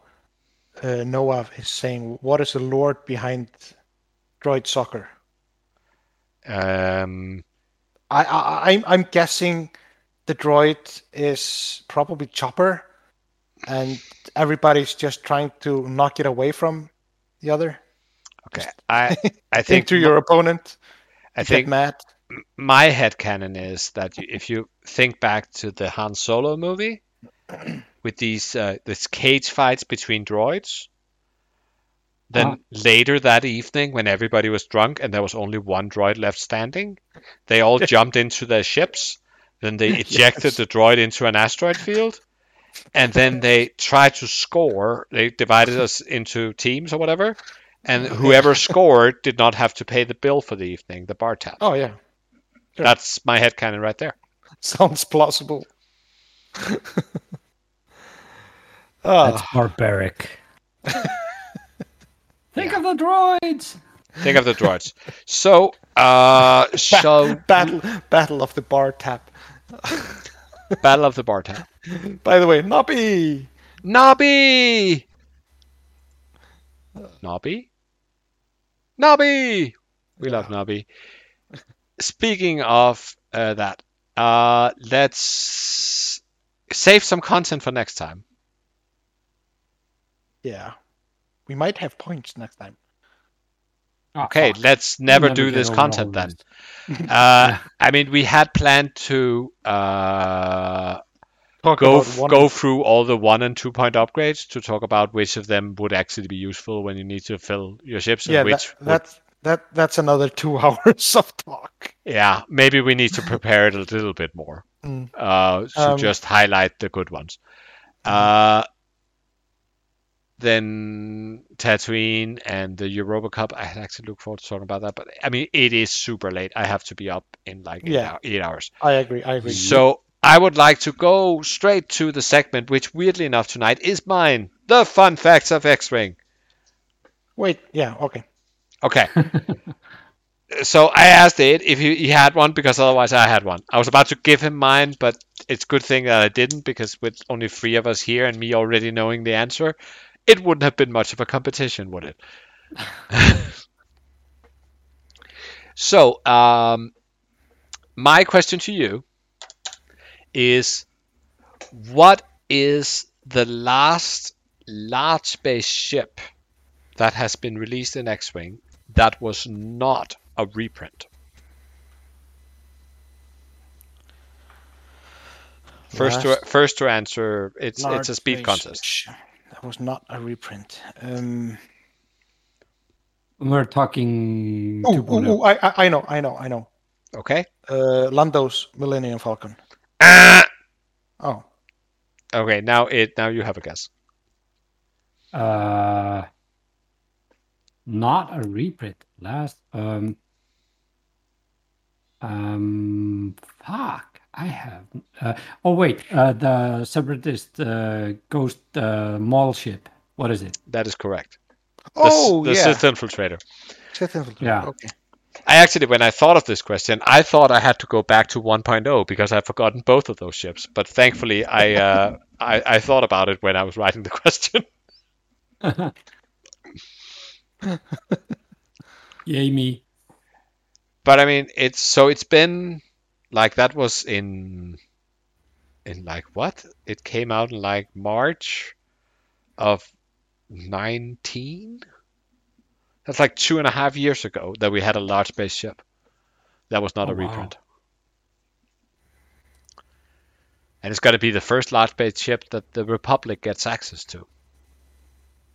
uh, Noah is saying, what is the lore behind Droid Soccer? Um, I, I I'm I'm guessing the droid is probably Chopper, and everybody's just trying to knock it away from the other. okay, I I think into your opponent. I think Matt. my head headcanon is that if you think back to the Han Solo movie with these uh, this cage fights between droids, then Ah. later that evening when everybody was drunk and there was only one droid left standing, they all jumped into their ships. Then they ejected the droid into an asteroid field, and then they tried to score. They divided us into teams or whatever, and whoever scored did not have to pay the bill for the evening, the bar tab. Oh yeah, Sure. That's my head headcanon right there. sounds plausible. That's Ah, barbaric. Think of the droids. Think of the droids. So, uh, so battle battle of the bar tap. Battle of the Bar tap. By the way, Nobby. Nobby! Nobby? Nobby! We love Nobby. Speaking of uh, that, uh, let's save some content for next time. Yeah, we might have points next time. Oh, Okay, fuck. let's never, never do this content then. Uh, I mean, we had planned to uh, Talk go about one. go through all the one and two point upgrades to talk about which of them would actually be useful when you need to fill your ships and yeah, which that, would that that that's another two hours of talk. Yeah, maybe we need to prepare it a little bit more Mm. uh, to Um, just highlight the good ones. Uh, then Tatooine and the Europa Cup. I actually look forward to talking about that, but I mean, it is super late. I have to be up in like eight, Yeah. hou- eight hours. I agree. I agree. So I would like to go straight to the segment, which weirdly enough tonight is mine. The fun facts of X-Wing. Wait, yeah, okay. Okay. so I asked Ed if he, he had one because otherwise I had one. I was about to give him mine, but it's a good thing that I didn't because with only three of us here and me already knowing the answer, it wouldn't have been much of a competition, would it? so, um, my question to you is what is the last large space ship that has been released in X-wing that was not a reprint? First to first to answer, it's it's a speed contest. Was not a reprint. Um, We're talking. oh, 2.0. I, I, I know, I know, I know. Okay. Uh, Lando's Millennium Falcon. Ah! Oh, Okay. Now it now you have a guess. Uh, not a reprint. Last. Um. Um. Fuck. I have. Uh, oh wait. Uh, the separatist uh, ghost uh, Maul ship. What is it? That is correct. The, s- oh the yeah. Sith infiltrator. Sith Infiltrator. Yeah. Okay. I actually, when I thought of this question, I thought I had to go back to 1.0 because I've forgotten both of those ships. But thankfully, I uh, I, I thought about it when I was writing the question. Yay me. But I mean, it's so it's been like that was in in like what? It came out in like March of 19. That's like two and a half years ago that we had a large spaceship. That was not Oh, a wow. reprint. And it's going to be the first large spaceship that the Republic gets access to.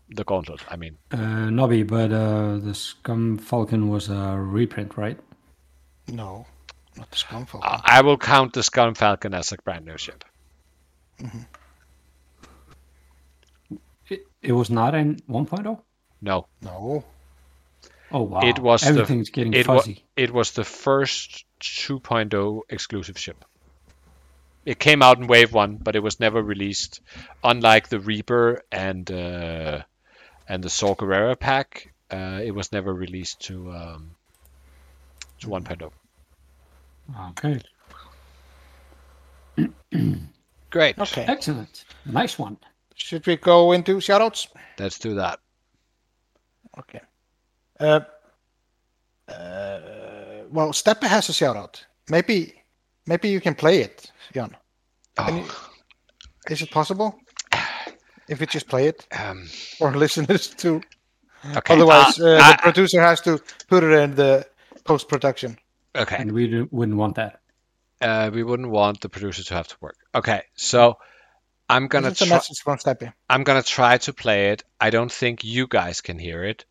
The Gauntlet, I mean. Uh, Nobby, but uh, the Scum Falcon was a reprint, right? No, not the Scum Falcon. I I will count the Scum Falcon as a brand new ship. It, it was not in 1.0. No, no. Oh wow! It was the- everything's getting it, wa- fuzzy. it was the first 2.0 exclusive ship. It came out in Wave 1, but it was never released. Unlike the Reaper and uh, and the Saw Gerrera pack, uh, it was never released to um, to 1.0. Okay, Great. Okay. excellent, nice one. Should we go into shoutouts? Let's do that. Okay. Uh, uh, well, Steppe has a shoutout. Maybe, maybe you can play it, Jan. Can you- Oh, Is it possible? If we just play it um, for listeners too. okay. Otherwise, uh, uh, uh, the producer has to put it in the post production. Okay. And we do- wouldn't want that. Uh, we wouldn't want the producer to have to work. Okay, so I'm gonna It's a try. message from Steppe. I'm gonna try to play it. I don't think you guys can hear it.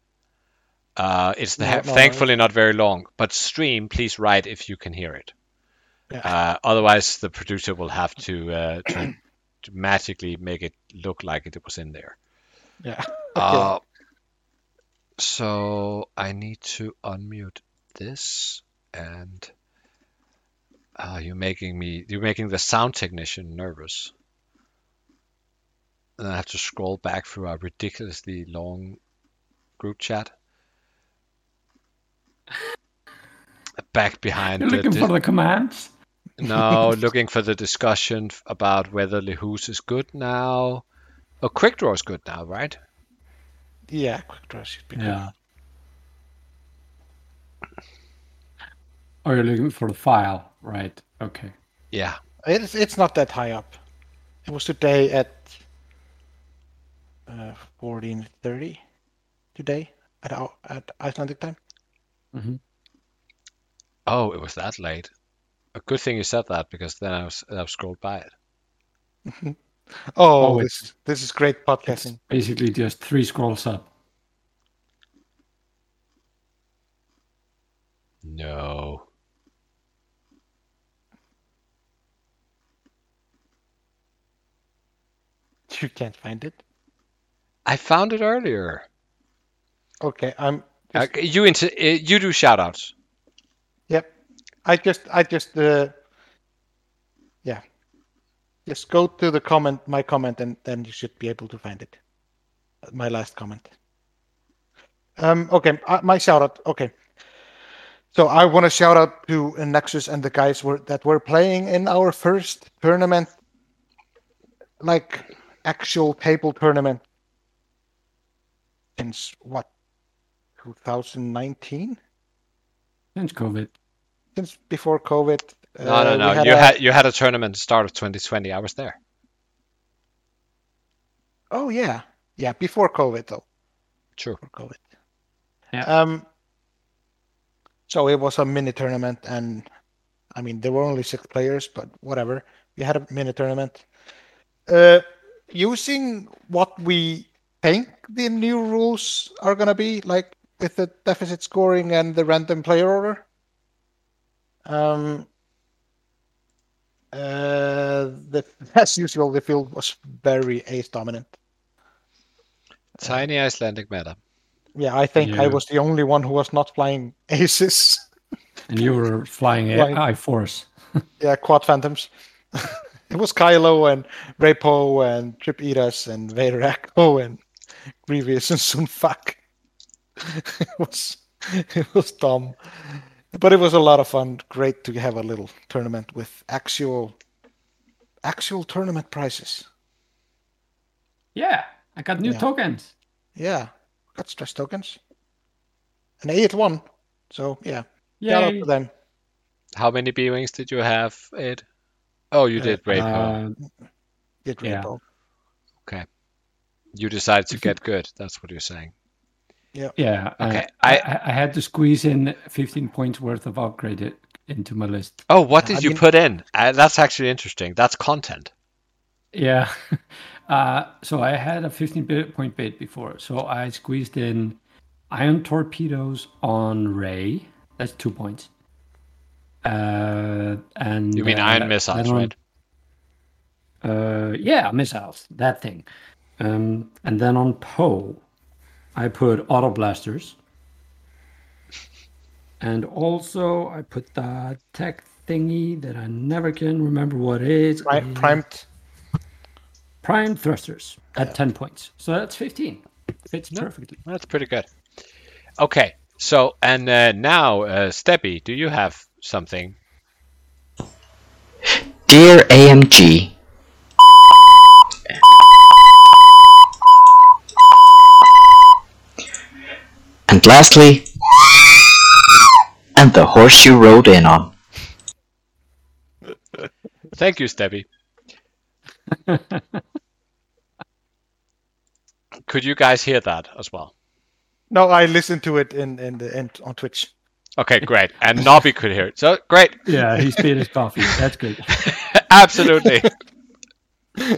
Uh, it's the, No, no, thankfully not very long. But stream, please write if you can hear it. Yeah. Uh, otherwise, the producer will have to, uh, to, to magically make it look like it was in there. Yeah. Uh, so I need to unmute this, and uh, you're making me you're making the sound technician nervous. And I have to scroll back through our ridiculously long group chat. Back behind You're the looking di- for the commands. no, looking for the discussion about whether Lehus is good now. Oh, Quick Draw is good now, right? Yeah, quick draw should be good. Oh, you're looking for the file, right? Okay. Yeah. It's it's not that high up. It was today at uh, fourteen thirty. Today at at Icelandic time. Mm-hmm. Oh, it was that late. A good thing you said that because then I was I've scrolled by it. Oh, Oh, this this is great podcasting. Basically, just three scrolls up. No. You can't find it. I found it earlier. Okay, I'm. Uh, you into uh, you do shout outs. yep. I just I just uh, yeah. Just go to the comment, my comment, and then you should be able to find it. My last comment. Um. Okay, uh, my shout out. Okay. So I want to shout out to Nexus and the guys were, that were playing in our first tournament, like actual table tournament since what 2019 Since COVID. since before COVID. No, no, uh, we no. had you a- had you had a tournament start of 2020. I was there. Oh yeah, yeah. Before COVID though. True. for COVID. Yeah. Um. So it was a mini tournament, and I mean there were only six players, but whatever. We had a mini tournament. Uh, using what we think the new rules are gonna be, like with the deficit scoring and the random player order. Um. Uh, the as usual, the field was very ace dominant. Tiny Icelandic meta. Yeah, I think I was the only one who was not flying aces. And you were flying Flying. AI Force. yeah, quad phantoms. It was Kylo and Rapo and Trip Eras and Vader Echo oh, and Grievous and Sun Fac. it was it was dumb. But it was a lot of fun. Great to have a little tournament with actual actual tournament prizes. Yeah, I got new Yeah. tokens. Yeah. Got stress tokens. An A at one. So yeah. Yeah. out Yay. to them. How many B wings did you have, Ed? Oh, you Uh, did Rapo. Uh, Did Yeah. Rainbow. you decided to get good. That's what you're saying. yeah. Yeah. Okay, I, I- I I had to squeeze in 15 points worth of upgrade into my list. Oh, what I did you mean- put in? Uh, that's actually interesting. That's content. Yeah. Uh, so I had a 15 bit point bid before. So I squeezed in ion torpedoes on Rey. That's two points. Uh, and You mean uh, ion missiles, right? Uh, yeah, missiles, that thing. Um, and then on Poe, I put auto blasters. And also, I put that tech thingy that I never can remember what it is. Pri- It- primed. prime thrusters at 10 points. So that's 15. Fits perfectly. That's pretty good. Okay, so and uh, now, uh, Steppy, do you have something? Dear AMG, and lastly, and the horse you rode in on. Thank you, Steppy. Could you guys hear that as well? No, I listened to it in in the in, on Twitch. Okay, great. And Nobby could hear it. So great. Yeah, he spit his coffee. That's good. Absolutely.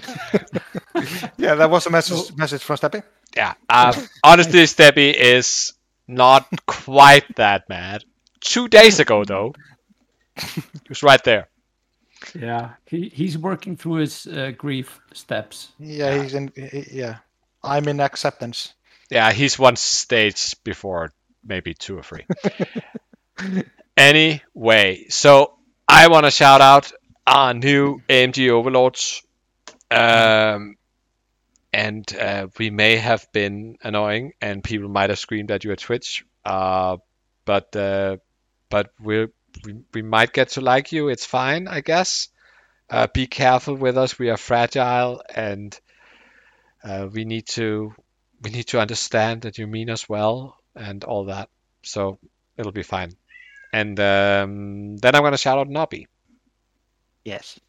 Yeah, that was a message message from Steppy. Yeah. Uh, honestly, Steppy is not quite that mad. Two days ago, though, he was right there. Yeah, he, he's working through his uh, grief steps. Yeah, he's in. he- Yeah, I'm in acceptance. Yeah, he's one stage before maybe two or three. anyway, so I want to shout out our new AMG Overlords. Um, and uh, we may have been annoying, and people might have screamed at you at Twitch. Uh, but uh, but we we might get to like you. It's fine, I guess. Uh, be careful with us. We are fragile, and uh, we need to we need to understand that you mean us well and all that. So it'll be fine. And um, then I'm gonna shout out Nobby. Yes.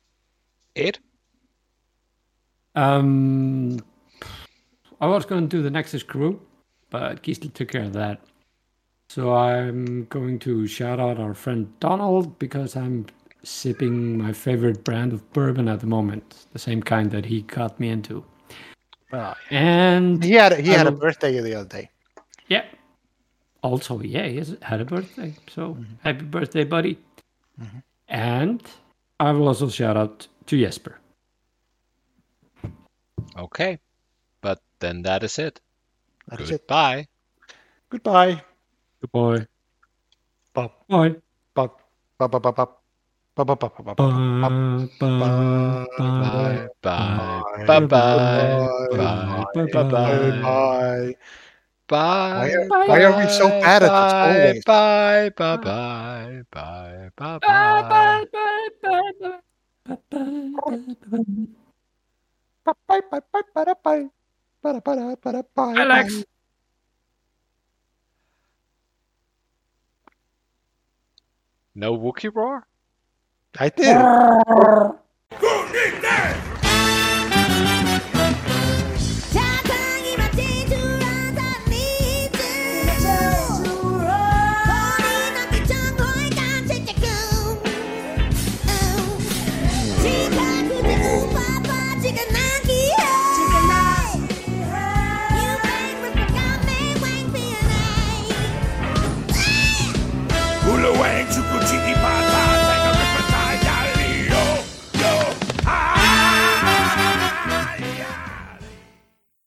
It. Um, I was going to do the Nexus crew, but Gisli took care of that. So I'm going to shout out our friend Donald because I'm sipping my favorite brand of bourbon at the moment, the same kind that he got me into. Oh, And He had he I had a birthday the other day. Yeah. Also, yeah, he has had a birthday. So happy birthday, buddy. And I will also shout out to Jesper. Okay. But then that is it. That is it. Goodbye. Goodbye. Goodbye. Bop Bye. bop bop bop bop bop. Bop, bop, bop, bop, bop, Bye. bop. Bye. Bye. Bye. Bye. Bye. Bye. Bye. Bye. Bye. Bye. Bye. Bye. Why are- why are we so bad at this always? Bye. Bye. Bye. Bye. Bye. Bye. Bye. Bye. Bye. Bye. Bye. Bye. Bye. Bye. Bye, bye, bye, bye, bye, bye. Bye, bye, bye, bye, Alex. bye. No Wookiee roar? I did. Who did that?